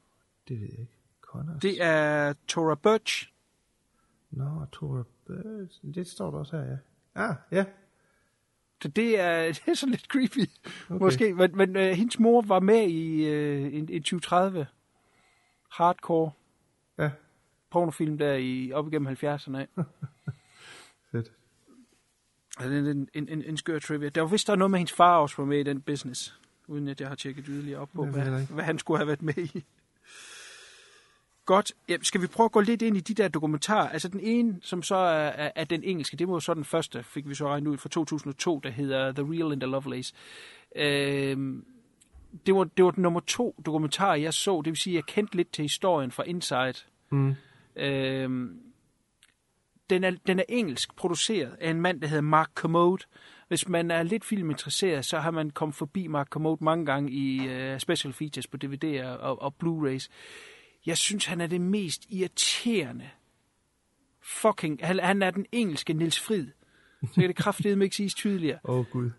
Det ved jeg ikke. Connors? Det er Tora Birch. Nå, Tora Birch. Det står der også her, ja. Ah, ja. Så det er, det er sådan lidt creepy, Okay. måske. Men, men uh, hendes mor var med i uh, en, en 2030 hardcore Ja. pornofilm der i, op igennem 70'erne af. Fedt. Altså, det er en, en, en, en skør trivia. Der var vist der er noget med, hendes far også var med i den business, uden at jeg har tjekket yderligere op på, hvad, hvad han skulle have været med i. Godt. Ja, skal vi prøve at gå lidt ind i de der dokumentarer? Altså den ene, som så er, er, er den engelske, det var så den første, fik vi så regnet ud fra 2002, der hedder The Real Linda Lovelace. Øhm, det, var, det var den nummer to dokumentar, jeg så. Det vil sige, jeg kendte lidt til historien fra Inside. Mm. Øhm, den, er, den er engelsk produceret af en mand, der hedder Mark Commode. Hvis man er lidt filminteresseret, så har man kommet forbi Mark Commode mange gange i uh, special features på DVD'er og, og Blu-rays. Jeg synes, han er det mest irriterende. Fucking, han, han er den engelske Nils Frid. Så kan det kraftedeme ikke siges tydeligere. Åh, oh, Gud.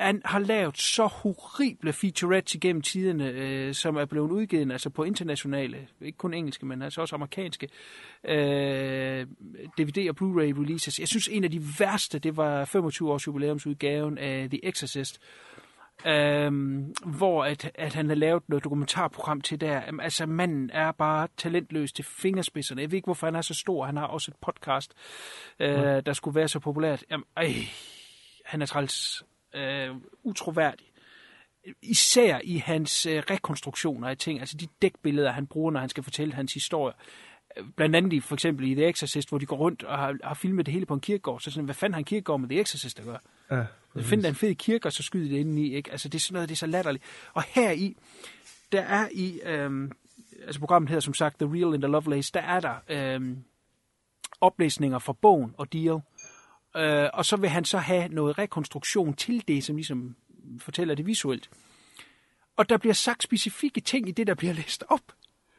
Han har lavet så horrible featurettes igennem tiderne, øh, som er blevet udgivet altså på internationale, ikke kun engelske, men altså også amerikanske, øh, DVD- og Blu-ray releases. Jeg synes, en af de værste, det var 25 års jubilæumsudgaven af The Exorcist, Øhm, hvor at, at han har lavet noget dokumentarprogram til der. Jamen, altså, manden er bare talentløs til fingerspidserne. Jeg ved ikke, hvorfor han er så stor. Han har også et podcast, øh, ja. der skulle være så populært. Jamen, ej, han er træls øh, utroværdig. Især i hans øh, rekonstruktioner af ting, altså de dækbilleder, han bruger, når han skal fortælle hans historie. Blandt andet i, for eksempel i The Exorcist, hvor de går rundt og har, har filmet det hele på en kirkegård. Så sådan, hvad fanden har en kirkegård med The Exorcist at gøre? Ja, Find da en fed kirke, og så skyde det ind i. Ikke? Altså, det er sådan noget, det er så latterligt. Og her i, der er i, øhm, altså programmet her som sagt, The Real in the Lovelace, der er der øhm, oplæsninger fra bogen og Deal. Øh, og så vil han så have noget rekonstruktion til det, som ligesom fortæller det visuelt. Og der bliver sagt specifikke ting i det, der bliver læst op.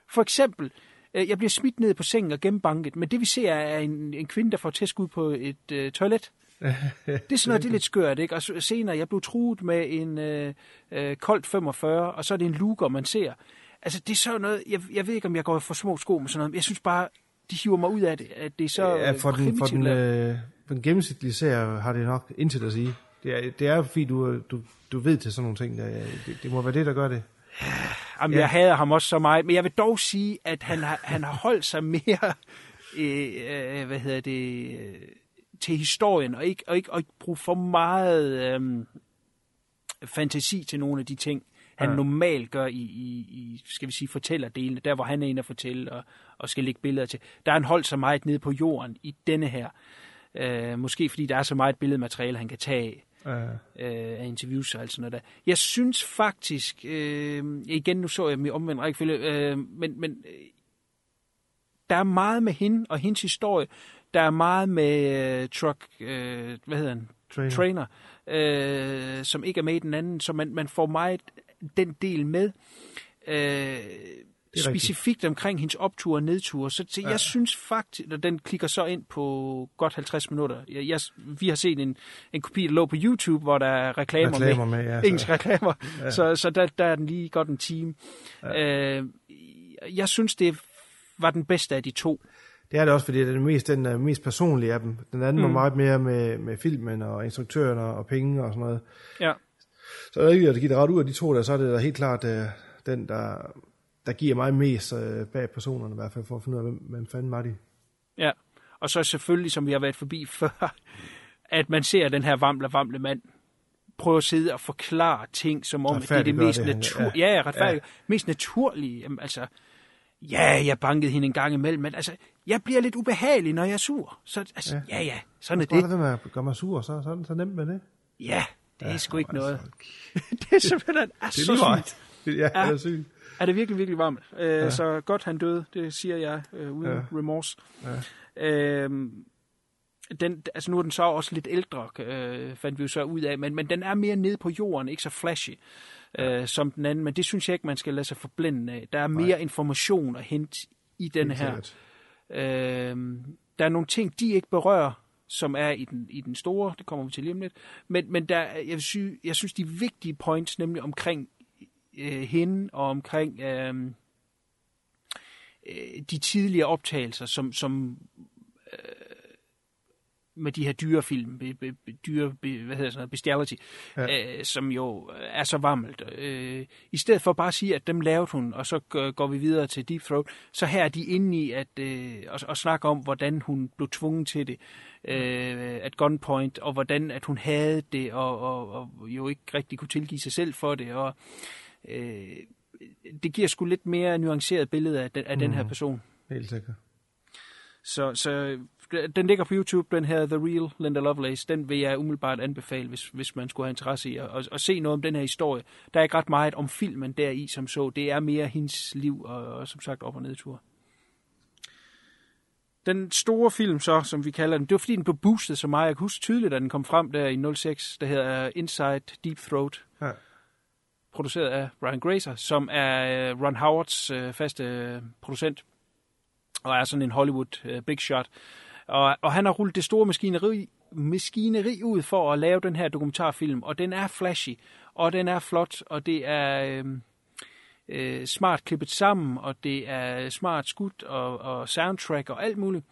For eksempel, øh, jeg bliver smidt ned på sengen og gennembanket, men det vi ser er en, en kvinde, der får tæsk ud på et øh, toilet. det er sådan noget, det er lidt skørt, ikke? Og senere, jeg blev truet med en øh, øh, koldt 45, og så er det en luger, man ser. Altså, det er sådan noget, jeg, jeg ved ikke, om jeg går for små sko med sådan noget, men jeg synes bare, de hiver mig ud af det, at det er så ja, for den, for den, øh, for den gennemsnitlige serie har det nok intet at sige. Det er, det er fordi, du, du, du ved til sådan nogle ting. Der, det, det må være det, der gør det. Jamen, ja. jeg hader ham også så meget, men jeg vil dog sige, at han har, han har holdt sig mere, øh, øh, hvad hedder det, øh, til historien, og ikke, og ikke, og ikke bruge for meget øh, fantasi til nogle af de ting, han ja. normalt gør i, i, i, skal vi sige, fortællerdelene, der hvor han er inde og fortælle og, og skal lægge billeder til. Der er han holdt sig meget nede på jorden i denne her. Øh, måske fordi der er så meget billedmateriale, han kan tage ja. øh, af interviews og alt sådan noget der. Jeg synes faktisk, øh, igen nu så jeg mig omvendt rækkefølge, øh, men, men øh, der er meget med hende og hendes historie. Der er meget med øh, Truck, øh, hvad hedder han? Trainer. Trainer øh, som ikke er med i den anden, så man, man får meget den del med. Øh, specifikt rigtigt. omkring hendes optur og nedtur. Så, så ja. jeg synes faktisk, at den klikker så ind på godt 50 minutter. Jeg, jeg, vi har set en, en kopi, der lå på YouTube, hvor der er reklamer, reklamer med. med ja, engelske reklamer. Ja. Så, så der, der er den lige godt en time. Ja. Øh, jeg synes, det var den bedste af de to. Det er det også, fordi det er den mest, den er mest personlige af dem. Den anden mm. var meget mere med, med filmen og instruktøren og penge og sådan noget. Ja. Så er det ikke, at det giver det ret ud af de to der, så er det da helt klart uh, den, der, der giver mig mest uh, bag personerne, i hvert fald for at finde ud af, hvem, hvem fanden var de. Ja, og så selvfølgelig, som vi har været forbi før, at man ser den her vamle, vamle mand prøve at sidde og forklare ting, som om det er det mest, det, natur- ja. Ja, retfærdigt, ja. mest naturlige. Jamen, altså, ja, jeg bankede hende en gang imellem, men altså, jeg bliver lidt ubehagelig, når jeg er sur. Så altså, ja, ja, ja sådan er det. Bare det med at gøre mig sur, så, så, så nemt med det. Ja, det er ja, sgu ikke noget. det er simpelthen det er så sygt. Ja, det er sygt. Er det virkelig, virkelig varmt. Øh, ja. Så godt han døde, det siger jeg øh, uden ja. remorse. Ja. Øh, den, altså nu er den så også lidt ældre, øh, fandt vi jo så ud af, men, men den er mere nede på jorden, ikke så flashy ja. øh, som den anden, men det synes jeg ikke, man skal lade sig forblinde af. Der er mere Nej. information at hente i denne her. Øh, der er nogle ting, de ikke berører, som er i den, i den store, det kommer vi til lige om lidt, men, men der, jeg, synes, jeg synes, de vigtige points, nemlig omkring øh, hende og omkring øh, øh, de tidligere optagelser, som, som øh, med de her dyrefilm, be, be, dyre, be, hvad hedder sådan noget, bestiality, ja. øh, som jo er så varmelt. Øh, I stedet for bare at sige, at dem lavede hun, og så går vi videre til Deep Throat, så her er de inde i at, øh, at, at snakke om, hvordan hun blev tvunget til det øh, at gunpoint, og hvordan at hun havde det, og, og, og jo ikke rigtig kunne tilgive sig selv for det, og øh, det giver sgu lidt mere nuanceret billede af den, af mm. den her Mhm. person. Helt sikkert. Så, så den ligger på YouTube, den her The Real Linda Lovelace. Den vil jeg umiddelbart anbefale, hvis, hvis man skulle have interesse i at, at, at se noget om den her historie. Der er ikke ret meget om filmen deri, som så. Det er mere hendes liv og, og som sagt op- og nedtur. Den store film så, som vi kalder den, det var fordi den blev boostet så meget. Jeg kan huske tydeligt, at den kom frem der i 06, der hedder Inside Deep Throat. Ja. Produceret af Brian Grazer, som er øh, Ron Howards øh, faste øh, producent og er sådan en Hollywood øh, big shot. Og, og han har rullet det store maskineri, maskineri ud for at lave den her dokumentarfilm, og den er flashy, og den er flot, og det er øh, øh, smart klippet sammen, og det er smart skudt, og, og soundtrack og alt muligt.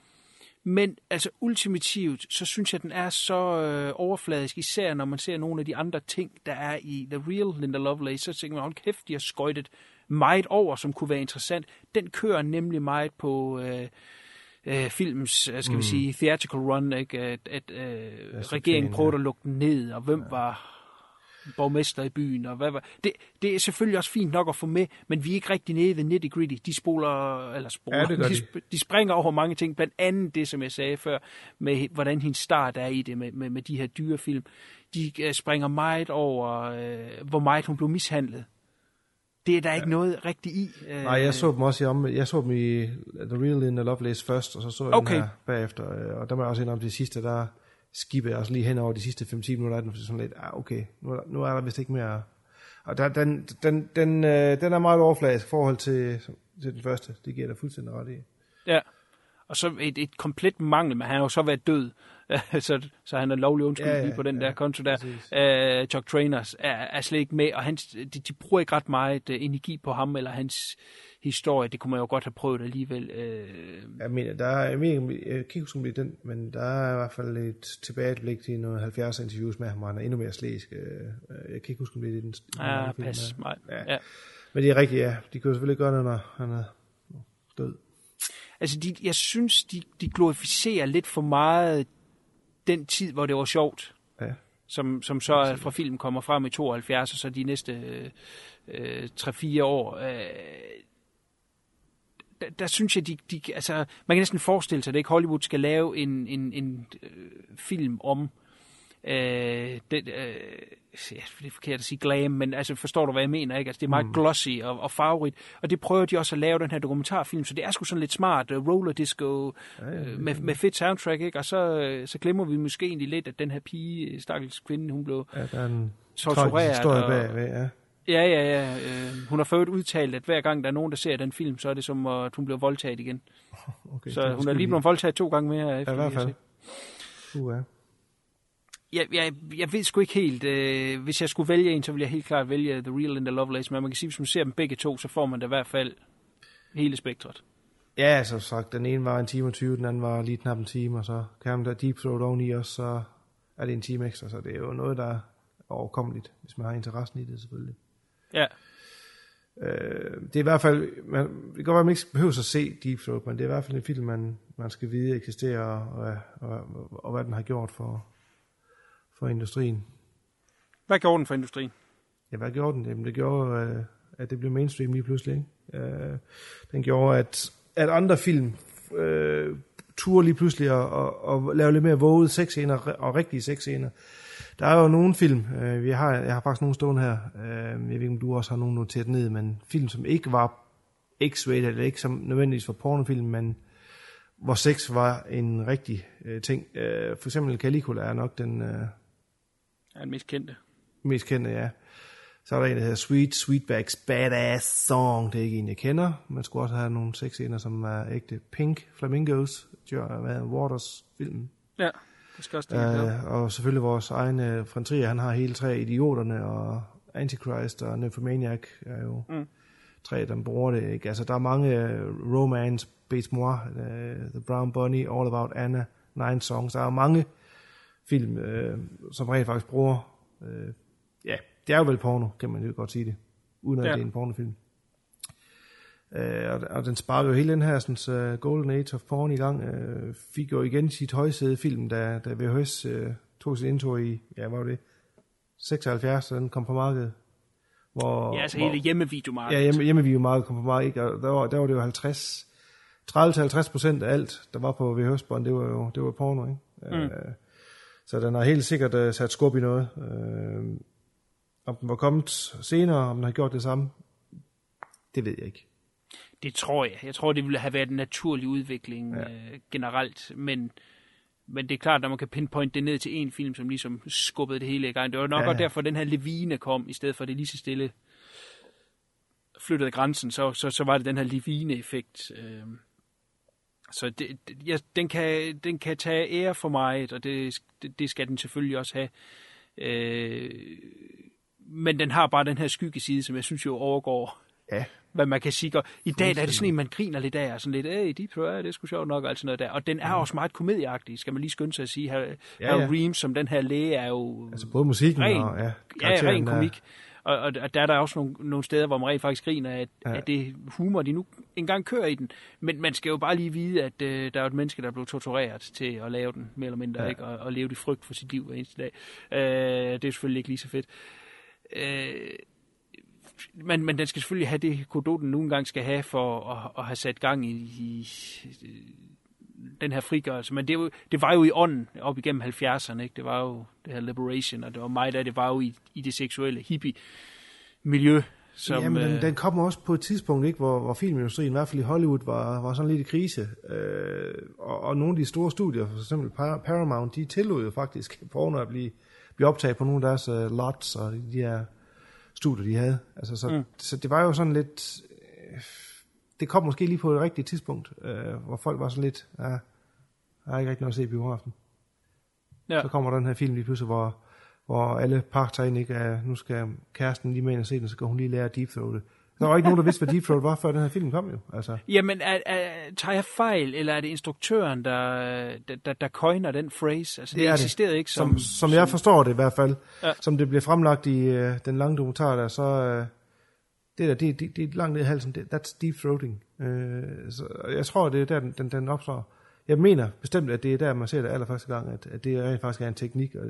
Men altså ultimativt, så synes jeg, at den er så øh, overfladisk, især når man ser nogle af de andre ting, der er i The Real Linda Lovelace, så tænker man, hold kæft, de har skøjtet meget over, som kunne være interessant. Den kører nemlig meget på øh, øh, filmens, øh, skal mm. vi sige, theatrical run, ikke? at, at øh, regeringen prøvede at lukke den ned, og hvem ja. var borgmester i byen, og hvad var... Det, det er selvfølgelig også fint nok at få med, men vi er ikke rigtig nede ved nitty gritty. De spoler, eller spoler, Ja, det de, de. de springer over mange ting, blandt andet det, som jeg sagde før, med hvordan hendes start er i det, med, med, med de her dyrefilm. De øh, springer meget over, øh, hvor meget hun blev mishandlet. Det er der ikke noget rigtigt i. Øh, Nej, jeg så dem også i om, jeg så dem i The Real Linda Lovelace først, og så så jeg Okay. den her bagefter. Og der må jeg også indrømme, de sidste, der skippede jeg også lige hen over de sidste 5-10 minutter den, sådan lidt, ah, okay, nu er, der, nu er der vist ikke mere... Og der, den, den, den, øh, den er meget overfladisk i forhold til, til den første. Det giver der fuldstændig ret i. Ja. Og så et, et komplet mangel, men han har jo så været død, så, så han er lovlig undskyld Ja, ja, lige på den ja, der konto der. Uh, Chuck Trainers er, er slet ikke med, og han, de, de bruger ikke ret meget uh, energi på ham eller hans historie. Det kunne man jo godt have prøvet alligevel. Uh, Jeg mener, der er, jeg, mener, jeg kan ikke huske, om det er den, men der er i hvert fald et tilbageblik til nogle 70 interviews med ham, hvor han er endnu mere slæsk. Øh, Jeg kan ikke huske, om det er den. Ja, film, pas. der- Nej. Ja. Ja. Men det er rigtigt, ja. De jo selvfølgelig gøre det, når han er død. altså, de, jeg synes, de, de glorificerer lidt for meget den tid, hvor det var sjovt. Ja. Som, som så fra filmen kommer frem i 72, og så de næste øh, 3-4 år. Øh, der, der synes jeg, de, de, altså, man kan næsten forestille sig, at ikke Hollywood skal lave en, en, en øh, film om øh, det, øh, ja, det er forkert at sige glam, men altså forstår du, hvad jeg mener, ikke? Altså, det er meget Mm. glossy og, og farverigt, og det prøver de også at lave, den her dokumentarfilm, så det er sgu sådan lidt smart, uh, roller disco, Ja, ja, øh, med, med fedt soundtrack, ikke? Og så, øh, så glemmer vi måske egentlig lidt, at den her pige, stakkels kvinde, hun blev Ja, der er en tortureret. og- bagved, ja. Ja, ja, ja. Øh, hun har fået udtalt, at hver gang der er nogen, der ser den film, så er det som, at hun bliver voldtaget igen. Okay, så hun er lige blevet voldtaget to gange mere. Ja, Efter i hvert fald. Uh, ja. Jeg, jeg, jeg ved sgu ikke helt. Øh, hvis jeg skulle vælge en, så ville jeg helt klart vælge The Real Linda Lovelace. Men man kan sige, hvis man ser dem begge to, så får man da i hvert fald hele spektret. Ja, som sagt, den ene var en time og 20, den anden var lige knap en time, og så kan man der Deep Throat oveni også, så er det en time ekstra, så det er jo noget, der er overkommeligt, hvis man har interessen i det selvfølgelig. Ja. Øh, det er i hvert fald, man, det kan godt være, at man ikke behøver at se Deep Throat, men det er i hvert fald en film, man, man skal vide eksisterer, og, og, og, og hvad den har gjort for, for industrien. Hvad gjorde den for industrien? Ja, hvad gjorde den? Jamen, det gjorde, øh, at det blev mainstream lige pludselig. Ikke? Øh, den gjorde, at, at andre film øh, turde lige pludselig at, at, at lave lidt mere vågede sexscener og rigtige sexscener. Der er jo nogle film, øh, vi har, jeg har faktisk nogle stående her, øh, jeg ved ikke, om du også har nogen noteret ned, men film, som ikke var X-rated, eller ikke som nødvendigvis var pornofilm, men hvor sex var en rigtig øh, ting. Øh, for eksempel Caligula er nok den... Øh, Er den mest kendte. mest kendte, ja. Så er der en, der hedder Sweet Sweetbacks Badass Song. Det er ikke en, jeg kender. Man skulle også have nogle sexscener, som er ægte Pink Flamingos, Joe Waters film. Ja, det skal også det. Uh, og selvfølgelig vores egen uh, Frontier, han har hele tre idioterne, og Antichrist og Nymphomaniac er jo Mm. tre, der bruger det. Ikke? Altså, der er mange uh, romance, Bates Moore, uh, The Brown Bunny, All About Anna, Nine Songs. Der er mange film, uh, som rent faktisk bruger... Uh, ja, det er jo vel porno, kan man jo godt sige det, uden at Ja. det er en pornofilm. Uh, og, og den sparker jo hele den her sådan, uh, Golden Age of Porn i gang. Uh, fik jo igen sit højsæde film, da, da VHS uh, tog sit indtog i, ja, var det, 76, så den kom på markedet. Hvor, Ja, altså hvor, hele hjemmevideomarkedet. Ja, hjemme, hjemmevideomarkedet kom på markedet, ikke? og der var, der var det jo 50, 30-50 procent af alt, der var på VHS-bånd, det var jo det var porno, ikke? Mm. Øh, så den har helt sikkert uh, sat skub i noget. Øh, om den var kommet senere, om den har gjort det samme, det ved jeg ikke. Det tror jeg. Jeg tror, det ville have været en naturlig udvikling ja. øh, generelt, men, men det er klart, når man kan pinpointe det ned til en film, som ligesom skubbede det hele i gang. Det var nok Ja. også derfor, den her Levine kom, i stedet for at det lige så stille flyttede grænsen, så, så, så var det den her Levine-effekt. Øh, så det, ja, den, kan, den kan tage ære for mig, og det, det, det skal den selvfølgelig også have. Øh, men den har bare den her skyggeside, som jeg synes jo overgår, ja. hvad man kan sige. Og I dag der er det sådan en, man griner lidt af, og sådan lidt, hey, Deep ja, det er sgu sjovt nok, og alt sådan noget der. Og den er også meget komedieagtig, skal man lige skynde sig at sige. Her, Ja, ja, ja. ja. Reeves, som den her læge, er jo Altså både musikken ren, og ja, ja, ren er- komik. Og, og, og der er der også nogle, nogle steder, hvor man rent faktisk griner af, Ja. at det humor, de nu engang kører i den. Men man skal jo bare lige vide, at øh, der er et menneske, der er blevet tortureret til at lave den, mere eller mindre, Ja. ikke? Og, og leve i frygt for sit liv hver eneste dag. Øh, det er selvfølgelig ikke lige så fedt. Øh, men, men den skal selvfølgelig have det, Godot den nu engang skal have for at, at have sat gang i, i den her frigørelse. Men det, det var jo i ånden op igennem 70'erne, ikke? Det var jo det her liberation, og det var mig, der det var jo i, i det seksuelle hippie-miljø. Som, Jamen, den, øh, den kom også på et tidspunkt, ikke, hvor, hvor filmindustrien, i hvert fald i Hollywood, var, var sådan lidt i krise. Øh, og, og nogle af de store studier, for eksempel Par- Paramount, de tillod jo faktisk porno at blive, blive optaget på nogle af deres uh, lots og de her studier, de havde. Altså, så. Mm. så det var jo sådan lidt... Øh, det kom måske lige på et rigtigt tidspunkt, øh, hvor folk var sådan lidt... Ja, der er ikke rigtig noget at se i biografen. Ja. Så kommer den her film lige pludselig, hvor, hvor alle parter ind, ikke er, nu skal kæresten lige med ind og se den, så skal hun lige lære Deep Throat. Der var ikke nogen, der vidste, hvad Deep Throat var, før den her film kom jo. Altså. Jamen, er, er, tager jeg fejl, eller er det instruktøren, der, der, der, der coiner den phrase? Altså, det, det er eksisterede ikke som... som, som jeg forstår det i hvert fald, ja. som det blev fremlagt i øh, den lange dokumentar der, så øh, det der, det, det, det er langt ned i halsen, det, that's deep throating. Øh, så jeg tror, det er der, den, den, den opstår. Jeg mener bestemt, at det er der, man ser det allerførste gang, at, at det rent faktisk er en teknik, og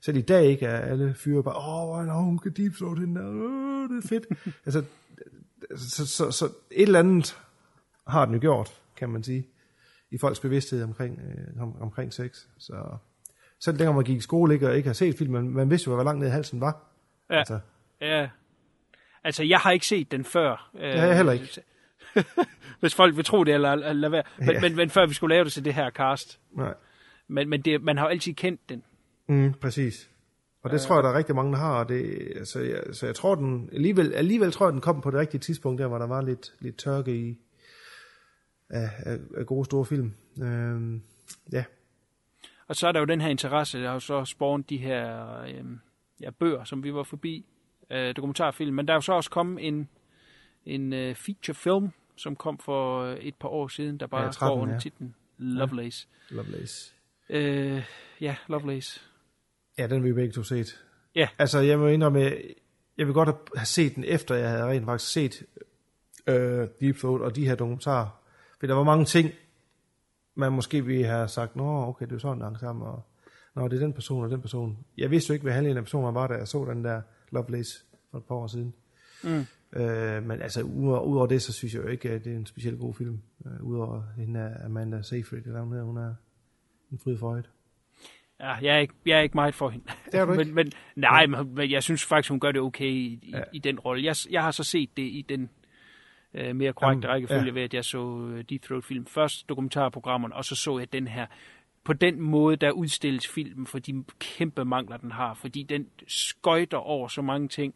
selv i dag ikke er alle fyre bare, åh, oh, no, hun kan deep throat hende øh, det er fedt. altså, så, så, så et eller andet har den jo gjort, kan man sige, i folks bevidsthed omkring, øh, om, omkring sex. Så selv dengang man gik i skole ikke, og ikke har set filmen, man vidste jo, hvor langt ned i halsen var. Ja. Altså, Ja. Altså, jeg har ikke set den før. Øh, Det har jeg heller ikke. Hvis folk vil tro det, eller, eller lade være. Men, Ja. men, men før vi skulle lave det til det her cast. nej. Men, men det, man har jo altid kendt den. Mm, præcis. Og det tror jeg, der er rigtig mange, der har. Og det, altså, jeg, så jeg tror, den alligevel, alligevel tror jeg, den kom på det rigtige tidspunkt, der hvor der var lidt, lidt tørke i af, af, af gode store film. Øhm, ja, Og så er der jo den her interesse, der har så spawnet de her øh, ja, bøger, som vi var forbi, øh, dokumentarfilm. Men der er jo så også kommet en, en øh, feature film, som kom for øh, et par år siden, der bare Ja, ja, 13, går under ja. titlen Lovelace. Lovelace. Øh, ja, Lovelace. Ja, den har vi begge to set. Ja. Altså, jeg må indrømme, jeg, jeg vil godt have set den, efter jeg havde rent faktisk set øh, Deep Throat og de her dokumentarer. For der var mange ting, man måske ville have sagt, nå, okay, det er sådan, sammen, og nå, det er den person og den person. Jeg vidste jo ikke, hvad halvdelen af personerne var, da jeg så den der Lovelace for et par år siden. Mm. Øh, men altså, udover, udover det, så synes jeg jo ikke, at det er en specielt god film. Øh, udover hende er Amanda Seyfried, eller hun, er, hun er en fryd for højt. Ja, jeg er ikke, jeg er ikke meget for hende. Det er du ikke? men, men, nej, men, men jeg synes faktisk, hun gør det okay i, i, Ja. i den rolle. Jeg, jeg har så set det i den øh, mere korrekte Jamen, rækkefølge ja. ved, at jeg så øh, Deep Throat-film. Først dokumentarprogrammerne, og så så jeg den her. På den måde, der udstilles filmen for de kæmpe mangler, den har. Fordi den skøjter over så mange ting.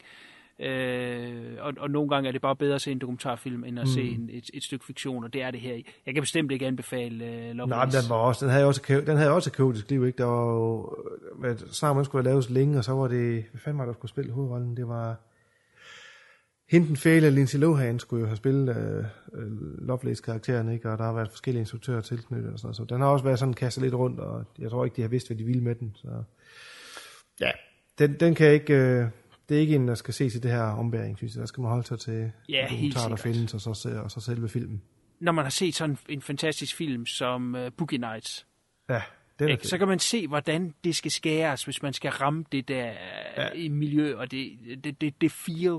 Øh, og, og nogle gange er det bare bedre at se en dokumentarfilm, end at Mm. se en, et, et stykke fiktion, og det er det her. Jeg kan bestemt ikke anbefale øh, Nej, Lovelace. men den, var også, den havde også, den havde også et kaotisk liv, ikke? Der var jo, hvad, snart man skulle have lavet længe, og så var det, hvad fanden var det, der skulle spille hovedrollen? Det var, Hinton Fale og Lindsay Lohan skulle jo have spillet øh, øh, Lovelace-karakteren, ikke? Og der har været forskellige instruktører tilknyttet og sådan noget. Så den har også været sådan kastet lidt rundt, og jeg tror ikke, de har vidst, hvad de ville med den. Så ja, den, den kan ikke... Øh, det er ikke en, der skal ses i det her ombæring, synes jeg. Der skal man holde sig til Ja, dokumentarer, der findes, og så, og så selve filmen. når man har set sådan en fantastisk film som uh, Boogie Nights, Ja, det ikke, så kan man se, hvordan det skal skæres, hvis man skal ramme det der Ja. i miljø, og det, det, det, det feel,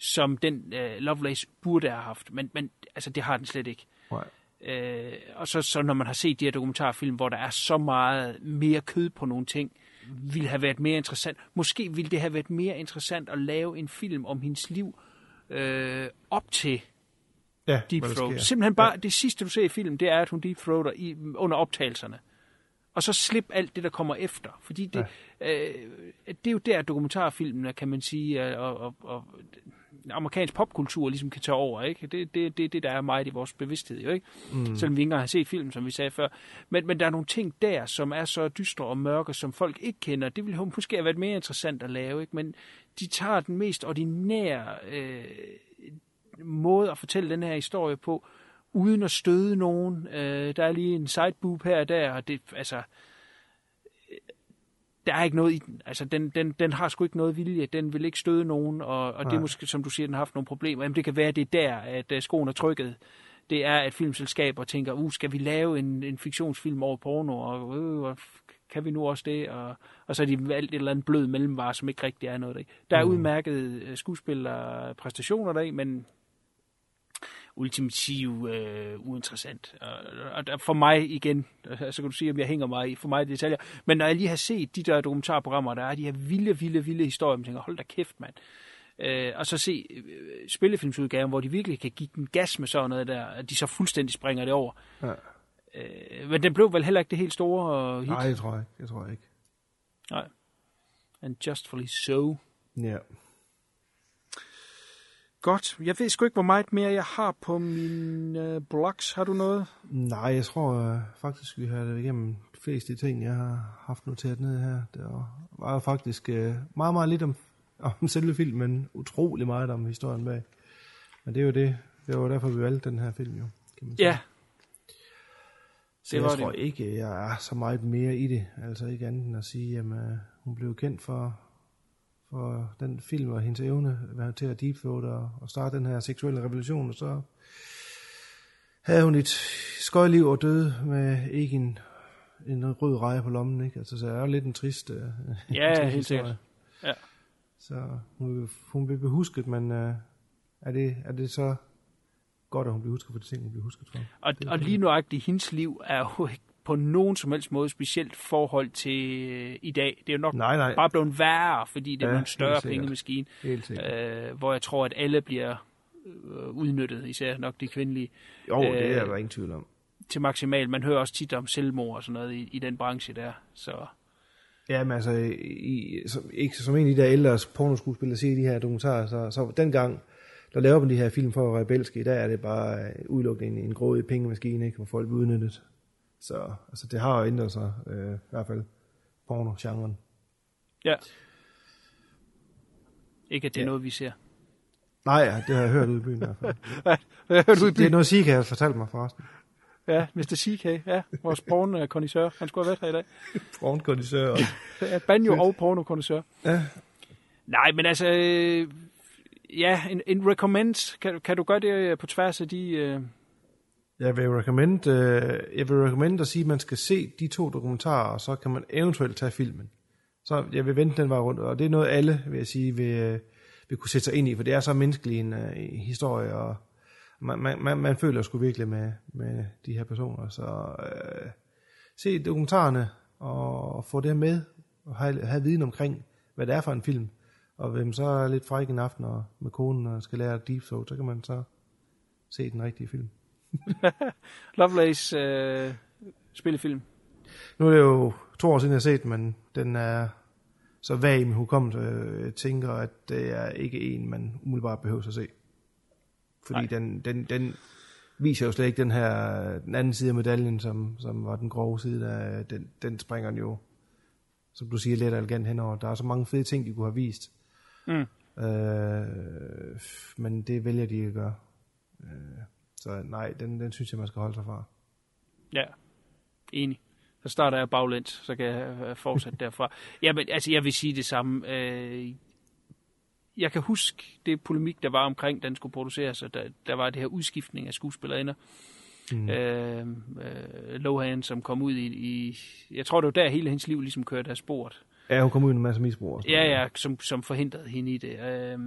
som den øh, Lovelace burde have haft. Men, men altså, det har den slet ikke. Nej. Øh, og så, så når man har set de her dokumentarfilm, hvor der er så meget mere kød på nogle ting, ville have været mere interessant. Måske ville det have været mere interessant at lave en film om hendes liv øh, op til Ja, Deep Throat. Simpelthen bare, ja. det sidste du ser i filmen, det er, at hun deep throater i, under optagelserne. Og så slip alt det, der kommer efter. Fordi det, ja. øh, det er jo der, dokumentarfilmene, kan man sige, og, og, og amerikansk popkultur ligesom kan tage over. Ikke? Det det, det, det, der er meget i vores bevidsthed. Jo, ikke? Mm. Selvom vi ikke engang har set filmen, som vi sagde før. Men, men der er nogle ting der, som er så dystre og mørke, som folk ikke kender. Det ville måske have været mere interessant at lave. Ikke? Men de tager den mest ordinære øh, måde at fortælle den her historie på, uden at støde nogen. Øh, der er lige en sideboob her og der, og det, altså, der er ikke noget i den. Altså, den, den, den har sgu ikke noget vilje. Den vil ikke støde nogen, og, og det er måske, som du siger, den har haft nogle problemer. Jamen, det kan være, det er der, at uh, skoen er trykket. Det er, at filmselskaber tænker, uh, skal vi lave en, en fiktionsfilm over porno, og og kan vi nu også det? Og, og så er de valgt et eller andet blød mellemvare, som ikke rigtig er noget der. Der er Mm. udmærkede skuespillere præstationer der, men ultimativ øh, uinteressant. Og, og for mig igen, øh, så kan du sige, om jeg hænger mig i, for mig i detaljer, men når jeg lige har set de der dokumentarprogrammer, der er de her vilde, vilde, vilde historier, man tænker, hold da kæft, mand. Øh, og så se øh, spillefilmsudgaven, hvor de virkelig kan give den gas med sådan noget der, at de så fuldstændig springer det over. Ja. Øh, men den blev vel heller ikke det helt store hit? Nej, det tror jeg ikke. Det tror jeg ikke. Nej. And justfully so. Ja. Godt. Jeg ved sgu ikke, hvor meget mere jeg har på min øh, blogs. Har du noget? Nej, jeg tror øh, faktisk, vi har det igennem de fleste ting, jeg har haft noteret ned her. Der var jo faktisk øh, meget, meget lidt om, om selve filmen, men utrolig meget om historien bag. Men det er jo det. Det var derfor, vi valgte den her film jo. Kan man sige. Ja. Så Det jeg var tror det. ikke, jeg er så meget mere i det. Altså ikke andet end at sige, at øh, hun blev kendt for, for den film og hendes evne til at deepthroat og, og starte den her seksuelle revolution. Og så havde hun et skøjliv og døde med ikke en, en rød reje på lommen. Ikke? Altså, så er jo lidt en trist, uh, Ja, trist helt sikkert. Ja. Så hun, vil- hun husket, men uh, er, det, er det så godt, at hun bliver husket for de ting, hun bliver husket for? Og, Det og det. lige nuagtigt, hendes liv er jo ikke på nogen som helst måde specielt forhold til øh, i dag. Det er jo nok Nej, nej. bare blevet værre, fordi det Ja, er en større pengemaskine, øh, hvor jeg tror, at alle bliver øh, udnyttet, især nok de kvindelige. Jo, det er øh, der ingen tvivl om. Til maksimal. Man hører også tit om selvmord og sådan noget i, i den branche der. Så Ja, men altså, i, som, ikke som en af de der ældre pornoskuespillere siger i de her dokumentarer, så, så dengang, der laver man de her film for at være rebelske, i dag er det bare øh, udelukkende en, en grådig pengemaskine, ikke, hvor folk bliver udnyttet. Så altså, det har jo ændret sig, øh, i hvert fald porno-genren. ja. Ikke at det er Ja. noget, vi ser. Nej, ja, det har jeg hørt ude i byen i hvert fald. Ja, det har hørt ude i Det er byen. noget, Sika har fortalt mig forresten. Ja, Mr. CK, ja, vores porno-kondisør. Han skulle have været her i dag. Pornkondisør. Ja, banjo og porno-kondisør. Ja. Nej, men altså, øh, ja, en, en recommend, kan, kan du gøre det øh, på tværs af de... Øh, jeg vil recommend, øh, jeg vil recommend at sige, at man skal se de to dokumentarer, og så kan man eventuelt tage filmen. Så jeg vil vente den vej rundt, og det er noget alle, vil jeg sige, vil, øh, vil kunne sætte sig ind i, for det er så menneskelig en, øh, en historie, og man, man, man, man føler sgu virkelig med, med de her personer. Så øh, se dokumentarerne, og få det med, og have, have viden omkring, hvad det er for en film. Og hvem så er lidt fræk en aften og med konen og skal lære deep throat, så kan man så se den rigtige film. Lovelace øh, spillefilm. Nu er det jo to år siden, jeg har set den, men den er så vag i min hukommelse. Jeg tænker, at det er ikke en, man umiddelbart behøver at se. Fordi den, den, den viser jo slet ikke den her, den anden side af medaljen, som, som var den grove side. Der, den, den springer den jo, som du siger, let og elegant henover. Der er så mange fede ting, de kunne have vist. Mm. Øh, men det vælger de ikke at gøre. Øh, så nej, den, den synes jeg, man skal holde sig fra. Ja, enig. Så starter jeg baglæns, så kan jeg øh, fortsætte derfra. Ja, men altså, jeg vil sige det samme. Øh, jeg kan huske det polemik, der var omkring, den skulle produceres, og der, der var det her udskiftning af skuespillerinder. Mm. Øh, øh, Lohan, som kom ud i, i... Jeg tror, det var der hele hendes liv ligesom kørte af sporet. Ja, hun kom ud i en masse misbrug. Ja, ja, som, som forhindrede hende i det. Og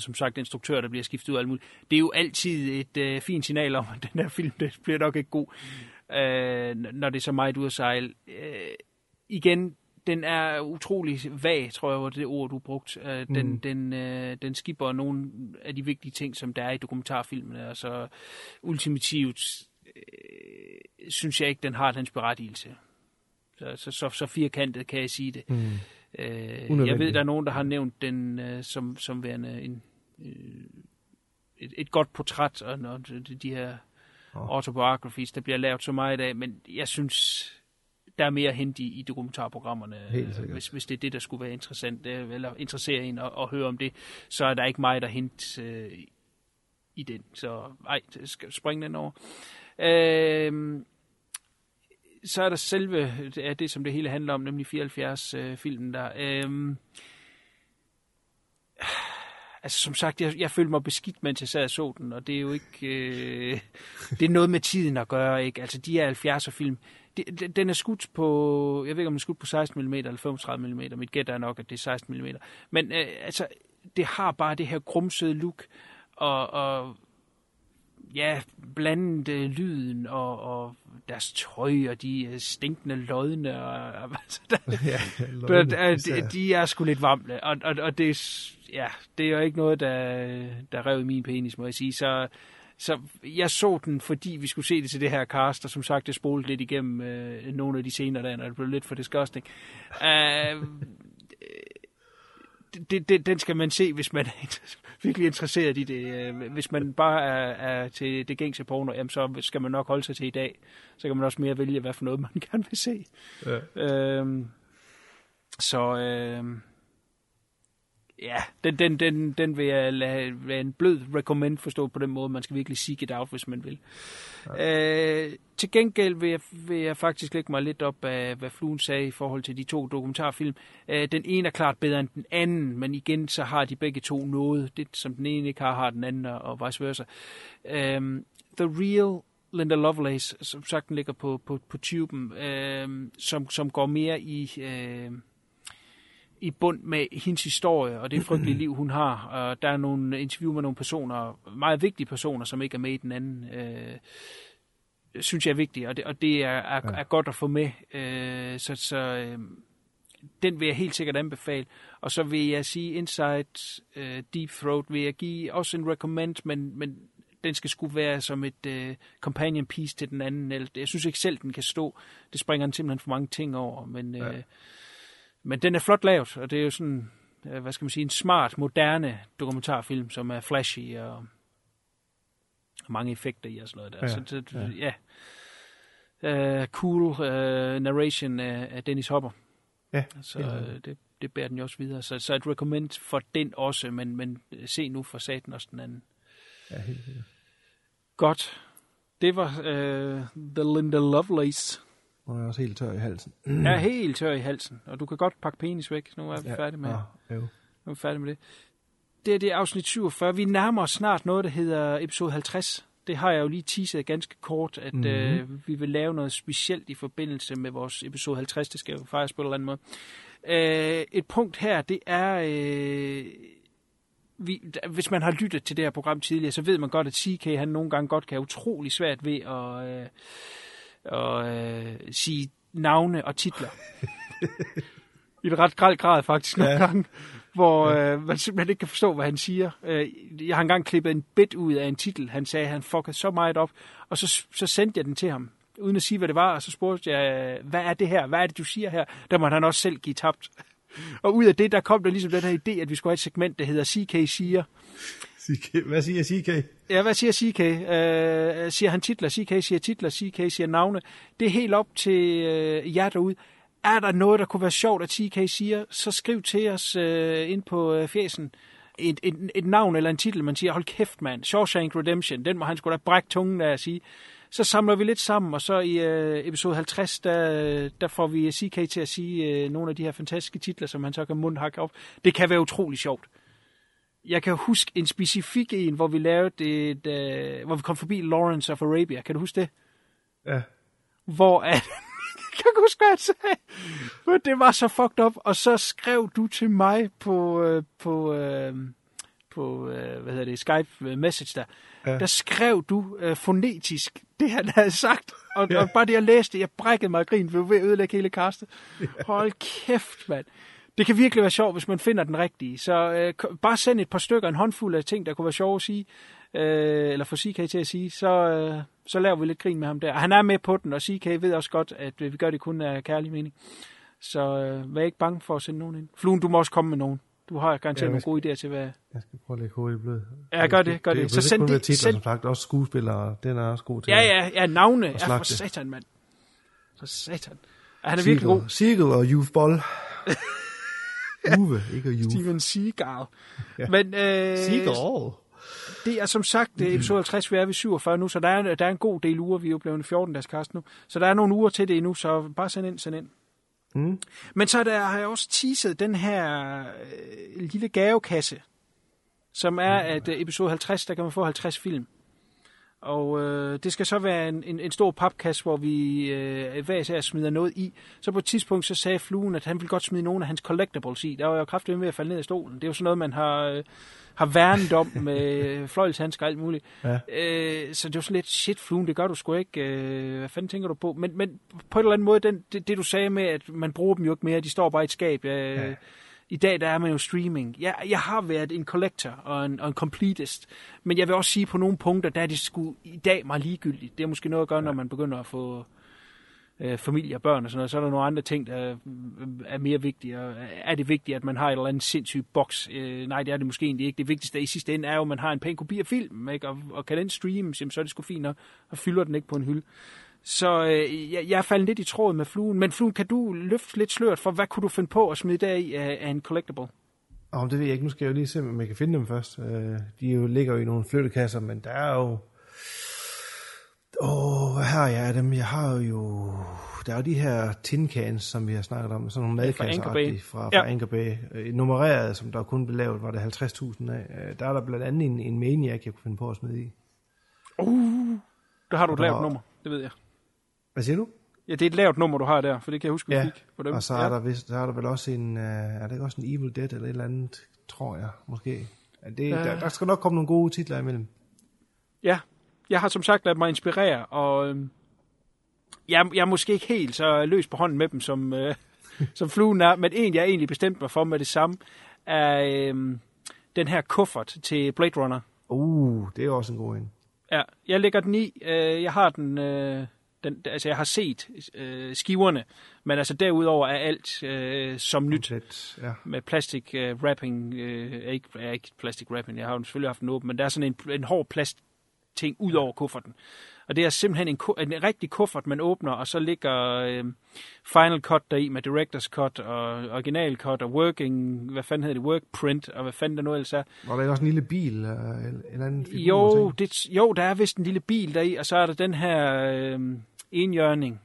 som sagt, instruktør, der bliver skiftet ud og alt muligt. Det er jo altid et øh, fint signal om, at den her film, det bliver nok ikke god, øh, når det er så meget ud at sejle. Øh, igen, den er utrolig vag, tror jeg, var det ord, du brugte. Øh, den, Mm. den, øh, den skipper nogle af de vigtige ting, som der er i dokumentarfilmene. Altså, ultimativt øh, synes jeg ikke, den har dens berettigelse. Så, så, så, så firkantet kan jeg sige det. Mm. Øh, jeg ved, der er nogen, der har nævnt den øh, som, som værende en, øh, et, et godt portræt, og de, de her Åh. autobiographies, der bliver lavet så meget af, men jeg synes, der er mere at hente i, i dokumentarprogrammerne, øh, hvis, hvis det er det, der skulle være interessant, øh, eller interessere en at, at høre om det, så er der ikke meget at hente øh, i den. Så ej, springe den over. Øh, så er der selve det, er det, som det hele handler om, nemlig 74-filmen øh, der. Øhm, altså som sagt, jeg, jeg følte mig beskidt, mens jeg sad og så den, og det er jo ikke... Øh, det er noget med tiden at gøre, ikke? Altså de her 70'er-film, de, den- den er skudt på, jeg ved ikke om den er skudt på 16 mm eller 35 mm, mit gæt er nok, at det er 16 mm. Men øh, altså, det har bare det her grumsede look, og, og ja, blandet øh, lyden og, og deres tøj og de øh, stinkende lodne. Og, og, altså, der, Ja, der, lodne, der, især. de, de er sgu lidt vamle, og, og, og det, er ja, det er jo ikke noget, der, der rev i min penis, må jeg sige. Så, så jeg så den, fordi vi skulle se det til det her cast, og som sagt, det spolede lidt igennem øh, nogle af de scener der, når det blev lidt for disgusting. Uh, det, det, den skal man se, hvis man er virkelig interesseret i det. Øh, Hvis man bare er, er til det gængse porno, jamen, så skal man nok holde sig til i dag. Så kan man også mere vælge, hvad for noget man gerne vil se. Ja. Øhm, så øhm, ja, den, den, den, den vil jeg lade være en blød recommend forstå på den måde. Man skal virkelig seek it out, hvis man vil. Ja. Øh, til gengæld vil jeg, vil jeg faktisk lægge mig lidt op af, hvad Fluen sagde i forhold til de to dokumentarfilm. Øh, den ene er klart bedre end den anden, men igen så har de begge to noget. Det, som den ene ikke har, har den anden, og, vice versa. Øh, The Real Linda Lovelace, som sagt, den ligger på, på, på tuben, øh, som, som går mere i... Øh, i bund med hendes historie og det frygtelige liv, hun har. Og der er nogle interview med nogle personer, meget vigtige personer, som ikke er med i den anden, øh, synes jeg er vigtigt, og det, og det er, er, Ja. er godt at få med. Øh, så så øh, den vil jeg helt sikkert anbefale. Og så vil jeg sige Inside øh, Deep Throat, vil jeg give også en recommend, men, men den skal skulle være som et øh, companion piece til den anden. Jeg synes ikke selv, den kan stå. Det springer den simpelthen for mange ting over, men... Øh, Ja. Men den er flot lavet, og det er jo sådan, øh, hvad skal man sige, en smart, moderne dokumentarfilm, som er flashy og, og mange effekter i og sådan noget der. Ja, Så det, ja. ja. Uh, cool uh, narration af, af Dennis Hopper. Ja, Så sikkert. det, det bærer den jo også videre. Så, så et recommend for den også, men, men se nu for saten også den anden. Ja, helt sikkert. Godt. Det var uh, The Linda Lovelace. Nu er jeg også helt tør i halsen. Jeg er helt tør i halsen, og du kan godt pakke penis væk. Nu er vi Ja, færdige med nå, jo. Nu er vi færdige med det. Det er det er afsnit 47. Vi nærmer os snart noget, der hedder episode 50. Det har jeg jo lige teaset ganske kort, at Mhm. mm-hmm. øh, vi vil lave noget specielt i forbindelse med vores episode 50. Det skal jo fejres på en eller anden måde. Øh, et punkt her, det er... Øh, vi, hvis man har lyttet til det her program tidligere, så ved man godt, at CK han nogle gange godt kan have utrolig svært ved at, øh, at øh, sige navne og titler. I et ret grad grad faktisk nogle Ja. gange, hvor øh, man simpelthen ikke kan forstå, hvad han siger. Øh, jeg har engang klippet en bit ud af en titel. Han sagde, han fuckede så meget op, og så, så sendte jeg den til ham, uden at sige, hvad det var, og så spurgte jeg, hvad er det her? Hvad er det, du siger her? Der måtte han også selv give tabt. Og ud af det, der kom der ligesom den her idé, at vi skulle have et segment, der hedder CK siger. CK. Hvad siger CK? Ja, hvad siger CK? Øh, siger han titler? CK siger titler, CK siger navne. Det er helt op til øh, jer derude. Er der noget, der kunne være sjovt, at CK siger, så skriv til os øh, ind på øh, fjesen. Et, et, et navn eller en titel, man siger, hold kæft mand, Shawshank Redemption, den må han skulle da brække tungen af at sige. Så samler vi lidt sammen, og så i øh, episode 50, der, der får vi CK til at sige øh, nogle af de her fantastiske titler, som han så kan mundhakke op. Det kan være utrolig sjovt. Jeg kan huske en specifik en, hvor vi lavede et, øh, hvor vi kom forbi Lawrence of Arabia. Kan du huske det? Ja. Hvor at, jeg kan huske, hvad jeg sagde. Men det var så fucked up. Og så skrev du til mig på, øh, på, øh, på øh, hvad hedder det, Skype øh, message der, Ja. ja. der skrev du øh, fonetisk det, han havde sagt. Og, Ja. ja. og bare det, jeg læste, jeg brækkede mig af grin, for jeg var ved at ødelægge hele kastet. Hold kæft, mand. Det kan virkelig være sjovt, hvis man finder den rigtige. Så øh, bare send et par stykker, en håndfuld af ting, der kunne være sjove at sige, øh, eller få CK til at sige, så, øh, så laver vi lidt grin med ham der. Og han er med på den, og CK ved også godt, at øh, vi gør det kun af kærlig mening. Så øh, vær ikke bange for at sende nogen ind. Fluen, du må også komme med nogen. Du har garanteret Ja, nogle gode idéer til, hvad... Jeg skal prøve at lægge hovedet i blød. Ja, gør det, gør det. det. Så send det- titler, send- som sagt, også skuespillere, den er også god til Ja, ja, ja, navne. Ja, for satan, mand. For satan. Ja, han er virkelig god. Siegel og Youth Ball. Uwe, ikke Youth. Steven Seagal. Ja. Men, øh, Seagal. Det er som sagt episode 50, vi er ved 47 nu, så der er, der er en god del uger. Vi er jo blevet 14 dages kast nu. Så der er nogle uger til det endnu, så bare send ind, send ind. Mm. Men så der har jeg også teaset den her øh, lille gavekasse, som er, at øh, episode 50, der kan man få 50 film. Og øh, det skal så være en, en, en stor papkasse, hvor vi øh, hver især smider noget i. Så på et tidspunkt så sagde Fluen, at han ville godt smide nogle af hans collectibles i. Der var jo kraftigt ved at falde ned af stolen. Det er jo sådan noget, man har, øh, har værnet om med fløjlshandsker og alt muligt. Ja. Øh, så det var sådan lidt, shit Fluen, det gør du sgu ikke. Øh, hvad fanden tænker du på? Men, men på en eller anden måde, den, det, det du sagde med, at man bruger dem jo ikke mere, de står bare i et skab. Øh, ja. I dag der er man jo streaming. Jeg, jeg har været en collector og en, og en completist, men jeg vil også sige på nogle punkter, der er det sgu i dag meget ligegyldigt. Det er måske noget at gøre, når man begynder at få øh, familie og børn og sådan noget. Så er der nogle andre ting, der øh, er mere vigtige. Og Er det vigtigt, at man har et eller andet sindssygt boks? Øh, nej, det er det måske egentlig ikke. Det vigtigste i sidste ende er jo, at man har en pæn kopi af film, ikke? Og, og kan den streames, jamen, så er det sgu fint, og, og fylder den ikke på en hylde. Så øh, jeg, jeg er faldet lidt i tråd med fluen. Men fluen, kan du løfte lidt sløret for, hvad kunne du finde på at smide der i af, af en collectible? Oh, det ved jeg ikke. Nu skal jeg jo lige se, om jeg kan finde dem først. Øh, de jo, ligger jo i nogle flyttekasser, men der er jo... Åh, oh, hvad har jeg af dem? Jeg har jo... Der er jo de her tin cans, som vi har snakket om. Sådan nogle fra madkasser Anchor Bay. fra, fra Ja. Anchor Bay. Øh, nummereret, som der kun blev lavet, var det 50.000 af. Øh, Der er der blandt andet en, en Maniac, jeg kunne finde på at smide i. Uh, der har du et der lavt nummer, det ved jeg. Hvad siger du? Ja, det er et lavt nummer, du har der, for det kan jeg huske, vi Ja, fik på dem. og så er, ja. der vist, der er der vel også en, uh, er der ikke også en Evil Dead eller et eller andet, tror jeg, måske. Ja, det, Ja. der, der skal nok komme nogle gode titler imellem. Ja, jeg har som sagt ladet mig inspirere, og øhm, jeg, jeg er måske ikke helt så løs på hånden med dem, som, øh, som fluen er, men en, jeg egentlig bestemt mig for med det samme, er øhm, den her kuffert til Blade Runner. Uh, det er også en god en. Ja, jeg lægger den i. Øh, jeg har den, øh, den, altså jeg har set øh, skiverne, men altså derudover er alt øh, som nyt. Komplet, ja. Med plastik øh, wrapping, øh, ikke, er ikke plastik wrapping, jeg har jo selvfølgelig haft den åben, men der er sådan en, en hård plast ting ud over kufferten. Og det er simpelthen en, en rigtig kuffert, man åbner, og så ligger øh, Final Cut deri med Director's Cut og Original Cut og Working, hvad fanden hedder det, Work Print, og hvad fanden der nu ellers er. Var der også en lille bil eller en anden figur? Jo, det, jo, der er vist en lille bil deri, og så er der den her øh, enhjørning,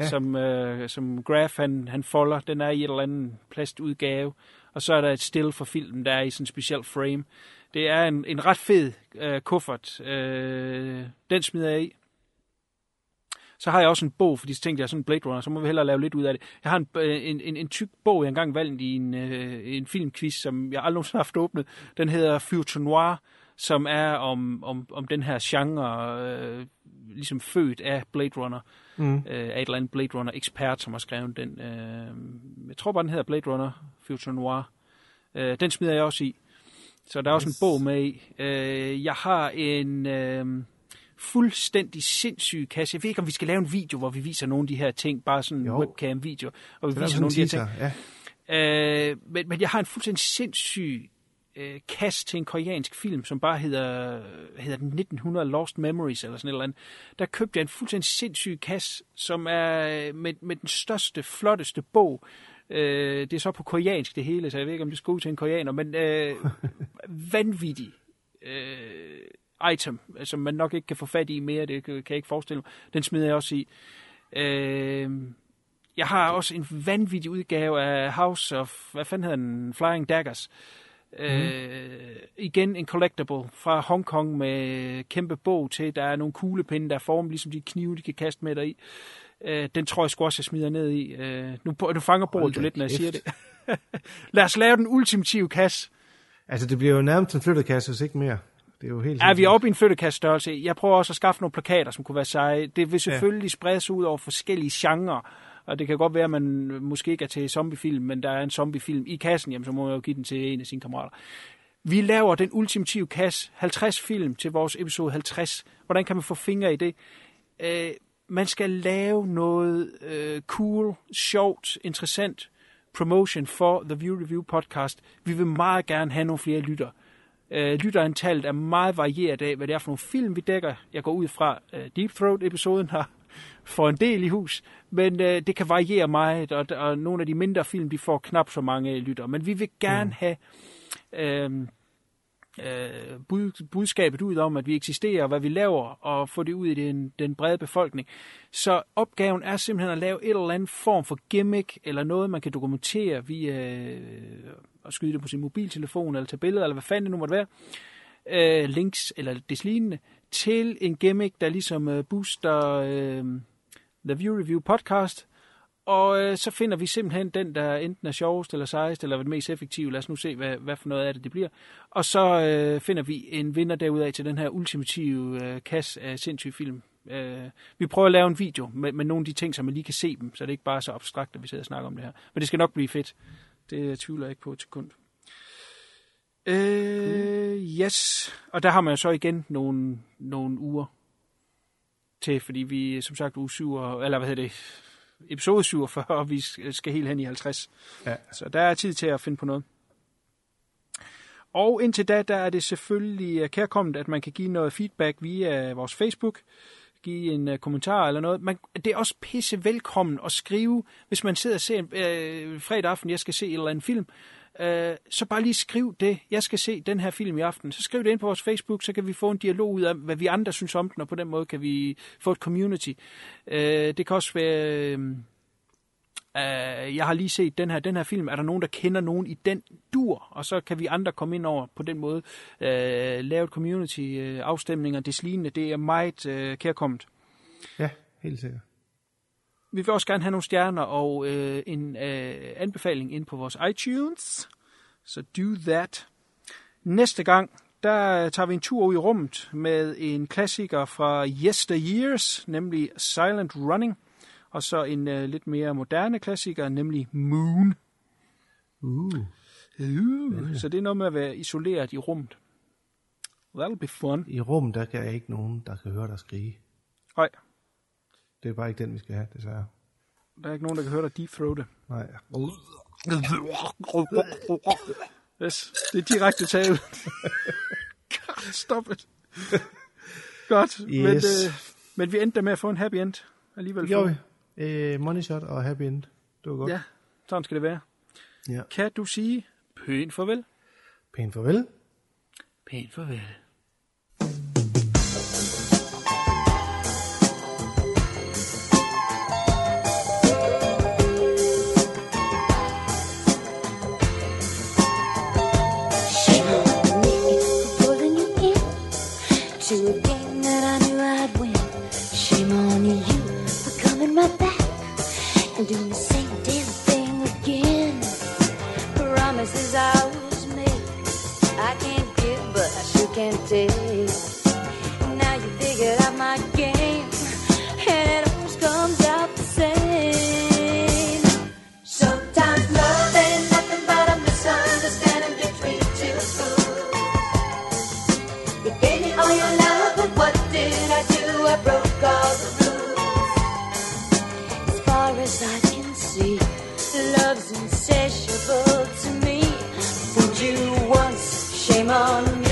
Ja. som, øh, som Graf han, han folder. Den er i et eller andet plastudgave. Og så er der et still for filmen, der er i sådan en speciel frame. Det er en, en ret fed øh, kuffert. Øh, den smider jeg i. Så har jeg også en bog, fordi så tænkte jeg sådan en Blade Runner, så må vi hellere lave lidt ud af det. Jeg har en, øh, en, en, en tyk bog, jeg engang valgt i en, øh, en filmquiz, som jeg aldrig nogensinde har haft åbnet. Den hedder Future Noir, som er om, om, om den her genre, øh, ligesom født af Blade Runner, Mm. øh, af et eller andet Blade Runner ekspert, som har skrevet den. Øh, jeg tror bare, den hedder Blade Runner Future Noir. Øh, den smider jeg også i. Så der er også en bog med i. Øh, jeg har en øh, fuldstændig sindssyg kasse. Jeg ved ikke, om vi skal lave en video, hvor vi viser nogle af de her ting. Bare sådan en webcam-video. Og vi er viser nogle af de her ting. ja. Øh, men, men jeg har en fuldstændig sindssyg øh, kasse til en koreansk film, som bare hedder, hedder den 1900 Lost Memories, eller sådan et eller andet. Der købte jeg en fuldstændig sindssyg kasse, som er øh, med, med den største, flotteste bog. Øh, det er så på koreansk det hele, så jeg ved ikke, om det skal ud til en koreaner, men øh, vanvittig øh, item, som man nok ikke kan få fat i mere, det kan jeg ikke forestille mig. Den smider jeg også i. Øh, jeg har også en vanvittig udgave af House of, hvad fanden hedder den, Flying Daggers. Mm. Øh, igen en collectible fra Hongkong med kæmpe bog til. Der er nogle kuglepinde, der er formet ligesom de knive, de kan kaste med dig i. Øh, den tror jeg sgu også, jeg smider ned i. Øh, nu, nu fanger bordet du da lidt, når jeg siger det. Lad os lave den ultimative kasse. Altså, det bliver jo nærmest en flyttekasse, hvis ikke mere. Det er jo helt Er vi oppe i en flyttekaststørrelse? Jeg prøver også at skaffe nogle plakater, som kunne være seje. Det vil selvfølgelig ja. spredes ud over forskellige genrer, og det kan godt være, at man måske ikke er til zombiefilm, men der er en zombiefilm i kassen, jamen, så må man jo give den til en af sine kammerater. Vi laver den ultimative kasse, 50 film til vores episode 50. Hvordan kan man få fingre i det? Øh, man skal lave noget øh, cool, sjovt, interessant promotion for The View Review podcast. Vi vil meget gerne have nogle flere lytter. Øh, lytterantallet er meget varieret af, hvad det er for nogle film, vi dækker. Jeg går ud fra øh, Deep Throat-episoden her for en del i hus, men øh, det kan variere meget, og, og nogle af de mindre film, de får knap så mange lytter. Men vi vil gerne mm. have øh, øh, bud, budskabet ud om, at vi eksisterer, hvad vi laver, og få det ud i den, den brede befolkning. Så opgaven er simpelthen at lave et eller andet form for gimmick, eller noget, man kan dokumentere via øh, at skyde det på sin mobiltelefon, eller tage billeder, eller hvad fanden det nu måtte være, øh, links eller deslignende, til en gimmick, der ligesom øh, booster øh, The View Review podcast, og øh, så finder vi simpelthen den, der enten er sjovest eller sejest, eller den mest effektive. Lad os nu se, hvad, hvad for noget af det det bliver. Og så øh, finder vi en vinder derudaf til den her ultimative øh, kasse af sindssyge film. Øh, vi prøver at lave en video med, med nogle af de ting, så man lige kan se dem, så det er ikke bare så abstrakt, at vi sidder og snakker om det her. Men det skal nok blive fedt. Det øh, tvivler jeg ikke på et sekund. Øh, yes. Og der har man så igen nogle, nogle uger til, fordi vi som sagt uge 7, eller hvad hedder det, episode 47, og vi skal helt hen i 50. Ja. Så der er tid til at finde på noget. Og indtil da, der er det selvfølgelig kærkommet, at man kan give noget feedback via vores Facebook, give en uh, kommentar eller noget. Man, det er også pisse velkommen at skrive, hvis man sidder og ser øh, fredag aften, jeg skal se en eller anden film, øh, så bare lige skriv det. Jeg skal se den her film i aften. Så skriv det ind på vores Facebook, så kan vi få en dialog ud af, hvad vi andre synes om den, og på den måde kan vi få et community. Øh, det kan også være... Øhm, øh, jeg har lige set den her, den her film. Er der nogen, der kender nogen i den dur? Og så kan vi andre komme ind over på den måde. Øh, lave et community, øh, afstemninger, det lignende. Det er meget uh, kærkommet. Ja, helt sikkert. Vi vil også gerne have nogle stjerner og uh, en uh, anbefaling ind på vores iTunes. Så do that. Næste gang, der tager vi en tur ud i rummet med en klassiker fra Yesteryears, nemlig Silent Running og så en uh, lidt mere moderne klassiker, nemlig Moon. Uh. Uh. Så det er noget med at være isoleret i rummet. That'll be fun. I rummet, der kan jeg ikke nogen, der kan høre dig skrige. Nej. Det er bare ikke den, vi skal have, desværre. Der er ikke nogen, der kan høre dig deep throate. Nej. Yes, det er direkte tale. God, stop it. Godt, yes. men, uh, men vi endte med at få en happy end alligevel. Jo, øh, money shot og happy end. Det var godt. Ja, sådan skal det være. Ja. Kan du sige pænt farvel? Pænt farvel. Pænt farvel. And doing the same damn thing again. Promises I was made, I can't give, but I sure can take. Now you figured out my game, love's insatiable to me. Fooled you once, shame on me.